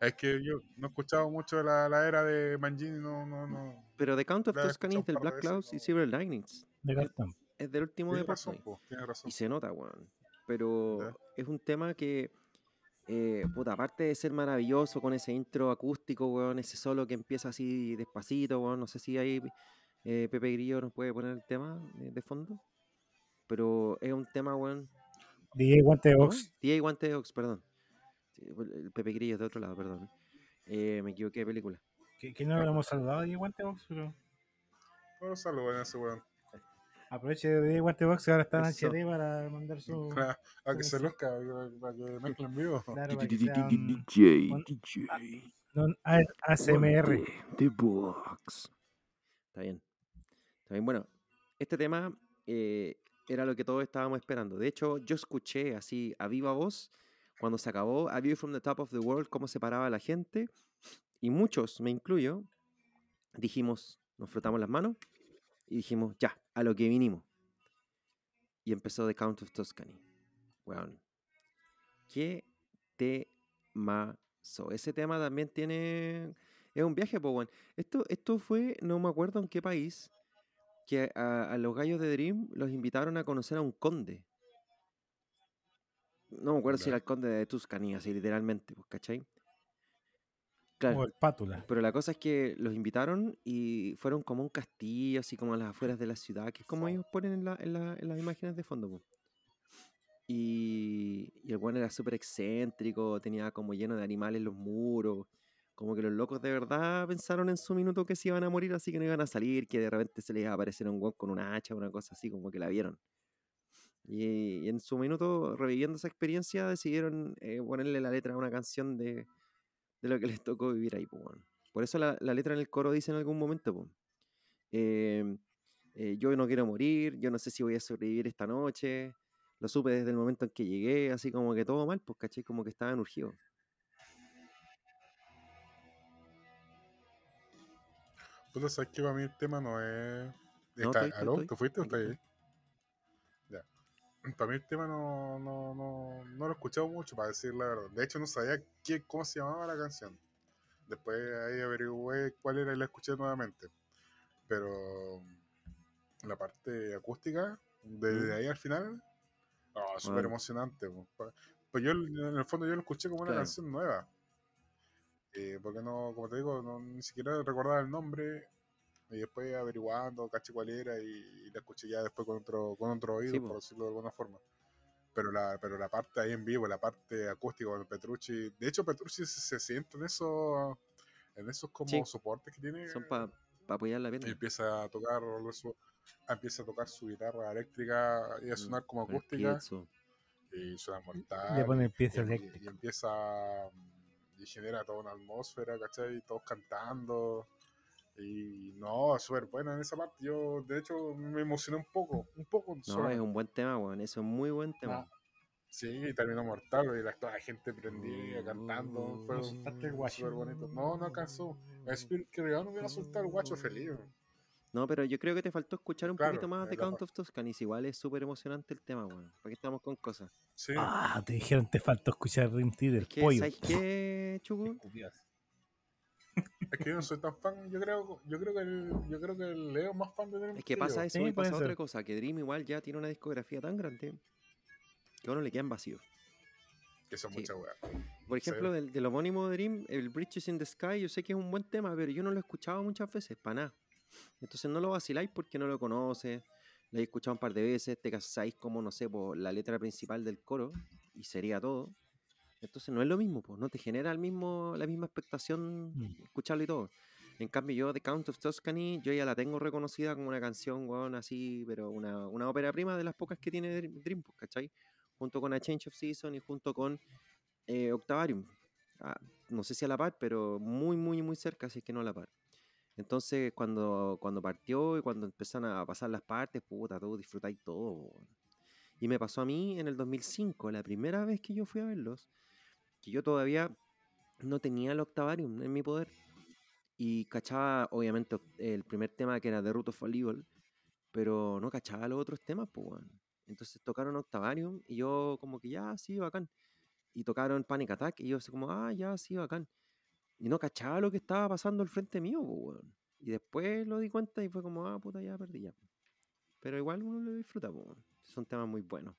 Es que yo no he escuchado mucho de la, la era de Mangini, no, no, no.
Pero The Count of Tuscany es del Black Clouds y. Silver Linings.
De cartón.
Es del último de
Tienes razón,
Portnoy.
po, tienes razón.
Y se nota, weón. Pero es un tema que, eh, puta, aparte de ser maravilloso con ese intro acústico, weón, ese solo que empieza así despacito, weón, no sé si ahí eh, Pepe Grillo nos puede poner el tema de, de fondo. Pero es un tema, weón.
DJ Guante de
¿Cómo?
Box.
DJ Guante de Ox, perdón. Sí, el Pepe Grillo es de otro lado, perdón. Eh, me equivoqué de película.
Que, que no lo hemos saludado a DJ Guante de Box, pero
Bueno, saludos a ese weón.
Aproveche de DJ Guante de Box que ahora está en
Eso.
HD para mandar su.
A, a que se luzca, para que mezclen en vivo.
Claro, para que sea un-
DJ,
un-
DJ.
A- ASMR.
The Box.
Está bien. Está bien. Bueno, este tema eh, era lo que todos estábamos esperando. De hecho, yo escuché así a viva voz cuando se acabó A View from the Top of the World, cómo se paraba la gente. Y muchos, me incluyo, dijimos, nos frotamos las manos y dijimos, ya, a lo que vinimos. Y empezó The Count of Tuscany. Weón. Qué temazo. Ese tema también tiene. Es un viaje, pues, weón. Esto, esto fue, no me acuerdo en qué país, que a, a los gallos de Dream los invitaron a conocer a un conde. No me acuerdo si era el conde de Tuscany, así literalmente, pues, ¿cachai? Claro.
O el Pátula.
Pero la cosa es que los invitaron y fueron como a un castillo, así como a las afueras de la ciudad, que es como ellos ponen en, la- en la- en las imágenes de fondo. Y, y el bueno era súper excéntrico, tenía como lleno de animales los muros. Como que los locos de verdad pensaron en su minuto que se iban a morir, así que no iban a salir, que de repente se les iba a aparecer un weón con una hacha, una cosa así, como que la vieron. Y, y en su minuto, reviviendo esa experiencia, decidieron eh, ponerle la letra a una canción de, de lo que les tocó vivir ahí, po, weón. Por eso la, la letra en el coro dice en algún momento, po, em, eh, yo no quiero morir, yo no sé si voy a sobrevivir esta noche, lo supe desde el momento en que llegué, así como que todo mal, pues, caché, como que estaban urgidos.
Puta, ¿sabes que para mí el tema no es.
No, estoy, estoy,
¿Aló?
estoy.
¿Tú fuiste o estás ahí? Para mí el tema no, no, no, no lo he escuchado mucho, para decir la verdad. De hecho, no sabía qué, cómo se llamaba la canción. Después ahí averigué cuál era y la escuché nuevamente. Pero la parte acústica, desde
Mm.
ahí al final, oh, súper
Bueno.
emocionante. Pa- Pues yo, en el fondo, yo lo escuché como una
Claro.
canción nueva. Eh, porque no, como te digo, no, ni siquiera recordaba el nombre. Y después averiguando, caché cuál era y, y la escuché ya después con otro, con otro oído,
Sí,
por decirlo de alguna forma. Pero la, pero la parte ahí en vivo, la parte acústica con Petrucci, de hecho Petrucci se, se siente en esos, en esos como
Sí.
soportes que tiene.
Son para apoyar la
y
pierna.
empieza a tocar su, empieza a tocar su guitarra eléctrica y a
Mm,
sonar como acústica y suena mortal.
Le pone el
y, y- y empieza y genera toda una atmósfera, ¿cachai? Todos cantando. Y no, súper buena en esa parte. Yo, de hecho, me emocioné un poco, un poco.
No, es un buen tema, weón. Eso es muy buen tema.
No. Sí, y terminó mortal, y la, toda la gente prendía, cantando. Fue
No soltaste el guacho.
súper bonito. No, no alcanzó. Spirit que no hubiera soltado el guacho feliz.
No, pero yo creo que te faltó escuchar un
Claro,
poquito más de Count of Tuscany. Igual es súper emocionante el tema, weón. ¿Para qué estamos con cosas?
Sí,
Ah, te dijeron te faltó escuchar Dream Theater,
Es que,
pollo.
¿sabes qué, Chugu?
Es que yo no soy tan fan. Yo creo, yo creo que el, yo creo que el Leo es más fan de Dream
Es que pasa eso
Sí,
y pasa otra
ser.
cosa, que Dream igual ya tiene una discografía tan grande que a uno le quedan vacíos.
Que son
Sí.
muchas weas.
Por
Sí.
ejemplo, del, del homónimo de Dream, el Bridges in the Sky, yo sé que es un buen tema, pero yo no lo he escuchado muchas veces, para nada. Entonces no lo vaciláis porque no lo conoces, lo he escuchado un par de veces, te casáis como, no sé, por la letra principal del coro, y sería todo. Entonces no es lo mismo, pues, no te genera el mismo, la misma expectación
Mm.
escucharlo y todo. En cambio, yo, The Count of Tuscany, yo ya la tengo reconocida como una canción, weón, así, pero una, una ópera prima de las pocas que tiene Dream, ¿cachai? Junto con A Change of Season y junto con eh, Octavarium. Ah, no sé si a la par, pero muy, muy, muy cerca, si es que no a la par. Entonces, cuando, cuando partió y cuando empezaron a pasar las partes, puta, todo disfrutáis todo. weón. Y me pasó a mí en el 2005, la primera vez que yo fui a verlos, que yo todavía no tenía el Octavarium en mi poder. Y cachaba, obviamente, el primer tema que era The Root of pero no cachaba los otros temas, pues, weón. Entonces tocaron Octavarium y yo como que ya, sí, bacán. Y tocaron Panic Attack y yo así como, ah, ya, sí, bacán. Y no cachaba lo que estaba pasando al frente mío, pues, weón. Y después lo di cuenta y fue como, ah, puta, ya perdí ya. po". Pero igual uno lo disfruta, pues, weón. Son temas muy buenos.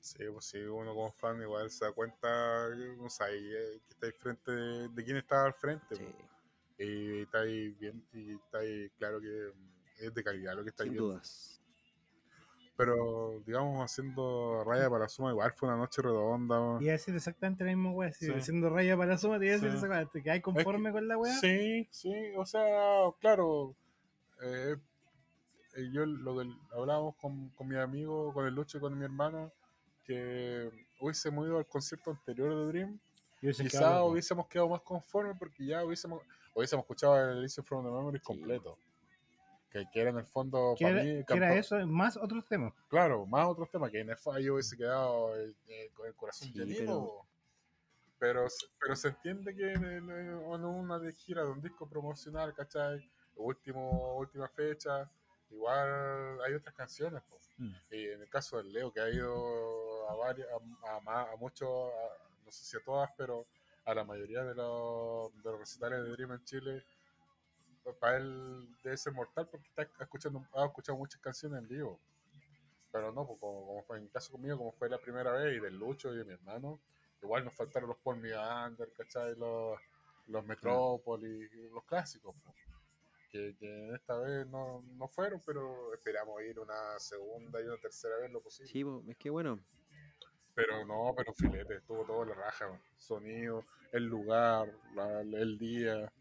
Sí, pues sí, uno como fan igual se da cuenta, no sabe eh, que está ahí frente de, de quién estaba al frente.
Sí,
pues. Y está ahí bien, y está ahí claro que mm, es de calidad lo que está
sin
viendo.
dudas.
Pero, digamos, haciendo raya para la suma, igual fue una noche redonda.
Iba a decir exactamente la misma weá. Si
Sí.
haciendo raya para la suma, te iba a decir
Sí.
esa. ¿Te quedas conforme con la weá?
Sí, sí, o sea, claro. eh, eh, yo lo que hablábamos con, con mi amigo, con el Lucho y con mi hermana, que hubiésemos ido al concierto anterior de Dream,
hubiese quedado loco.
hubiésemos quedado más conformes porque ya hubiésemos, hubiésemos escuchado el Listen from the Memory
Sí.
completo. Que, que era en el fondo,
¿Qué
para
era,
mí,
qué era eso? Más otros temas.
Claro, más otros temas, que en el fallo hubiese quedado eh, eh, con el corazón
Sí,
llenito.
pero-
Pero, se- pero se entiende que en, en- en una de gira de un disco promocional, ¿cachai? Último, última fecha, igual hay otras canciones.
Mm.
Y en el caso del Leo, que ha ido a varias, a, a a muchos, no sé si a todas, pero a la mayoría de los, de los recitales de Dream en Chile, para él debe ser mortal porque está escuchando, ha escuchado muchas canciones en vivo. Pero no, como, como fue en mi caso conmigo, como fue la primera vez, y del Lucho y de mi hermano, igual nos faltaron los Paul Meander, ¿cachai? Los, los Metrópolis, los clásicos, que, que esta vez no, no fueron, pero esperamos ir una segunda y una tercera vez lo posible.
Sí, es que bueno,
Pero no, pero filete, estuvo todo la raja, sonido, el lugar, la- el día.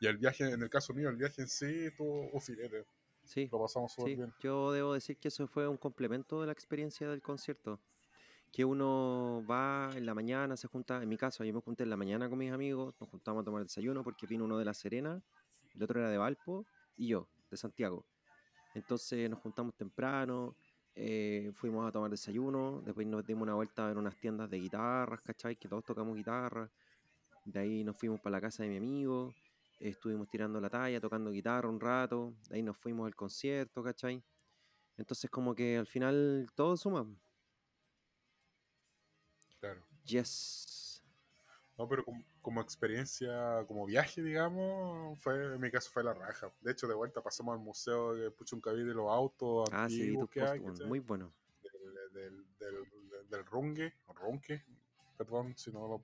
Y el viaje, en el caso mío, el viaje en sí estuvo un filete.
sí.
Lo pasamos súper
Sí,
bien.
yo debo decir que eso fue un complemento de la experiencia del concierto. Que uno va en la mañana, se junta, en mi caso, yo me junté en la mañana con mis amigos, nos juntamos a tomar desayuno porque vino uno de La Serena, el otro era de Valpo y yo, de Santiago. Entonces nos juntamos temprano, eh, fuimos a tomar desayuno, después nos dimos una vuelta en unas tiendas de guitarras, ¿cachai? Que todos tocamos guitarra. De ahí nos fuimos para la casa de mi amigo, estuvimos tirando la talla, tocando guitarra un rato, de ahí nos fuimos al concierto, ¿cachai? Entonces como que al final todo suma.
Claro.
Yes.
No, pero como, como experiencia, como viaje, digamos, fue en mi caso fue la raja. De hecho, de vuelta pasamos al museo de Puchuncaví de los autos
Ah, sí,
antiguos que hay,
muy bueno.
del, del, del, del, rungue, perdón si no lo,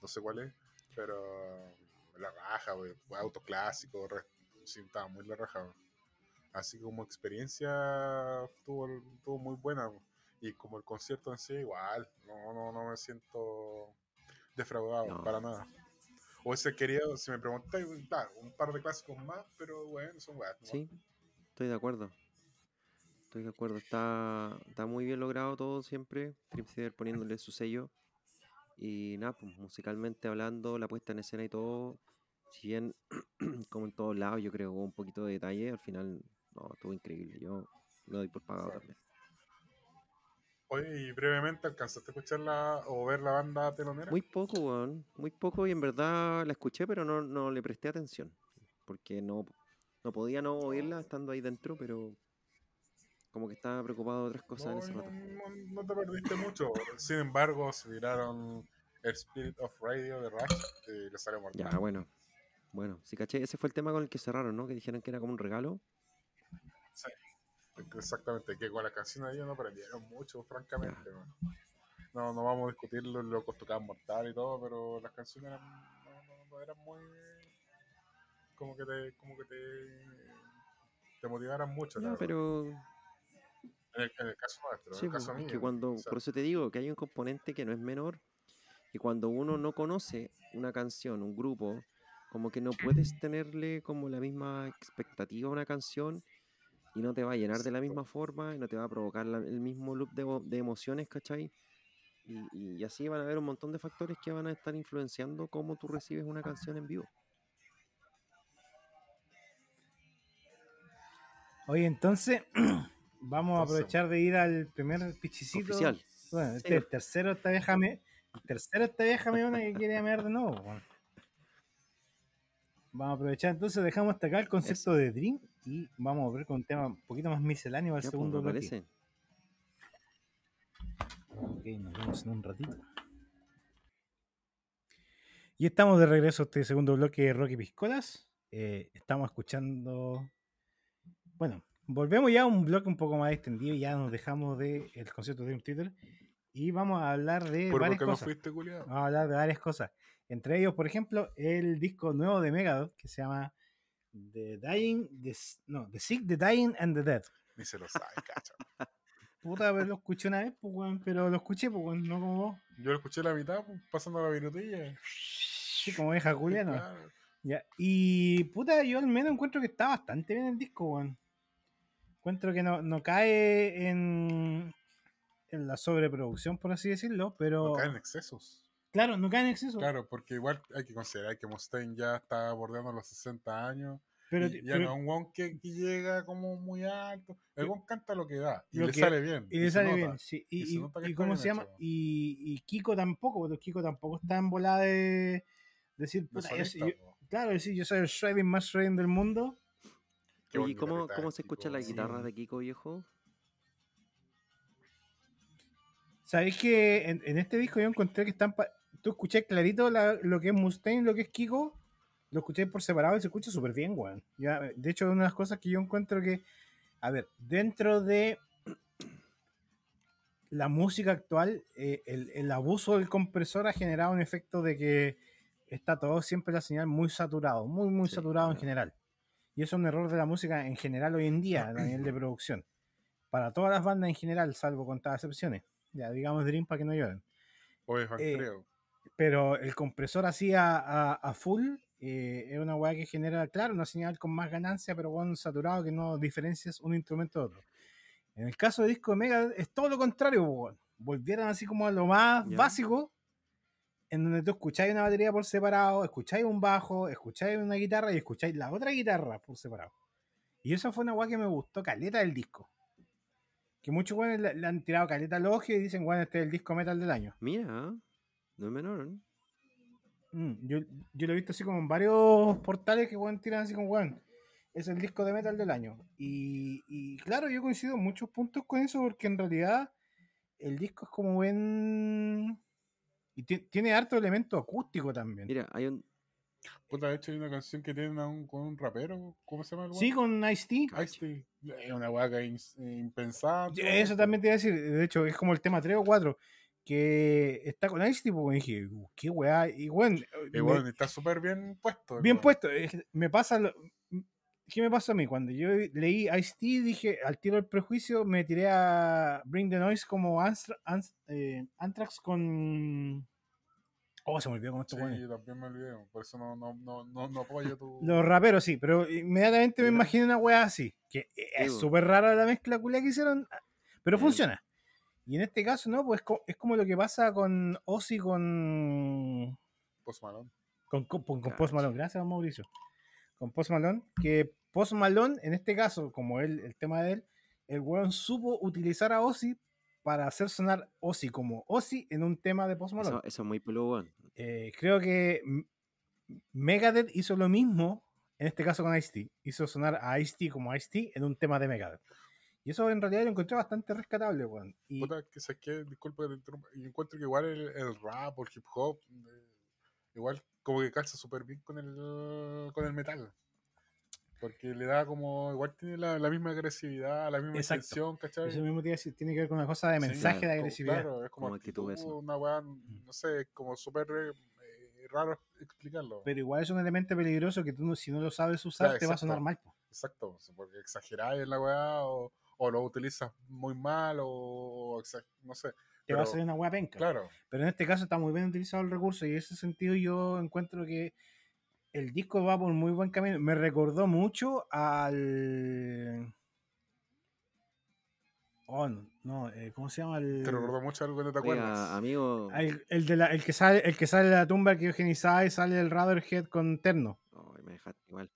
no sé cuál es, pero la raja, wey, fue autos clásicos, re- sí, estaba muy la raja. wey. Así como experiencia estuvo, estuvo muy buena. wey. Y como el concierto en sí, igual, no, no, no me siento defraudado,
No.
para nada. Hubiese querido, si me preguntáis, claro, un par de clásicos más, pero bueno, son weas. ¿no?
Sí, estoy de acuerdo. Estoy de acuerdo. Está, está muy bien logrado todo siempre. Dream Theater poniéndole su sello. Y nada, pues musicalmente hablando, la puesta en escena y todo, si bien como en todos lados yo creo hubo un poquito de detalle, al final no, estuvo increíble. Yo lo doy por pagado
Sí.
también.
Oye, y brevemente, ¿alcanzaste a escucharla o ver la banda telonera?
Muy poco, weón. Muy poco y en verdad la escuché, pero no, no le presté atención. Porque no, no podía no oírla estando ahí dentro, pero como que estaba preocupado de otras cosas en ese
no,
rato.
no- no te perdiste mucho. Sin embargo, se tiraron el Spirit of Radio de Rush y le salió mortal.
Ya, bueno. Bueno, sí caché, ese fue el tema con el que cerraron, ¿no? Que dijeron que era como un regalo.
Exactamente, que con la canción ellos no aprendieron mucho, francamente. No, no vamos a discutir los locos tocaban mortal y todo, pero las canciones eran, no, no- no eran muy... como que te, como que te, te motivaran mucho. verdad.
pero
En, el, en el caso nuestro,
sí,
en el
pues,
caso
es
mío.
que cuando,
o sea,
por eso te digo que hay un componente que no es menor, y cuando uno no conoce una canción, un grupo, como que no puedes tenerle como la misma expectativa a una canción y no te va a llenar de la misma forma y no te va a provocar la- el mismo loop de, emo- de emociones, ¿cachai? Y, y así van a haber un montón de factores que van a estar influenciando cómo tú recibes una canción en vivo.
Oye, entonces, vamos a aprovechar de ir al primer pichicito.
Oficial.
Bueno, este el tercero esta vieja me. El tercero esta vieja meona que quiere mear de nuevo. Vamos a aprovechar entonces, dejamos hasta acá el concepto de Dream y vamos a ver con un tema un poquito más misceláneo al
Ya, pues,
segundo
me
bloque.
parece.
Ok, nos vemos en un ratito. Y estamos de regreso a este segundo bloque de Rocky Piscolas. Eh, estamos escuchando. Bueno, volvemos ya a un bloque un poco más extendido. Ya nos dejamos del el concepto de Dream Theater. Y vamos a hablar de
¿Por
varias
qué no
cosas.
fuiste, culiado?
Vamos a hablar de varias cosas. Entre ellos, por ejemplo, el disco nuevo de Megadeth que se llama The Dying, The, no, The Sick, The Dying and The Dead.
Ni se lo sabe, cacho.
Puta, pero lo escuché una vez, pues, weón, pero lo escuché, pues, weón, no como vos.
Yo lo escuché la mitad, pues, pasando la virutilla.
Sí, como deja Juliano.
Claro.
Ya. Y puta, yo al menos encuentro que está bastante bien el disco, weón. Encuentro que no, no cae en, en la sobreproducción, por así decirlo, pero.
No caen excesos.
Claro, no cae en exceso.
Claro, porque igual hay que considerar que Mustaine ya está bordeando los 60 años.
pero,
y ya
pero-
no es un weón que, que llega como muy alto. El weón canta lo que da. Y le
que-
sale bien.
y le sale
nota.
bien, sí.
y
cómo se llama, y, y Kiko tampoco, porque Kiko tampoco está en volada de decir,
De
puta, yo,
solista,
yo- claro, decir, yo soy el shredding más shredding del mundo.
Qué
¿y ¿cómo, cómo se escucha la
Kiko.
guitarra
Sí.
de Kiko, viejo?
¿Sabéis que en, en este disco yo encontré que están. pa- Tú escuché clarito la- lo que es Mustaine, lo que es Kiko. Lo escuché por separado y se escucha súper bien, weón. Ya, de hecho, una de las cosas que yo encuentro que. A ver, dentro de la música actual, eh, el, el abuso del compresor ha generado un efecto de que está todo siempre la señal muy saturado, muy, muy
Sí,
saturado en general. Y eso es un error de la música en general hoy en día, a nivel de producción. Para todas las bandas en general, salvo contadas excepciones. Ya, digamos Dream para que no lloren.
Oye, Juan,
eh,
creo.
Pero el compresor así a, a- a full eh, es una weá que genera, claro, una señal con más ganancia, pero con saturado que no diferencias un instrumento de otro. En el caso de disco de Mega es todo lo contrario, weón. volvieron así como a lo más básico, en donde tú escucháis una batería por separado, escucháis un bajo, escucháis una guitarra y escucháis la otra guitarra por separado. Y eso fue una weá que me gustó caleta del disco. Que muchos weones le, le han tirado caleta al ojo y dicen, bueno, este es el disco metal del año.
Mira, no es menor. ¿eh?
Mm, yo, yo lo he visto así como en varios portales que weón tiran así como weón. Es el disco de metal del año. Y, y claro, yo coincido en muchos puntos con eso porque en realidad el disco es como buen. Y ti- tiene harto elemento acústico también.
Mira, hay un.
Puta, de hecho hay una canción que tiene a un, con un rapero. ¿Cómo se llama el weón?
Sí, con Ice-T.
Ice-T. Es una weá que es todo
Eso también te iba a decir. De hecho, es como el tema 3 o 4. Que está con Ice-T. Pues y dije, "Uh, qué weá. Y bueno,
Y bueno, está súper bien puesto.
Bien puesto. Me pasa. lo- ¿Qué me pasó a mí? Cuando yo leí Ice-T, dije, al tiro del prejuicio, me tiré a Bring the Noise como Anstra- Ans- eh, Anthrax con. Oh, se me olvidó con estos
Sí, yo también me olvidé. Por eso no, no, no, no, no apoyo tu.
Los raperos sí, pero inmediatamente me imaginé una wea así. Que es súper rara la mezcla culia que hicieron, pero
Sí.
funciona. Y en este caso, no, pues es como lo que pasa con Ozzy con.
Post Malone.
Con, con. Post Malone, gracias Mauricio. Con Post Malone, que Post Malone, en este caso, como él, el tema de él, el weón supo utilizar a Ozzy para hacer sonar Ozzy como Ozzy en un tema de Post Malone.
Eso, eso es muy peludo, weón.
Eh, creo que Megadeth hizo lo mismo, en este caso con Ice-T. Hizo sonar a Ice-T como Ice-T en un tema de Megadeth. Y eso en realidad lo encontré bastante rescatable, weón. Y
Puta, que sé que, disculpa que te interrumpa, y encuentro que igual el, el rap o el hip hop, eh, igual como que calza súper bien con el, con el metal. Porque le da como, igual tiene la, la misma agresividad, la misma
Exacto.
intención, ¿cachai?
eso mismo tiene que ver con una cosa de
Sí,
mensaje
claro,
de agresividad.
Claro, es como,
Como actitud, eso.
una weá, no sé, es como súper eh, raro explicarlo.
Pero igual es un elemento peligroso que tú no- si no lo sabes usar
Ya,
te va a sonar mal.
Exacto, porque exageráis en la weá o, o lo utilizas muy mal o, exa- no sé.
Te va a salir una hueá penca.
Claro,
Pero en este caso está muy bien utilizado el recurso y en ese sentido yo encuentro que el disco va por muy buen camino. Me recordó mucho al... Oh, no, no, eh, ¿cómo se llama? El,
te recordó mucho algo que no te acuerdas.
Oiga, amigo.
el, el de la- el que sale, el que sale de la tumba que y sale el Radiohead con terno.
Ay, me dejaste igual.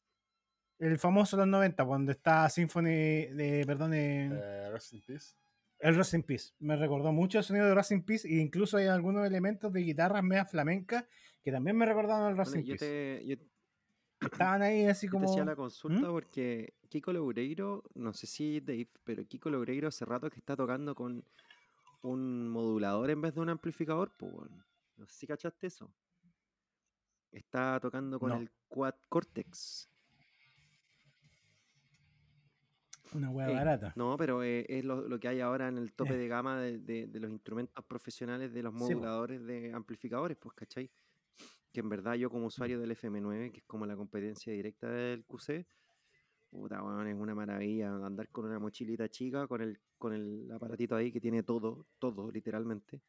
El famoso de los 90, cuando está Symphony de, perdón, eh,
Eh, Rest in Peace.
el Rust in Peace. Me recordó mucho el sonido de Rust in Peace e incluso hay algunos elementos de guitarras media flamencas que también me recordaron al Rust
Bueno,
in
yo,
Peace.
te, yo,
que Estaban ahí así
yo te
como...
hacía la consulta
¿Mm?
porque Kiko Loureiro, no sé si Dave, pero Kiko Loureiro hace rato que está tocando con un modulador en vez de un amplificador, pues bueno. No sé si cachaste eso. Está tocando con
No.
el Quad Cortex.
Una hueá
Ey,
barata.
No, pero eh, es lo, lo que hay ahora en el tope
Eh.
de gama de, de- de los instrumentos profesionales de los
Sí,
moduladores de amplificadores, pues, ¿cachai? Que en verdad yo como usuario del FM9, que es como la competencia directa del QC, puta, weón, es una maravilla andar con una mochilita chica, con el, con el aparatito ahí que tiene todo, todo, literalmente.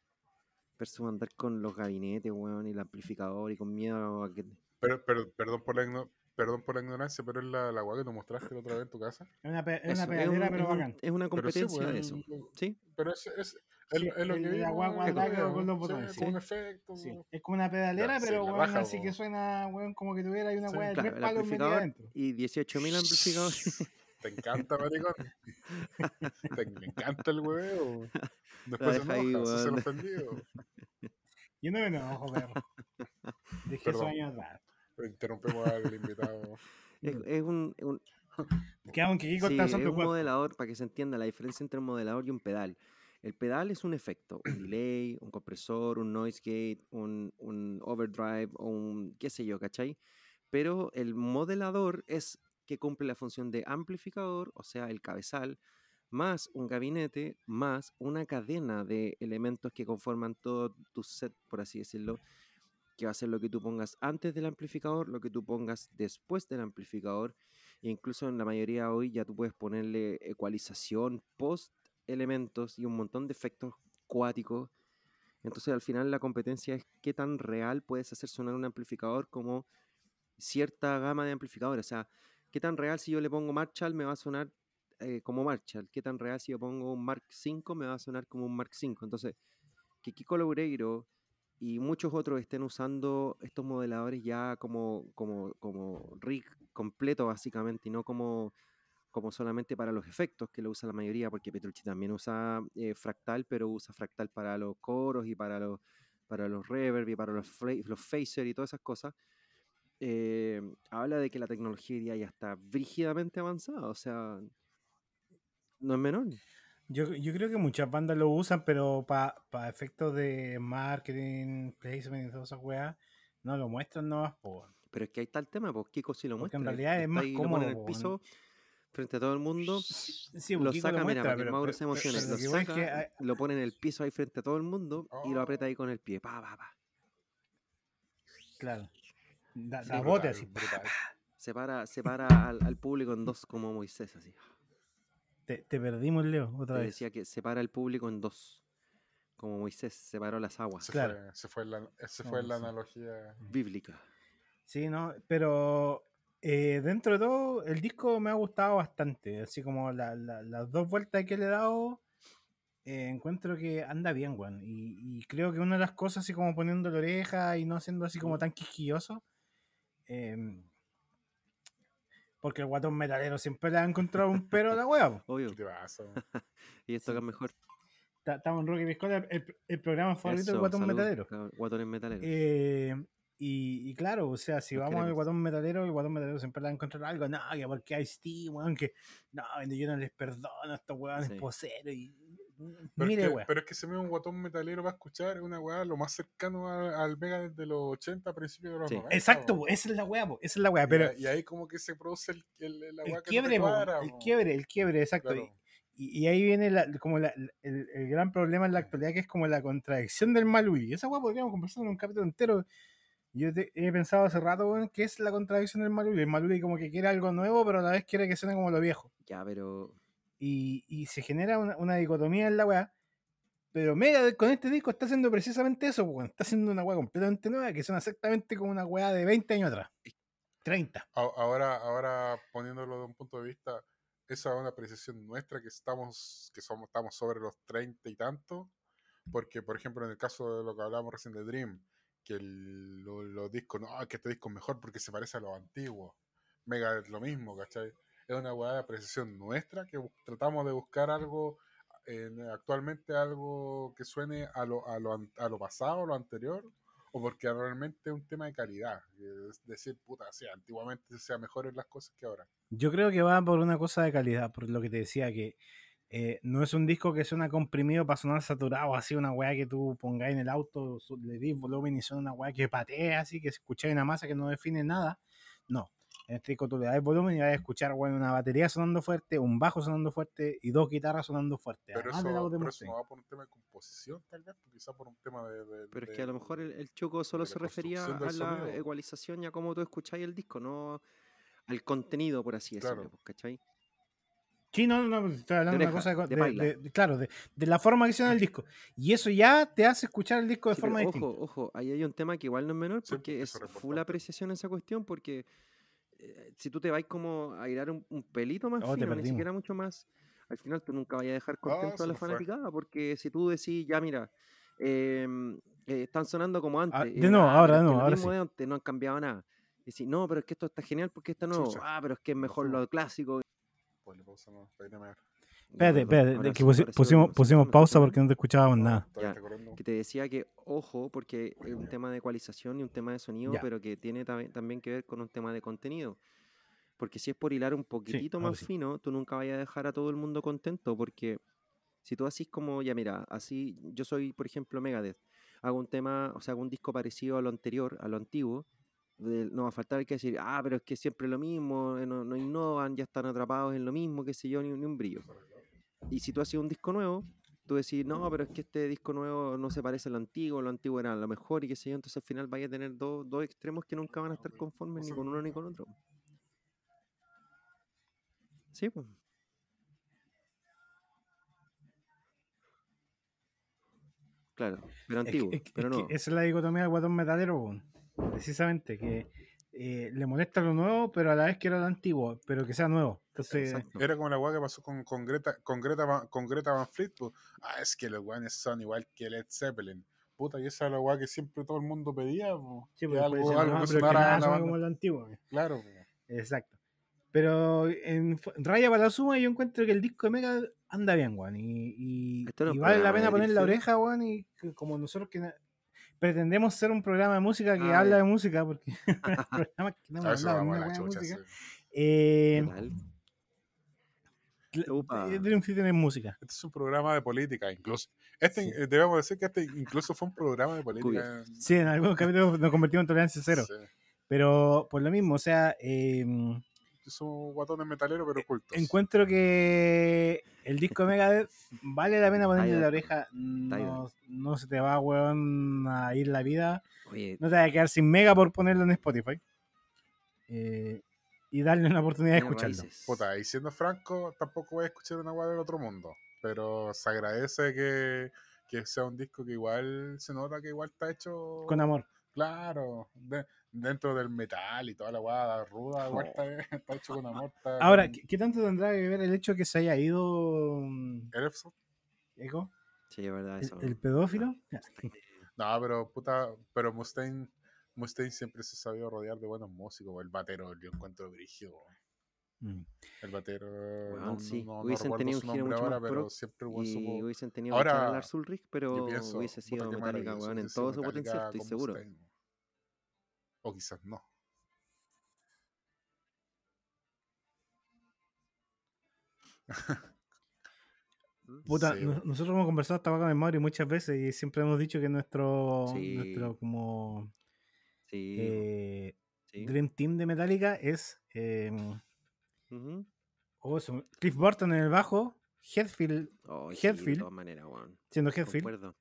Versus andar con los gabinetes, weón, y el amplificador y con miedo a que...
Pero, pero, perdón, por la igno- perdón por la ignorancia, pero es la, la que te mostraste la otra vez en tu casa.
Es una, pe- es
Eso,
una
es,
pedalera,
un-
pero
es un-
bacán.
es una
Pero sí,
competencia
pues,
eso, ¿sí?
Pero es, es, es,
Sí,
lo- es lo que
de la guagua acá
día,
con los
sí,
botones,
como un efecto.
Sí, es como una pedalera, pero
raja,
así que suena, weón, como que tuviera ahí una
Sí.
weá de
Claro,
tres palos metida adentro.
y 18.000 amplificadores.
Te encanta, maricón. Te, me encanta el huevo. Después se
deja ahí,
enoja, se ofendido.
Yo no me enojo, perro. Dejé esos
Perdón. Interrumpimos al invitado.
es, es un, un-
Que aunque Kiko
sí,
está
es un modelador, para que se entienda la diferencia entre un modelador y un pedal. El pedal es un efecto, un delay, un compresor, un noise gate, un, un overdrive o un qué sé yo, ¿cachai? Pero el modelador es que cumple la función de amplificador, o sea, el cabezal, más un gabinete, más una cadena de elementos que conforman todo tu set, por así decirlo, que va a ser lo que tú pongas antes del amplificador, lo que tú pongas después del amplificador, e incluso en la mayoría hoy ya tú puedes ponerle ecualización post elementos y un montón de efectos cuáticos. Entonces al final la competencia es qué tan real puedes hacer sonar un amplificador como cierta gama de amplificadores. O sea, qué tan real si yo le pongo Marshall me va a sonar eh, como Marshall. Qué tan real si yo pongo un Mark V me va a sonar como un Mark V. Entonces, que Kiko Loureiro y muchos otros estén usando estos modeladores ya como, como, como rig completo básicamente y no como, como solamente para los efectos que lo usa la mayoría, porque Petrucci también usa eh, fractal, pero usa fractal para los coros y para los, para los reverb y para los, los phaser y todas esas cosas. eh, habla de que la tecnología ya está brígidamente avanzada, o sea, no es menor.
Yo, yo creo que muchas bandas lo usan, pero para efectos de marketing, placement y todas esas weas, no lo muestran nomás, po.
Pero es que ahí está el tema, pues Kiko sí lo
Porque
muestra.
en realidad es
está
más
ahí, lo
cómodo,
en el
po,
piso frente a todo el mundo.
Sí,
lo
Kiko
saca, mira,
muestra,
para que
pero-
Mauro
pero-
se emocione.
pero
Lo
lo es
saca,
que hay-
lo pone en el piso ahí frente a todo el mundo y lo aprieta ahí con el pie. Pa, pa, pa.
Claro. Da,
Sí,
da
brutal,
bote así.
brutal.
Separa, separa al, al público en dos como Moisés, así.
Te, te perdimos, Leo, otra
Te
vez.
decía que separa al público en dos. Como Moisés separó las aguas.
Se
Claro.
fue, se fue la, se
No,
fue la
sí.
analogía.
Bíblica.
Sí, no, pero eh, dentro de todo, el disco me ha gustado bastante. Así como la- la- las dos vueltas que le he dado, eh, encuentro que anda bien, weón. Y, y creo que una de las cosas, así como poniendo la oreja y no siendo así como tan quisquilloso, em, porque el guatón metalero siempre le ha encontrado un pero a la po.
Obvio.
¿Qué pasa?
Y esto
Sí.
acá mejor.
Ta- Estamos en Rocky Piscola, el, el programa favorito del
Eso,
Guatón
salud,
Metalero.
cabrón, Guatones metaleros.
Eh, y, y claro, o sea, si vamos al. Guatón Metalero, el Guatón Metalero siempre le va a encontrar algo. No, que porque hay Steam, weón, que no, yo no les perdono a estos weones
Sí.
poseros. Y,
Pero,
mire,
es que, pero es que se me un guatón metalero va a escuchar es una weá lo más cercano a- al Mega de los 80 a principios de los
Sí.
90.
Exacto, esa es la weá, esa es la weá.
Y
Pero
ahí- y ahí como que se produce el, el- la weá
el
que
quiebre,
no cuadra,
el quiebre, el quiebre, exacto.
Claro.
Y, y ahí viene la- como la- el, el gran problema en la actualidad, que es como la contradicción del Maluli. Esa weá podríamos conversar en un capítulo entero. Yo te- he pensado hace rato, weón, que es la contradicción del Maluli. El Maluli como que quiere algo nuevo, pero a la vez quiere que suene como lo viejo.
Ya, pero.
Y, y se genera una, una dicotomía en la weá. Pero Mega con este disco está haciendo precisamente eso, po, weón. está haciendo una weá completamente nueva que suena exactamente como una weá de 20 años atrás. 30.
A- Ahora, ahora poniéndolo de un punto de vista, esa es una apreciación nuestra que estamos, que somos, estamos sobre los 30 y tantos, porque por ejemplo en el caso de lo que hablábamos recién de Dream, que el- lo- los discos, no, que este disco es mejor porque se parece a los antiguos. Mega es lo mismo, ¿cachai? Es una weá de apreciación nuestra que tratamos de buscar algo, en- actualmente algo que suene a lo, a lo, a lo pasado, a lo anterior, o porque realmente es un tema de calidad. Es decir, puta, sí, antiguamente sea mejores las cosas que ahora.
Yo creo que va por una cosa de calidad, por lo que te decía, que eh, no es un disco que suena comprimido para sonar saturado, así una weá que tú pongáis en el auto, le dis volumen y suena una weá que patea, así que escucháis una masa que no define nada. No. En este disco tú le das volumen y vas a escuchar weón, una batería sonando fuerte, un bajo sonando fuerte y dos guitarras sonando fuerte.
Pero eso,
de la voz de
pero eso no va por un tema de composición, tal vez, quizá por un tema de. de-
Pero es que a lo mejor el, el Choco solo se refería a la
sonido.
ecualización y a cómo tú escucháis el disco, no al contenido, por así decirlo,
Claro.
pues, ¿cachai?
Sí, no, no, no, estoy hablando de una
oreja,
cosa de,
de
de-
paila.
de- de- claro, de, de la forma que suena el disco. Y eso ya te hace escuchar el disco de
Sí,
forma
ojo,
distinta.
ojo, ahí hay un tema que igual no es menor
Sí,
porque es
eso es
full apreciación esa cuestión porque eh, si tú te vas como a airar un, un pelito más
Oh,
fino, ni siquiera mucho más, al final tú nunca vayas a dejar contento
se
a la
fue.
fanaticada porque si tú decís, ya mira, em, eh, están sonando como antes.
Ah, de
digo,
nuevo,
"Ah,
ahora, de
lo
ahora
mismo
sí.
de antes, no han cambiado nada. Y decís, no, pero es que esto está genial porque está nuevo.
Chucha,
Ah, pero es que es mejor lo clásico.
Ponle pausa, no, para ir a.
Espérate, espérate,
ahora
que
sí,
pusi-
sí,
pusimos,
sí,
pusimos
¿me
pausa porque no te escuchábamos
No,
nada.
Ya, que te decía que ojo, porque es un tema de ecualización y un tema de sonido,
Ya.
pero que tiene también que ver con un tema de contenido. Porque si es por hilar un poquitito
ahora
más
sí.
fino, tú nunca vayas a dejar a todo el mundo contento, porque si tú así como, ya mira, así, yo soy, por ejemplo, Megadeth, hago un tema, o sea, hago un disco parecido a lo anterior, a lo antiguo, de- no va a faltar el que decir, ah, pero es que siempre lo mismo, eh, no, no innovan, ya están atrapados en lo mismo, qué sé yo, ni, ni un brillo. Y si tú haces un disco nuevo, tú decís, no, pero es que este disco nuevo no se parece a lo antiguo, lo antiguo era lo mejor y qué sé yo, entonces al final vaya a tener dos, dos extremos que nunca van a estar conformes ni con uno ni con otro. Sí, pues. Claro, pero
Es que-
antiguo,
es que-
pero
es que
no.
esa es la dicotomía del guatón metalero, precisamente, que eh, le molesta lo nuevo, pero a la vez quiere lo antiguo, pero que sea nuevo. Entonces,
Exacto.
Era como la weá que pasó con, con Greta, con Greta, Van- con Greta Van Fleet. pues. Ah, es que los weones son igual que Led Zeppelin. Puta, y esa es la weá que siempre todo el mundo pedía. po,
sí,
que
pues,
algo,
después dicen,
algo
"No,
que
pero es que
sonara
nada
a la
suena
banda".
como lo antiguo. weón".
Claro.
Exacto. Pero en raya para la suma, yo encuentro que el disco de Mega anda bien, weón. Y, vale la pena
de
poner la oreja, weón. Y como nosotros que pretendemos ser un programa de música que
Ah,
habla de música, porque que no
A
hemos
eso
hablado
chucha.
música.
sí.
Eh, eh, Dream Theater es música.
Este es un programa de política, incluso. Este,
Sí.
eh, debemos decir que este incluso fue un programa de política.
Sí, en algunos capítulos nos convertimos en tolerancia cero.
Sí.
Pero por lo mismo, o sea, eh,
Somos guatones metaleros, pero ocultos.
encuentro que el disco de Megadeth vale la pena ponerle la oreja. No, no se te va, weón, a ir la vida.
Oye,
No te vas a quedar sin Mega por ponerlo en Spotify. Eh, y darle una oportunidad de escucharlo.
Puta, y siendo franco, tampoco voy a escuchar una weá del otro mundo. Pero se agradece que, que sea un disco que igual se nota que igual está hecho.
Con amor.
Claro, de- dentro del metal y toda la weá ruda, igual está, está hecho con amor.
Ahora,
con-
¿qué, tanto tendrá que ver el hecho que se haya ido mm,
Erefson.
Eco,
Sí, es verdad
el,
eso.
el pedófilo? Ya.
No, pero puta, pero Mustaine, Mustaine siempre se ha sabido rodear de buenos músicos. El batero, yo encuentro brígido.
Mm.
El batero.
Weón,
no, no-
sí,
no- no
hubiesen
recuerdo
tenido
su
un giro
nombre
mucho
ahora,
más
pero
pro
siempre el weón
y
supo-
hubiesen tenido
Ahora,
a Lars Ulrich, pero
pienso,
hubiese sido Metallica, weón, en todo su potencial, estoy seguro.
Mustaine. O quizás no.
Puta,
Sí,
nosotros hemos conversado esta con el Mauri muchas veces y siempre hemos dicho que nuestro,
Sí.
nuestro como
Sí,
eh,
sí.
Dream Team de Metallica es eh,
Ujú.
oh, Cliff Burton en el bajo, Headfield
Oh, sí, de
Hetfield.
todas maneras,
siendo Headfield,
Concuerdo.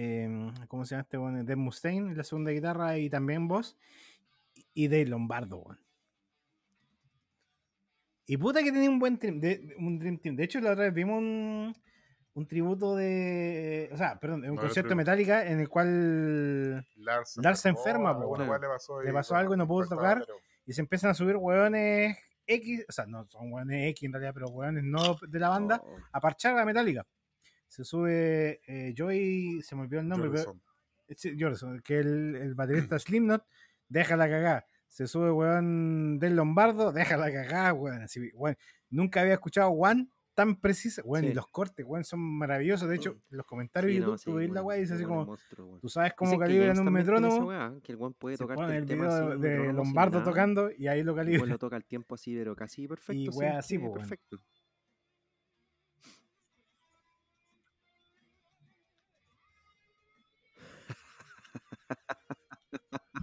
Eh, ¿cómo se llama este bueno? Dave Mustaine en la segunda guitarra y también voz, y Dave Lombardo, weón. Y puta que tenía un buen dream, de- un dream Team. De hecho, la otra vez vimos un, un tributo de. O sea, perdón, un
No,
concierto de Metallica en el cual
Lars,
Lars se enferma,
le pasó,
Le algo y no pudo tocar. Y se empiezan a subir hueones X, o sea, no son hueones X en realidad, pero hueones no de la banda,
Oh,
a parchar a la Metallica. Se sube eh, Joey, se me olvidó el nombre, pero
Jordison.
Sí, Jordison, que el, el baterista Slipknot deja la cagada. Se sube, weón, del Lombardo, deja la cagada, weón. Así, weón. Nunca había escuchado One tan precisa, weón. Y
Sí.
los cortes, weón, son maravillosos. De hecho, en los comentarios
sí,
de
no,
YouTube
sí,
tú la
weón,
weá y dice así como,
monstruo,
tú sabes cómo calibran un metrónomo.
weá, que el weón puede
Se
tocar el, tema
de
sin
Lombardo tocando y ahí lo
y
calibra.
lo toca al tiempo así, pero casi perfecto.
weá
sin
así,
perfecto.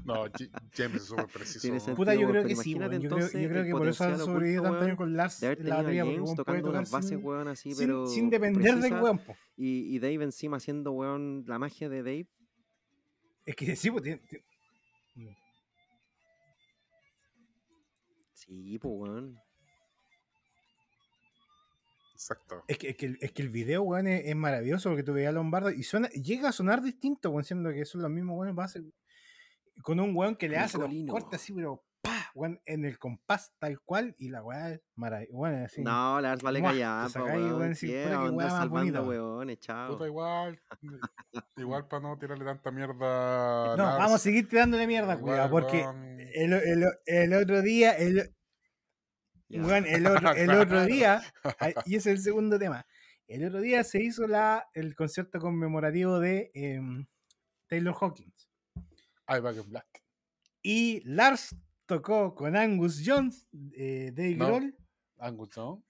No, James es súper preciso.
Tiene sentido.
Puta, yo creo que sí. Yo creo, yo
entonces
creo que por eso ha
potencial
sobrevivido tanto años con Lars
De haber
la batería,
James tocando unas bases,
sin,
weón, así,
sin-
pero
sin depender del weón, po.
Y, y Dave encima haciendo, weón, la magia de Dave.
Es que sí, pues tiene- tiene-
Sí, pues, weón.
Exacto.
Es que, es, que, el- es que el video, weón, es, es maravilloso porque tú veías a Lombardo y suena, llega a sonar distinto, weón, siendo que son los mismos weones base. Con un weón que le hace los cortes así, pero pa, weón, en el compás tal cual y la weá es maravillosa. Así.
No, Lars vale callar, weón.
weón, puta,
salvando,
weón.
weones, chao.
Igual. igual para no tirarle tanta mierda.
No,
Lars,
vamos a seguir tirándole mierda, cuidado, porque
weón,
el, el- el otro día, el, Weón, el otro, el otro
Claro.
día, y ese es el segundo tema, el otro día se hizo la, el concierto conmemorativo de em, Taylor Hawkins.
Ay, Back in Black.
Y Lars tocó con Angus Jones, eh, Dave
No.
Grohl,
Angus, ¿no?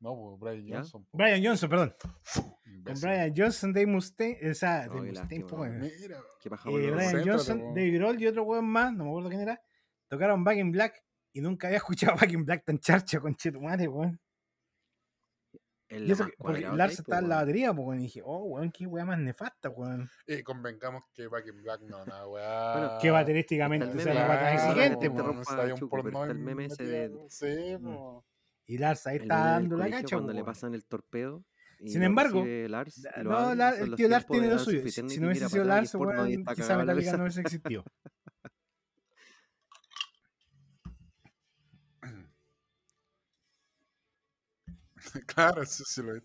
No, pues Brian. Johnson. po.
Brian Johnson, perdón, con. Brian Johnson, Dave Mustaine, o sea,
No,
Dave Mustaine,
lástima,
po, weón.
Mira,
¿Qué paja,
Eh? Brian Johnson. Dave Grohl y otro weón más, no me acuerdo quién era, tocaron Back in Black y nunca había escuchado Back in Black tan charcha con Chetumare, weón. Y eso
más
que- porque Lars
po,
en la
weón.
batería, pues, weón, y dije, oh, weón, qué weá más nefasta, weón.
Y convengamos que Back in Black no, nada, weá.
Bueno,
Que baterísticamente
está el
sea la
claro,
exigente,
está
está el meme ese de-
Sí,
Mm.
po.
Y Lars ahí está dando la cacha,
cuando le
weón.
pasan el torpedo.
Sin embargo,
Lars,
No, el tío Lars tiene lo suyo. Si, no hubiese sido Lars, weón,
está
quizá Metallica no hubiese existido.
claro, eso sí lo es.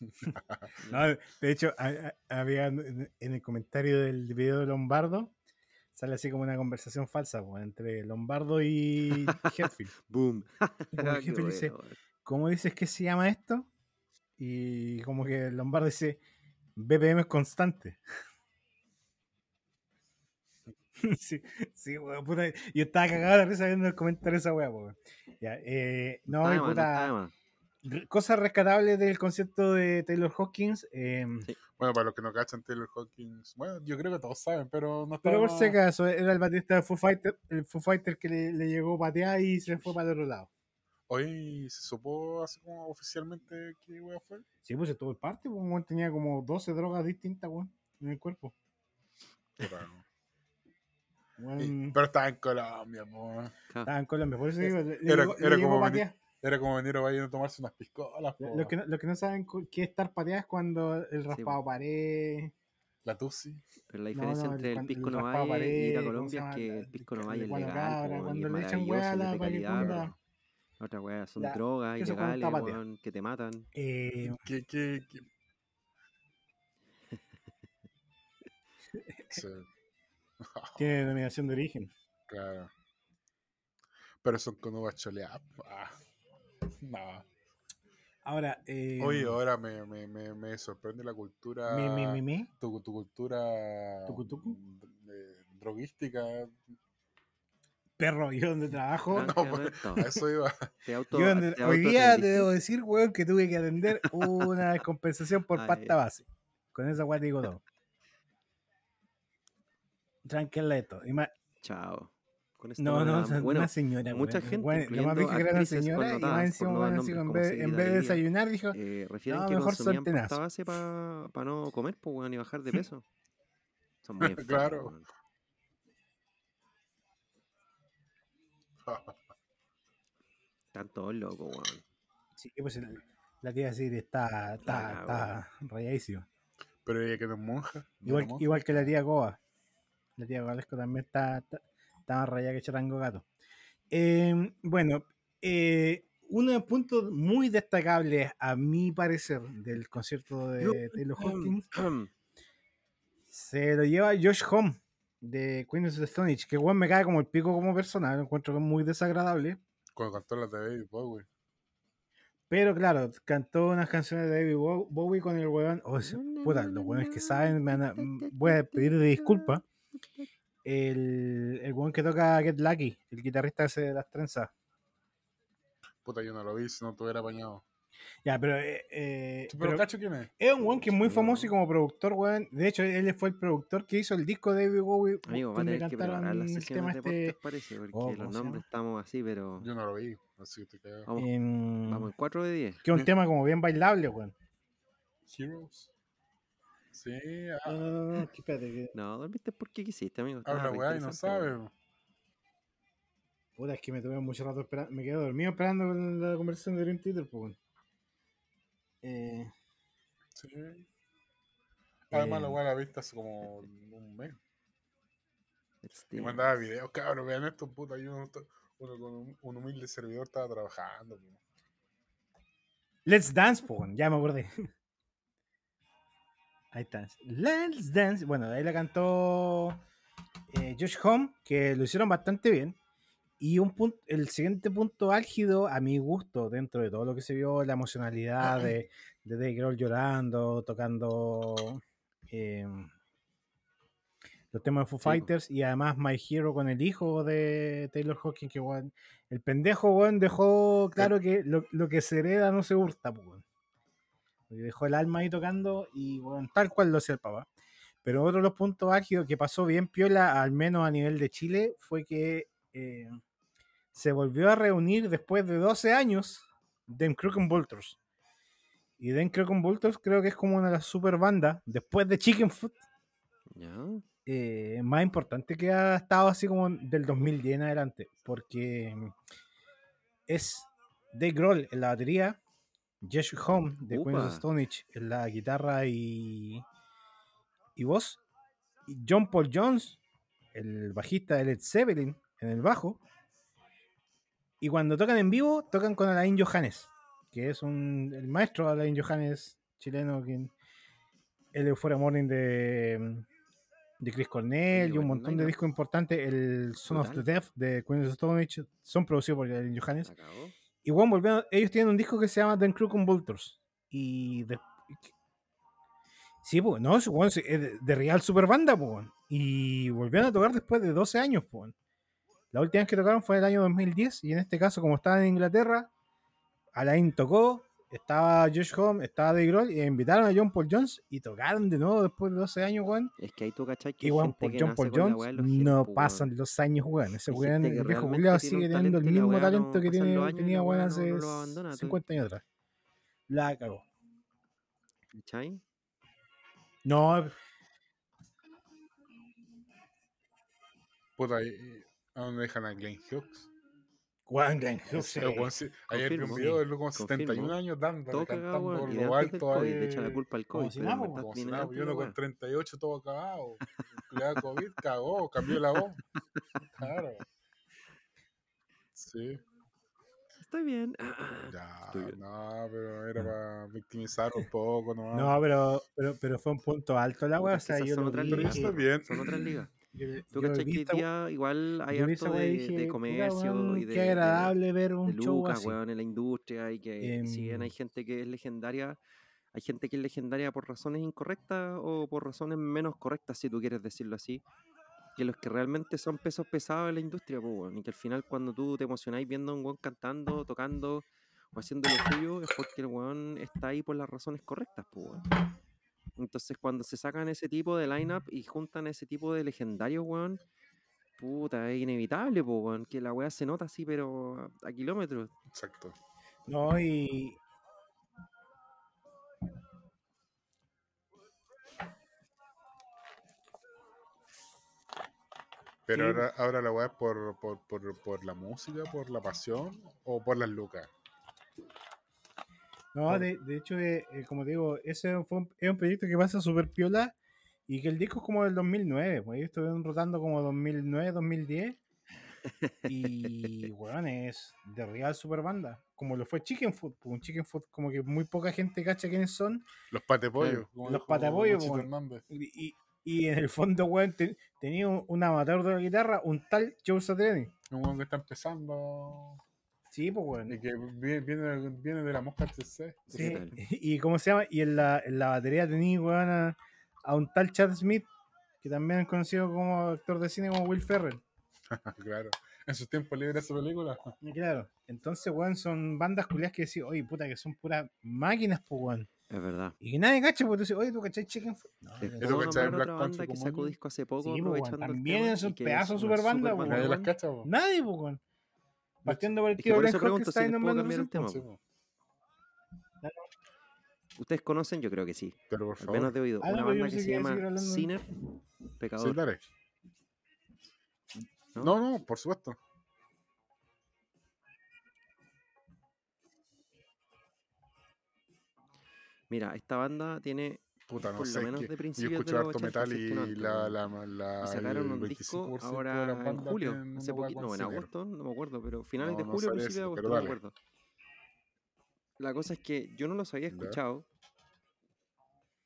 No, de hecho, a- a- había en en el comentario del video de Lombardo, sale así como una conversación falsa weón, entre Lombardo y Hetfield.
Boom.
Y como Hetfield dice,
bueno, weón.
¿cómo dices que se llama esto? Y como que Lombardo dice, BPM es constante. sí, sí, weón, puta. Yo estaba cagado de risa viendo el comentario de esa weá, weón. Ya, eh, no,
Está
y
de más, no está de
puta. Cosas rescatables del concierto de Taylor Hawkins. eh,
Bueno, para los que no cachan Taylor Hawkins, bueno, yo creo que todos saben, pero no
pero por si acaso, era el batista de Foo Fighter, el Foo Fighter que le, le llegó a patear y se fue para el otro lado.
Hoy se supo así como oficialmente qué wea fue.
Sí, pues estuvo el parte, pues, weón, tenía como 12 drogas distintas, weón, en el cuerpo.
Puta, no.
Weón,
Y- pero estaba en Colombia.
Ja.
Estaba en Colombia, por eso digo, le, le
Era-
le llegó
como
patear.
Era como venir a Valle a tomarse unas piscolas.
Lo- Los que, no, los que no saben qué es estar pateado es cuando el raspado pared.
La Tusi.
Pero la
no,
diferencia
no,
entre el
cuan-
pisco
raspado
no
pared,
y ir a
¿cómo se
Colombia es que
La-
el pisco
el-
no
el
es legal,
cabra, cuando le echan
es
la
calidad. La otra weá son
Ya,
drogas ilegales, weón, que te matan.
Eh,
¿Qué, qué, qué? Sí,
tiene denominación de origen.
claro. Pero son con uvas choleadas. Ah, no.
Ahora, eh,
Oye, ahora me, me, me, me sorprende la cultura.
mi, mi, mi, mi.
Tu, tu cultura.
Tucu, tucu.
eh, droguística.
Perro, yo donde trabajo.
No. A eso iba.
Te auto-
Yo donde-
te
hoy día te debo decir, weón, que tuve que atender una descompensación por
Ay.
pasta base. Con esa weá digo todo. Más-
Chao. Con
no, no, o sea,
bueno,
una señora.
mucha gente,
Weón, Lo más dije que era una señora y más encima,
por no
weón,
dar
así,
nombres,
en vez, en vez de desayunar, dijo,
eh, refieren
No,
que
mejor
consumían pasta base para no comer, pues, weón, y bajar de peso. Son muy enfermos,
Claro.
Están todos locos, weón.
sí, pues el- la tía sí está, está, rayadísima.
Pero ella que no es monja.
Igual,
monja.
igual que la tía Coa. La tía Valesco también está, está, está más rayada que Charango Gato. Eh, bueno, eh, uno de los puntos muy destacables, a mi parecer, del concierto de Taylor Hawkins se lo lleva Josh Home de Queen of the Stone Age, que igual me cae como el pico como persona, lo encuentro que es muy desagradable.
Cuando cantó la de David Bowie.
Pero claro, cantó unas canciones de David Bow- Bowie con el weón. Oh, puta, los weones que saben, me van a- voy a pedir disculpas. El, el weón que toca Get Lucky, el guitarrista ese de las trenzas.
Puta, yo no lo vi si no te hubiera apañado.
Ya, pero, eh, eh,
Pero,
pero
cacho quién es.
es un weón que es muy famoso y como productor, weón. De hecho, él fue el productor que hizo el disco de David Bowie
Amigo, va a tener que preparar las
el tema
sesiones de
este.
podcast, parece, porque
Oh, ¿cómo
los nombres estamos así, pero
Yo no lo vi. Así que te
em,
vamos en 4 de 10.
que es un tema como bien bailable, weón.
Heroes. Sí,
No,
ah,
no, no, no, que espérate, que-
No, dormiste porque quisiste, amigo.
habla weá y no sabe.
Puta, es que me tuve mucho rato esperando. Me quedé dormido esperando con la conversación de Dream Theater, pues. Eh,
Sí. Además,
Eh,
la weá la viste hace como un mes. Y mandaba videos, cabrón, vean esto, puta. Y uno, uno con un, un humilde servidor estaba trabajando.
Let's Dance, pues, ya me acordé. Ahí está. Let's Dance. Bueno, de ahí la cantó eh, Josh Home, que lo hicieron bastante bien. Y un punto, el siguiente punto álgido, a mi gusto, dentro de todo lo que se vio, la emocionalidad de, de Dave Grohl llorando, tocando eh, los temas de Foo
Sí.
Fighters y además My Hero con el hijo de Taylor Hawkins, que el pendejo weón dejó claro que lo, lo que se hereda no se hurta, Dejó el alma ahí tocando y weón, tal cual lo hacía el papá. Pero otro de los puntos álgidos que pasó bien piola, al menos a nivel de Chile, fue que eh, se volvió a reunir después de 12 años Them Crooked Vultures. Y Them Crooked Vultures creo que es como una de las super bandas, después de Chicken Foot,
Ya.
eh, más importante que ha estado así como del 2010 en adelante, porque es Dave Grohl en la batería, Josh Home de Queen of Age en la guitarra y, y voz, y John Paul Jones, el bajista de Led Zeppelin, en el bajo. Y cuando tocan en vivo, tocan con Alain Johannes, que es un, el maestro Alain Johannes chileno, quien el Euphoria Morning de, de Chris Cornell y un montón de discos importantes. El Son of the. Deaf de Queen of the Stone Age son producidos por Alain Johannes. Y bueno, volvieron, ellos tienen un disco que se llama The Crew con Vultures. Y de- Sí, pues, no, es de, de Real Super Banda, pues. Y volvieron a tocar después de 12 años. La última vez que tocaron fue el año 2010. Y en este caso, como estaban en Inglaterra, Alain tocó, estaba Josh Home, estaba Dave Grohl, y invitaron a John Paul Jones y tocaron de nuevo después de 12 años, weón.
Es que ahí tú cachai que
Y weón,
gente
por
que
John Paul Jones no pasan
weón.
los años, weón. Ese weón,
que
el viejo
tiene
sigue teniendo el mismo
no
talento que tiene,
años
tenía weón hace
no lo abandona, tú.
50 años atrás. La cagó.
¿Cachai?
No,
Puta, ¿y- y ¿a dónde dejan a Glenn Hughes?
Juan
sí- Ayer vi un video de él como
Confirmo.
71 años dando,
Todo cagado,
cantando.
Y
lo alto
COVID,
ahí.
le echa la culpa al COVID.
si
pero
nada,
verdad
Como si nada,
antes
yo
la
no con
weá.
38 todo cagado. Le da COVID, cagó, cambió la voz. Claro. Sí.
Estoy bien.
Ya,
Estoy bien.
no, pero era para victimizar un poco nomás.
No, pero, pero, pero fue un punto alto la weá. O sea, yo
son otras
y-
está bien.
Son otras ligas. ¿Tú cachai que día igual hay harto de,
dije,
de
"Puta,
comercio
weón,
y de,
qué
de-
agradable ver
de
un show
lucas,
así.
weón, en la industria y que si bien hay
Em,
gente que es legendaria, hay gente que es legendaria por razones incorrectas o por razones menos correctas, si tú quieres decirlo así, que los que realmente son pesos pesados en la industria, pues, weón, y que al final cuando tú te emocionáis viendo a un weón cantando, tocando o haciendo lo suyo, es porque el weón está ahí por las razones correctas, pues, weón. Entonces cuando se sacan ese tipo de lineup y juntan ese tipo de legendarios, weón, puta, es inevitable, pues, weón, que la weá se nota así, pero a, a kilómetros.
Exacto.
No, y.
Pero
Sí.
ahora, ahora la weá es por, por, por, por la música, por la pasión o por las lucas.
No, de, de hecho, eh, eh, como te digo, ese fue un, es un proyecto que pasa súper piola y que el disco es como del 2009. Pues ellos estuvieron rotando como 2009, 2010. Y, weón, es de real super banda. Como lo fue Chicken Food. pues, un Chicken Food, como que muy poca gente cacha quiénes son.
Los patepollos.
Claro.
Los patepollos. Y, y- y en el fondo, weón, te- tenía un, un amateur de la guitarra, un tal Joe Satriani.
Un weón que está empezando
Sí, pues, weón.
y que viene, viene, de la mosca HC.
Sí, y cómo se llama, y en la, en la batería tenía weón, a, a un tal Chad Smith, que también es conocido como actor de cine como Will Ferrell.
claro. En sus tiempos libres esa película.
Claro, entonces, weón, son bandas culiadas que decís, oye, puta, que son puras máquinas, pues, weón.
Es verdad.
Y que nadie cacha, porque tú dices, oye, tú cachai Chicken. No,
Te
no
cachai
nombrar
Black
otra banda que sacó disco hace poco,
Sí, pues, weón,
aprovechando el
también es un pedazo super banda, weón.
Nadie las
weón.
cacha, po.
Nadie, pues, weón. Partiendo por el
Es que por eso pregunto si
está
les puedo
nombrando
cambiar el tema.
Sí.
¿Ustedes conocen? Yo creo que sí.
Pero por
Al
favor.
menos de oído.
Ah,
Una banda que se llama. Sinner,
Sí,
Pecador.
dale.
¿no?
No, no, por supuesto.
Mira, esta banda tiene
Puta, no
por
sé.
lo menos de
yo
principios de
escucho harto
80,
metal
no
y la, la, la,
y sacaron un
25%
disco ahora en julio, hace poquito, no, en agosto, no me acuerdo, pero finales
No,
de julio,
sabría
principios de agosto, no me acuerdo. La cosa es que yo no los había
Ya.
escuchado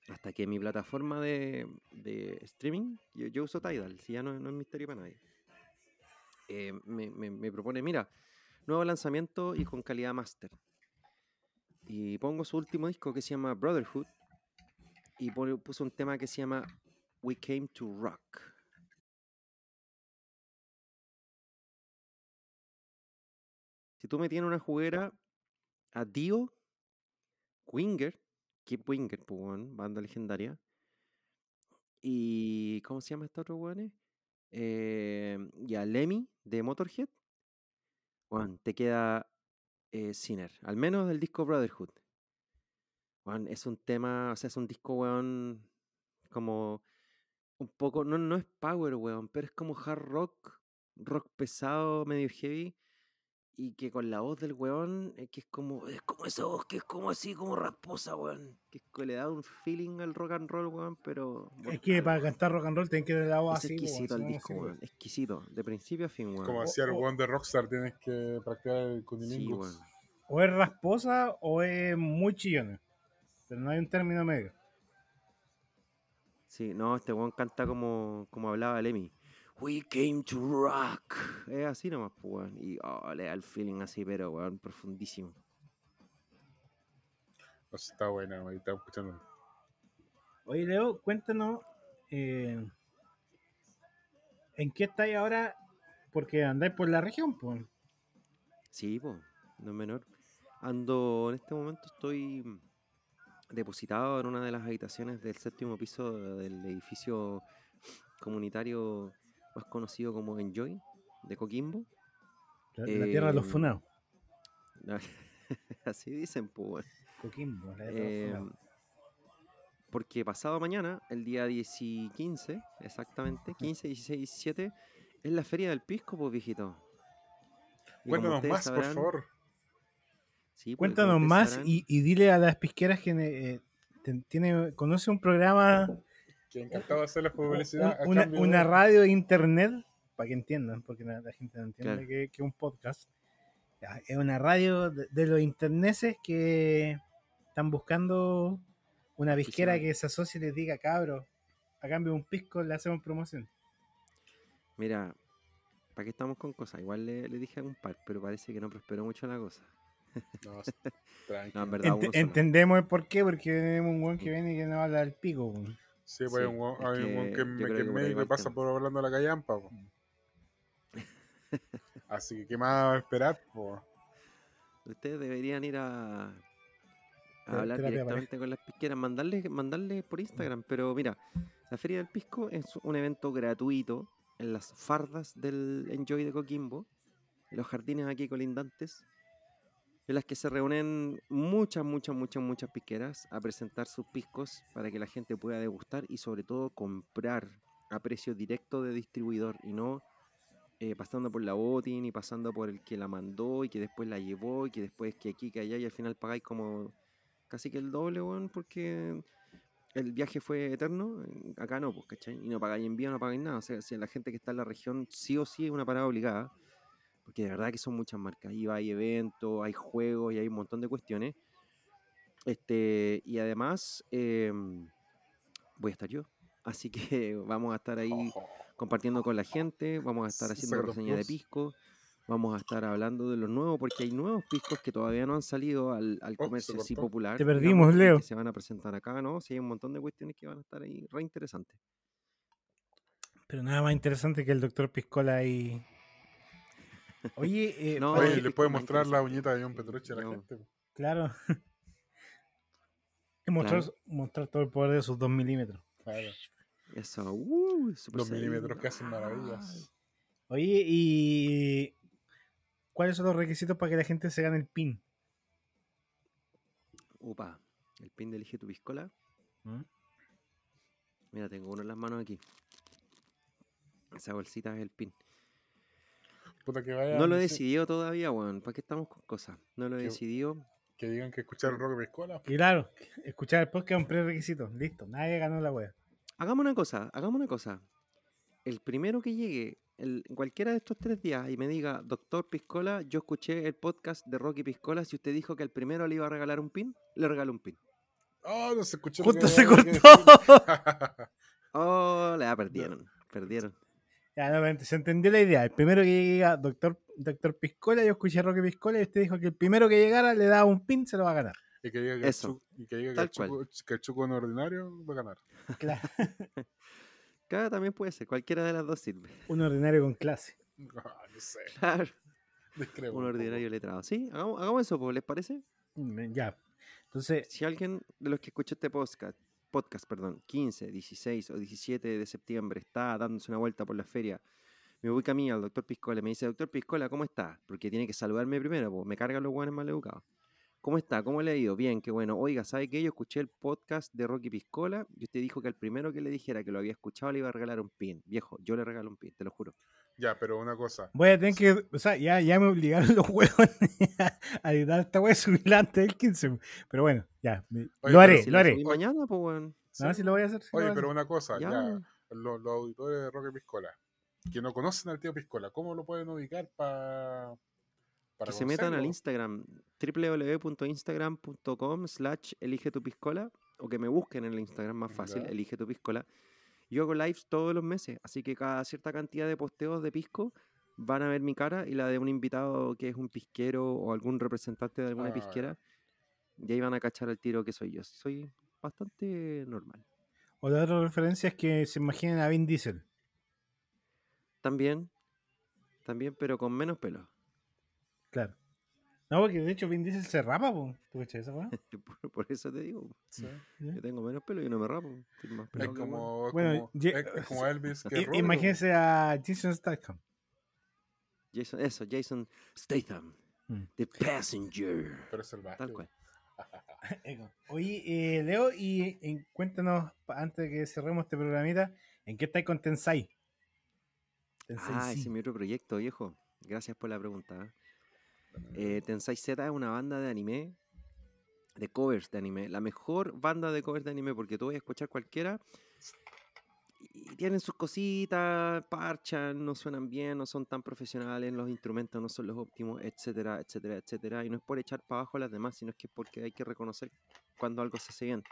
hasta que mi plataforma de, de streaming, yo, yo uso Tidal, si ya no, no es misterio para nadie, eh, me, me- me propone, mira, nuevo lanzamiento y con calidad master. Y pongo su último disco que se llama Brotherhood y puso un tema que se llama We Came to Rock. Si tú me tienes una juguera a Dio, Winger, Keep Winger, pues, banda legendaria. Y. ¿Cómo se llama este otro weón? Eh, y a Lemmy de Motorhead. Weón, te queda eh, Sinner. Al menos del disco Brotherhood. Es un tema, o sea, es un disco, weón, como un poco, no, no es power, weón, pero es como hard rock, rock pesado, medio heavy, y que con la voz del weón, eh, que es como, es como esa voz que es como así, como rasposa, weón, que es que le da un feeling al rock and roll, weón, pero...
Es que para cantar rock and roll tienen que tener la voz
Es
así, pues,
exquisito
weón,
el disco, weón, exquisito, de principio a fin, weón.
Como decía el
o-
weón de Rockstar, tienes que practicar el
Sí,
cunilingus.
weón.
O es rasposa o es muy chillona. Pero no hay un término medio.
Sí, no, este weón canta como, como hablaba Lemmy. We came to rock. Es así nomás, pues, weón. Y oh, le da el feeling así, pero weón, profundísimo.
Está buena, ahí estaba escuchando.
Oye, Leo, cuéntanos eh, en qué estáis ahora, porque andáis por la región, pues.
Sí, pues, no es menor. Ando, en este momento estoy depositado en una de las habitaciones del séptimo piso del edificio comunitario más conocido como Enjoy, de Coquimbo.
La, la tierra de los
Eh,
funados.
así dicen, pues.
Coquimbo, la tierra de los
Eh,
funados.
porque pasado mañana, el día 10 y 15, exactamente, 15, 16, 17, es la feria del pisco, pues viejito. Y
Cuéntanos más, por favor.
Sí, pues,
Cuéntanos más y, y dile a las pisqueras que eh, te- tiene, conoce un programa,
Que encantado de hacer la publicidad.
una, radio de internet, para que entiendan, porque la, la gente no entiende
Claro.
que, que es un podcast. Ya, Es una radio de, de los interneses que están buscando una pisquera
Oficial.
que se asocie y les diga, cabro, a cambio de un pisco le hacemos promoción.
Mira, ¿para qué estamos con cosas? Igual le, le dije a un par, pero parece que no prosperó mucho la cosa.
No.
No, en verdad,
Ent-
uno solo.
entendemos el por qué, porque tenemos un weón que viene y que nos habla del pico. weón.
Sí, pues hay
Sí,
un weón-
es
hay un weón
que
me, que
que
pasa por hablando la callampa. po. Así que, ¿qué más va a esperar?
Ustedes deberían ir a, a hablar directamente con las pisqueras, mandarles, mandarles por Instagram. Pero mira, la Feria del Pisco es un evento gratuito en las fardas del Enjoy de Coquimbo, en los jardines aquí colindantes, en las que se reúnen muchas, muchas, muchas, muchas pisqueras a presentar sus piscos para que la gente pueda degustar y sobre todo comprar a precio directo de distribuidor y no eh, pasando por la botín y pasando por el que la mandó y que después la llevó y que después que aquí, que allá y al final pagáis como casi que el doble, porque el viaje fue eterno. Acá no, pues, ¿cachai? Y no pagáis envío, no pagáis nada. O sea, si la gente que está en la región sí o sí es una parada obligada, porque de verdad que son muchas marcas. Ahí va, hay eventos, hay juegos y hay un montón de cuestiones. Este, y además, em, voy a estar yo. Así que vamos a estar ahí
Ojo.
compartiendo con la gente, vamos a estar haciendo
saca los
reseña de pisco, vamos a estar hablando de los nuevos, porque hay nuevos piscos que todavía no han salido al, al
Oh,
comercio así popular.
Te perdimos,
y
Leo.
Que se van a presentar acá, ¿no? Sí, hay un montón de cuestiones que van a estar ahí re interesantes.
Pero nada más interesante que el doctor Piscola y. Oye, eh,
No,
Oye, ¿le puede mostrar la uñita de John Petrucci a la
No.
gente?
claro. Mostrar, mostrar todo el poder de sus dos milímetros.
Claro.
Eso, uh, Super
Dos
Saiyan.
milímetros que hacen maravillas.
Oye, ¿y cuáles son los requisitos para que la gente se gane el pin?
Upa, el pin de Elige tu Piscola.
¿Mm?
Mira, tengo uno en las manos aquí. Esa bolsita es el pin.
Puta que vaya.
No lo he decidido todavía, weón. ¿Para qué estamos con cosas? No lo he decidido.
Que digan que escucharon Rock Piscola.
Y claro, escuchar el podcast es un prerequisito. Listo, nadie ganó la wea.
Hagamos una cosa, hagamos una cosa. El primero que llegue el, en cualquiera de estos tres días y me diga, doctor Piscola, yo escuché el podcast de Rocky Piscola, si usted dijo que al primero le iba a regalar un pin, le regalo un pin.
Oh, no se escuchó.
Justo se cortó.
Oh, la perdieron, perdieron.
Ya, no, pero se entendió la idea. El primero que llega, doctor, doctor Piscola, yo escuché a Roque Piscola y usted dijo que el primero que llegara le daba un pin, se lo va a ganar.
y que diga que, el
Eso,
y que, diga que el Chuco, que el Chuco no ordinario va a ganar.
Claro,
Claro, también puede ser, cualquiera de las dos sirve.
un ordinario con clase.
Ah, no sé.
Claro, un ordinario letrado. Sí, hagamos, hagamos eso, ¿les parece?
Mm, Ya. Entonces,
Si alguien de los que escuchó este podcast, podcast, perdón, 15, 16 o 17 de septiembre está dándose una vuelta por la feria, me voy mí al doctor Piscola y me dice, doctor Piscola, ¿cómo está? Porque tiene que saludarme primero, pues me cargan los guanes mal educados. ¿Cómo está? ¿Cómo le ha ido? Bien, qué bueno. Oiga, ¿sabe qué? Yo escuché el podcast de Rocky Piscola y usted dijo que al primero que le dijera que lo había escuchado le iba a regalar un pin. Viejo, yo le regalo un pin, te lo juro.
Ya, pero una cosa.
voy a tener que. O sea, ya, ya me obligaron los huevos a editar esta wea subirla antes del 15. Pero bueno, ya. me-
Oye,
lo haré,
si
lo haré.
mañana, pues, weón.
No, si lo voy a hacer. sí
Oye, pero
hacer.
una cosa,
Ya.
ya, los, los auditores de Roque Piscola, que no conocen al tío Piscola, ¿cómo lo pueden ubicar pa- para
que se metan al? Instagram, www.instagram.com slash elige tu piscola, o que me busquen en el Instagram más fácil,
Ya.
elige tu piscola. Yo hago lives todos los meses, así que cada cierta cantidad de posteos de pisco van a ver mi cara y la de un invitado que es un pisquero o algún representante de alguna
Ah,
pisquera, y ahí van a cachar el tiro que soy yo. Soy bastante normal.
O la otra referencia es que se imaginen a Vin Diesel.
También, también, pero con menos pelo.
Claro. No, porque de hecho Vin Diesel se rapa, po. ¿Tú cachai esa weá?
Por, por eso te digo, yo tengo menos pelo y no me rapo.
Es
pelado que bueno.
como, es
Bueno,
como,
ye-
es, es como Elvis que
Imagínense a Jason Statham.
Jason, eso, Jason Statham.
Mm.
The Passenger.
pero es el bajo.
Tal cual.
Oye, eh, Leo, y eh, cuéntanos, antes de que cerremos este programita, ¿en qué estáis con Tensai? Tensai
Ah, ese es mi otro proyecto, viejo. Gracias por la pregunta. ¿eh? Eh, Tensai Z es una banda de anime, de covers de anime. La mejor banda de covers de anime, porque tú vas a escuchar cualquiera y tienen sus cositas, parchan, no suenan bien, no son tan profesionales, los instrumentos no son los óptimos, etcétera, etcétera, etcétera. Y no es por echar para abajo a las demás, sino es que porque hay que reconocer cuando algo se hace bien.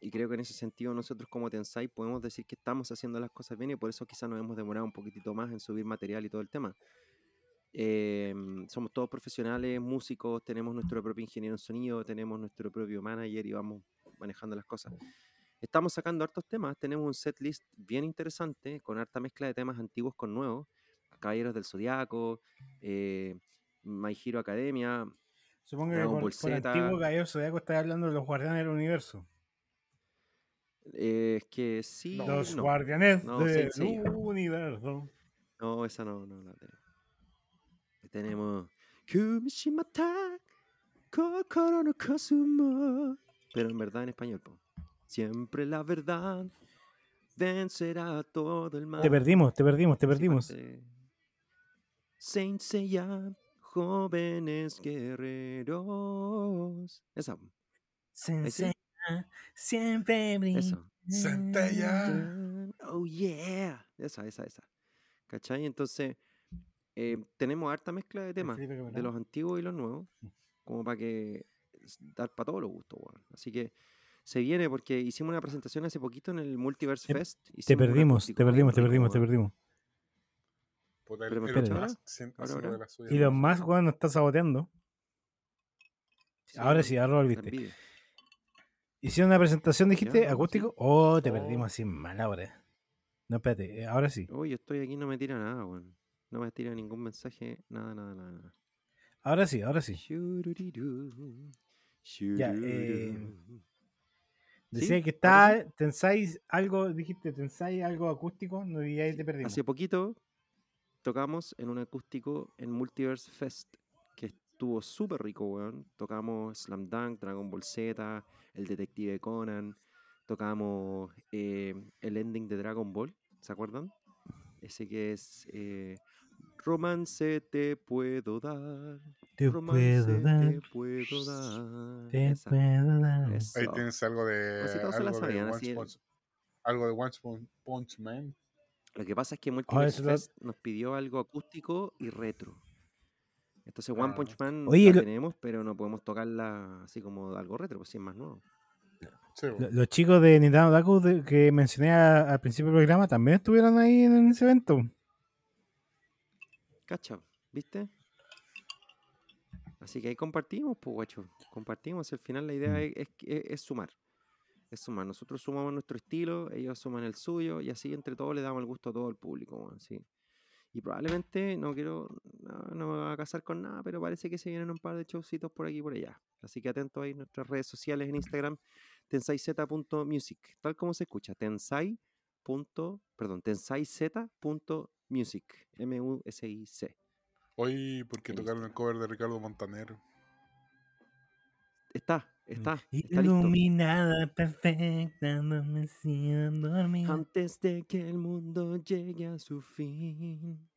y creo que en ese sentido nosotros como Tensai podemos decir que estamos haciendo las cosas bien y por eso quizás nos hemos demorado un poquitito más en subir material y todo el tema. Em, somos todos profesionales, músicos, tenemos nuestro propio ingeniero en sonido, tenemos nuestro propio manager y vamos manejando las cosas. Estamos sacando hartos temas, tenemos un set list bien interesante con harta mezcla de temas antiguos con nuevos, Caballeros del Zodiaco, eh, My Hero Academia,
Supongo que por
Z.
antiguo Caballero Zodíaco está hablando de los guardianes del universo.
eh, es que sí,
los
no,
guardianes
No,
del universo.
no, esa no, no la tenemos. Y tenemos pero en verdad en español, po. Siempre la verdad vencerá todo el mal.
Te perdimos, te perdimos, te perdimos.
Saint Seiya, jóvenes guerreros. Esa,
Sensei, siempre brilla.
eso.
Centella.
Dun, Oh yeah. Esa, esa, esa. ¿Cachai? Entonces, eh, tenemos harta mezcla de temas, de los antiguos y los nuevos,
Mm.
como para que dar para todos los gustos, weón. Así que se viene porque hicimos una presentación hace poquito en el Multiverse
Te-
Fest.
Te perdimos, te perdimos, te perdimos, te perdimos.
Puta, el-
Y los más, weón, nos está saboteando.
Sí,
Ahora sí, ahora
la
volviste. Hicieron una presentación, dijiste,
Ya,
acústico.
sí.
Oh, te
Oh.
perdimos así mal ahora. No, espérate, eh, ahora sí.
Uy, yo estoy aquí, no me tira nada, weón. No me tira ningún mensaje, nada, nada, nada. nada.
Ahora sí, ahora sí. Ya, eh. Decía
Sí,
que está, tensáis algo, dijiste, tensáis algo acústico, no y ahí te perdimos.
Hace poquito tocamos en un acústico en Multiverse Fest, que estuvo súper rico, weón. Tocamos Slam Dunk, Dragon Ball Z, El Detective Conan, tocamos eh, el ending de Dragon Ball, ¿se acuerdan? Ese que es eh, Romance te puedo dar,
Te
romance
puedo dar,
te puedo dar.
te
Esa,
puedo dar.
eso.
Ahí tienes algo de.
Así todos se la
algo, de
así el-
Punch, algo de One Punch- Man.
Lo que pasa es que Multiverse
lo-
Fest nos pidió algo acústico y retro. Entonces One
Ah.
Punch Man
Oye,
la
lo-
tenemos, pero no podemos tocarla así como algo retro, pues sí es más nuevo.
Sí,
Lo- Los chicos de Nintendo Daku que mencioné al principio del programa también estuvieron ahí en ese evento.
¿Cacha? ¿Viste? Así que ahí compartimos, pues guacho. Compartimos. Al final la idea
Mm.
es, es sumar. Es sumar. Nosotros sumamos nuestro estilo, ellos suman el suyo y así entre todos le damos el gusto a todo el público. weón, ¿sí? Y probablemente, no quiero, no, no me voy a casar con nada, pero parece que se vienen un par de showcitos por aquí y por allá. Así que atentos ahí en nuestras redes sociales en Instagram, tensaiz.music, tal como se escucha, tensai. punto- Perdón, tensaiz.music, M-U-S-I-C.
Hoy, porque tocaron el cover de Ricardo Montaner.
Está, está, está listo.
Iluminada, perfecta, no me siento dormida.
Antes de que el mundo llegue a su fin.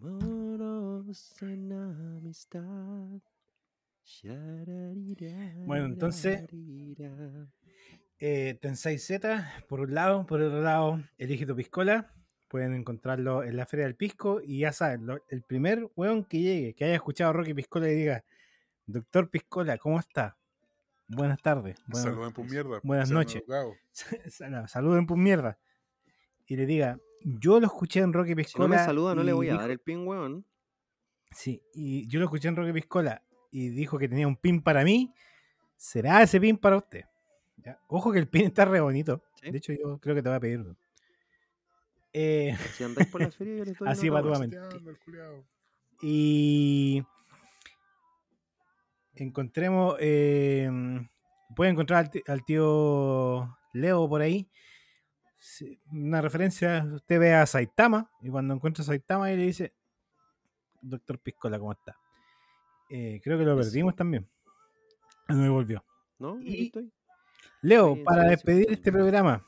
Moros en amistad.
Bueno, entonces-. Eh, Tensai Z, por un lado, por otro lado, Elige tu Piscola. Pueden encontrarlo en la Feria del Pisco. Y ya saben, lo- el primer weón que llegue, que haya escuchado a Rocky Piscola y diga, Doctor Piscola, ¿cómo está? Buenas tardes. buenas-
Saluden por mierda.
buenas noches. Saluden por mierda. Y le diga, yo lo escuché en Rocky
Si no
Piscola.
me saluda, no le voy a
dijo-
dar el pin, weón.
Sí, y yo lo escuché en Rocky Piscola y dijo que tenía un pin para mí. ¿Será ese pin para usted? ¿Ya? Ojo que el pin está re bonito.
Sí.
De hecho, yo creo que te voy a pedir uno. Eh,
Si andáis por la feria, yo les doy
Así y encontremos. eh, puede encontrar al, tío Leo por ahí. Una referencia. Usted ve a Saitama. Y cuando encuentra a Saitama, y le dice: Doctor Piscola, ¿cómo está? Eh, creo que lo perdimos también. No me volvió.
¿No?
Y-
estoy.
Leo,
Sí,
para despedir este programa,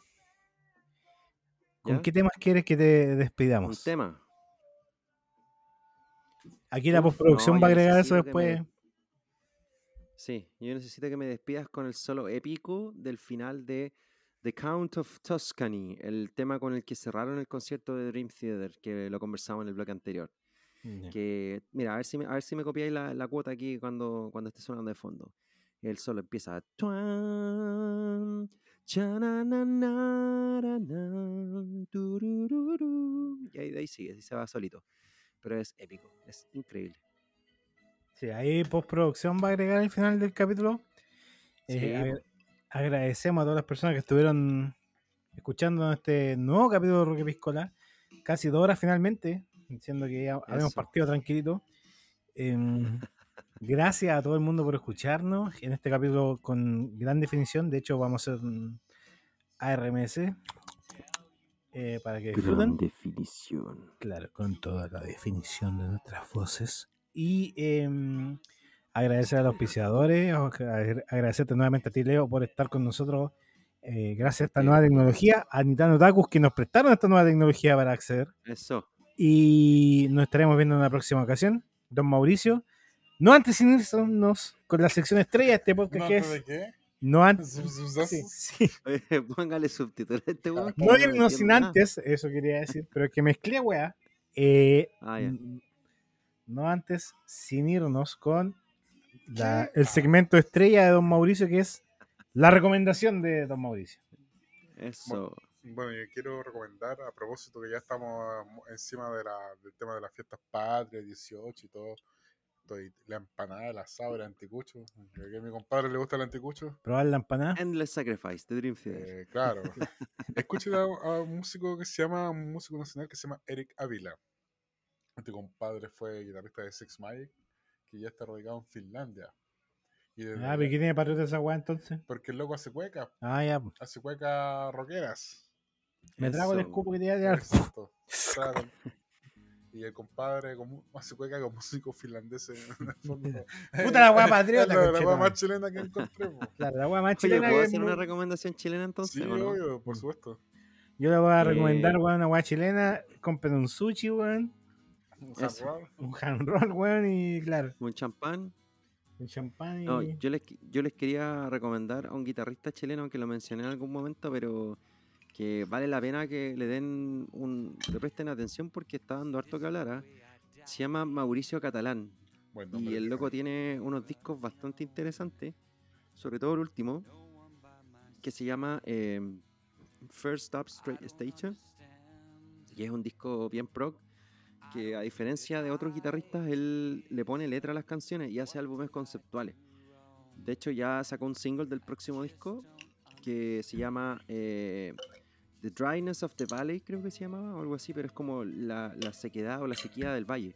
¿con
¿Ya?
qué temas quieres que te
Un
despidamos?
tema.
Aquí la postproducción
no,
va a agregar eso
me-
después.
Sí, yo necesito que me despidas con el solo épico del final de The Count of Tuscany, el tema con el que cerraron el concierto de Dream Theater, que lo conversamos en el bloque anterior. Que, mira, a ver si me, a ver si me copiáis la, la cuota aquí cuando, cuando esté sonando de fondo. El solo empieza. turururu, Y ahí de ahí sigue, así se va solito. Pero es épico, es increíble.
Sí, ahí postproducción va a agregar el final del capítulo. Eh,
Sí,
agra- agradecemos a todas las personas que estuvieron escuchando este nuevo capítulo de Roque Piscola. Casi dos horas finalmente, diciendo que ya habíamos
Eso.
partido tranquilito. Em, gracias a todo el mundo por escucharnos en este capítulo con gran definición. De hecho, vamos a hacer un ARMS eh, para que disfruten.
Gran definición.
Claro, con toda la definición de nuestras voces. Y em, agradecer a los auspiciadores, agradecerte nuevamente a ti, Leo, por estar con nosotros. eh, gracias a esta nueva tecnología, a Nitano Tacus que nos prestaron esta nueva tecnología para acceder.
Eso.
Y nos estaremos viendo en una próxima ocasión. Don Mauricio, no antes sin irnos con la sección estrella de este podcast que es.
qué?
No antes.
Sus- sus-
Sí, sí.
Oye, Póngale subtítulos a este weón.
No irnos sin
nada.
antes, eso quería decir, pero que mezclé, weá. Eh,
Ah,
no antes, sin irnos con la- el segmento estrella de Don Mauricio, que es la recomendación de Don Mauricio.
Eso.
Bueno, yo quiero recomendar, a propósito que ya estamos ah, encima de la, del tema de las fiestas patrias, 18 y todo, estoy- la empanada, el asado, el anticucho, ya que a mi compadre le gusta el anticucho,
Probar la empanada.
Endless Sacrifice, de Dream Theater.
eh, claro. Escuchen a, a un músico que se llama, un músico nacional que se llama Eric Ávila. Este compadre fue guitarrista de Six Magic, que ya está radicado en Finlandia. Y desde
Ah,
allá-
¿pero qué tiene patriota esa weá entonces?
porque el loco hace cuecas,
Ah, ya. pues.
hace cuecas rockeras.
Me trago el
Eso.
escupo que te iba a.
Exacto. Claro. Y el compadre como, hace cueca con músicos finlandeses en el fondo.
Puta la weá patriota,
La, la
conchetumare.
más chilena que encontré. po.
Claro, la weá más chilena
¿puedo hacer una
me-
recomendación chilena entonces?
Sí,
no?
obvio, por supuesto.
Yo le voy a recomendar,
Eh.
weón, una weá chilena. Compren un sushi, weón.
Un rock.
Un hand roll, weón, y claro,
Un champán.
un champán y...
No, yo les, yo les quería recomendar a un guitarrista chileno que lo mencioné en algún momento, pero que vale la pena que le den un, le presten atención porque está dando harto que hablar. ¿ah? Se llama Mauricio Catalán
Buen
y el loco tiene unos discos bastante interesantes, sobre todo el último, que se llama eh, First Stop Stra- Station, y es un disco bien prog, que a diferencia de otros guitarristas, él le pone letra a las canciones y hace álbumes conceptuales. De hecho, ya sacó un single del próximo disco que se llama eh, The Dryness of the Valley, creo que se llamaba, o algo así, pero es como la, la sequedad o la sequía del valle.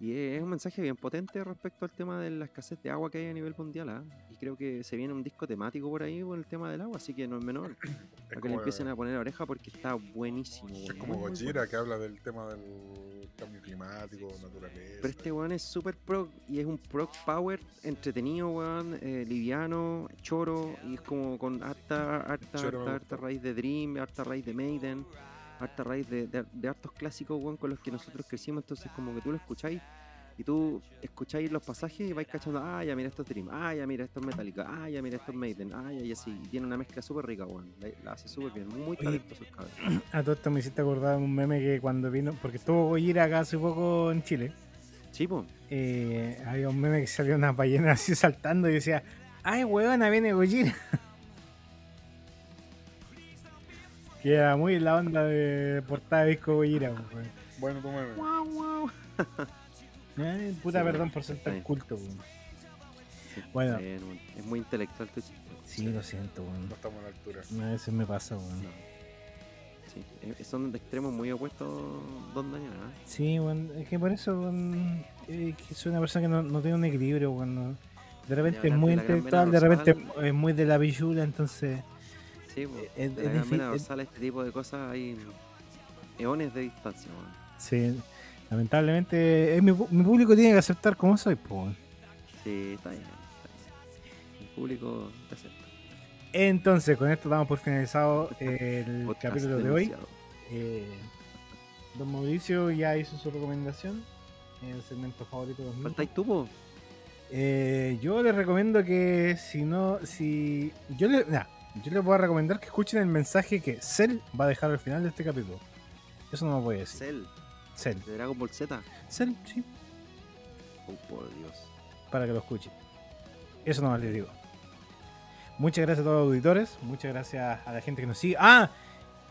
Y es un mensaje bien potente respecto al tema de la escasez de agua que hay a nivel mundial. ¿ah? Y creo que se viene un disco temático por ahí con el tema del agua, así que no es menor.
Es
Para que le empiecen a poner oreja porque está buenísimo.
es como Gojira que habla del tema del cambio climático, naturaleza.
Pero este weón es super pro y es un pro power entretenido, weón, eh, liviano, choro, y es como con harta, harta, harta, harta raíz de Dream, harta raíz de Maiden, harta raíz de, de, de hartos clásicos, weón, con los que nosotros crecimos, entonces como que tú lo escucháis y tú escucháis los pasajes y vais cachando, ah, ya mira esto es Dream, ah, ya mira esto es Metallica, ah, ya mira esto es Maiden, ah, ya, y así, y tiene una mezcla súper rica, weón, la, la hace súper bien, muy talentoso el cabrón.
A todo esto me hiciste acordar de un meme que cuando vino, porque estuvo Gojira acá hace poco en Chile,
Sí, po.
eh, había un meme que salió una ballena así saltando y decía, ay weona, viene Gojira. que era muy la onda de portada de disco Gojira. pues, weón.
Bueno, tú meme.
Ay, puta,
Sí,
perdón por ser tan culto. weón.
Sí,
Bueno.
es muy intelectual tu chiste.
Sí, lo siento, weón.
No estamos a la altura.
A veces me pasa, weón.
No. Sí, eh, son de extremos muy opuestos, Don Daniel. ¿ah?
Sí, weón, es que por eso weón, eh, que soy una persona que no, no tiene un equilibrio, weón. no. De repente es muy intelectual, de repente
dorsal.
es muy de la pichula, entonces
Sí, po,
es-
de
es
la gran
es-
dorsal, este tipo de cosas hay eones de distancia. weón.
sí, lamentablemente eh, mi, mi público tiene que aceptar como soy, pues.
Sí, está bien. El público te acepta.
Entonces, con esto damos por finalizado el
Podcast
capítulo de hoy. Eh, don Mauricio ya hizo su recomendación en el segmento favorito de los.
¿Faltáis tú?
Eh, yo les recomiendo que si no, si yo le, nah, yo les voy a recomendar que escuchen el mensaje que Cell va a dejar al final de este capítulo. Eso no me voy a decir.
Cell,
Cell,
de Dragon Ball Z.
Cell, sí,
Oh, por Dios.
para que lo escuchen. Eso no les digo. Muchas gracias a todos los auditores. Muchas gracias a la gente que nos sigue. Ah,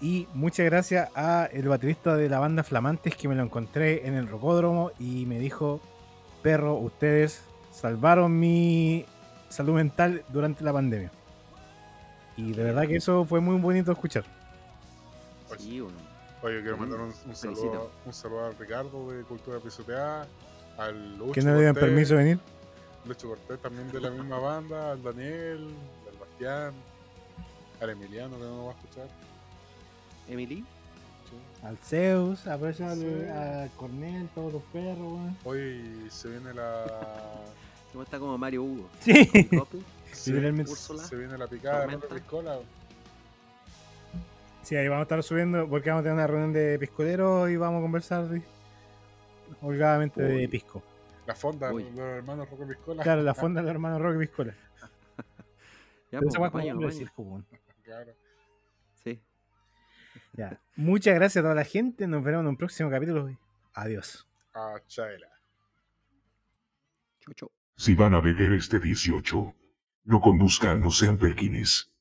y muchas gracias a el baterista de la banda Flamantes que me lo encontré en el rocódromo y me dijo, perro, ustedes salvaron mi salud mental durante la pandemia. Y de verdad que eso fue muy bonito escuchar.
Sí, bueno.
Oye, quiero
Sí,
mandar un, saludo, un saludo a Ricardo de Cultura Pisoteada, al Lucho
Que no le dieron permiso de venir.
Lucho Cortés también de la misma banda, al Daniel, al Bastián, al Emiliano que no nos va a escuchar.
Emily,
Sí.
Al Zeus, a, Percival,
Sí.
a Cornel, todos los perros, weón.
Hoy se viene la.
¿cómo está como Mario Hugo?
Sí.
Se,
Literalmente.
Se viene la picada de
Tormenta.
Sí, ahí vamos a estar subiendo porque vamos a tener una reunión de piscoleros y vamos a conversar de- holgadamente de pisco.
La fonda
Uy.
de los hermanos Roque Piscola.
Claro, la fonda del hermano Roque Piscola.
Ya, pues,
esa weá es como
baño,
nombre de
baño.
circo, weón.
Claro.
Sí.
Ya. Muchas gracias a toda la gente. Nos veremos en un próximo capítulo. Adiós.
A Chaela.
Chau, chau.
Si van a beber este 18, no conduzcan, no sean perquines.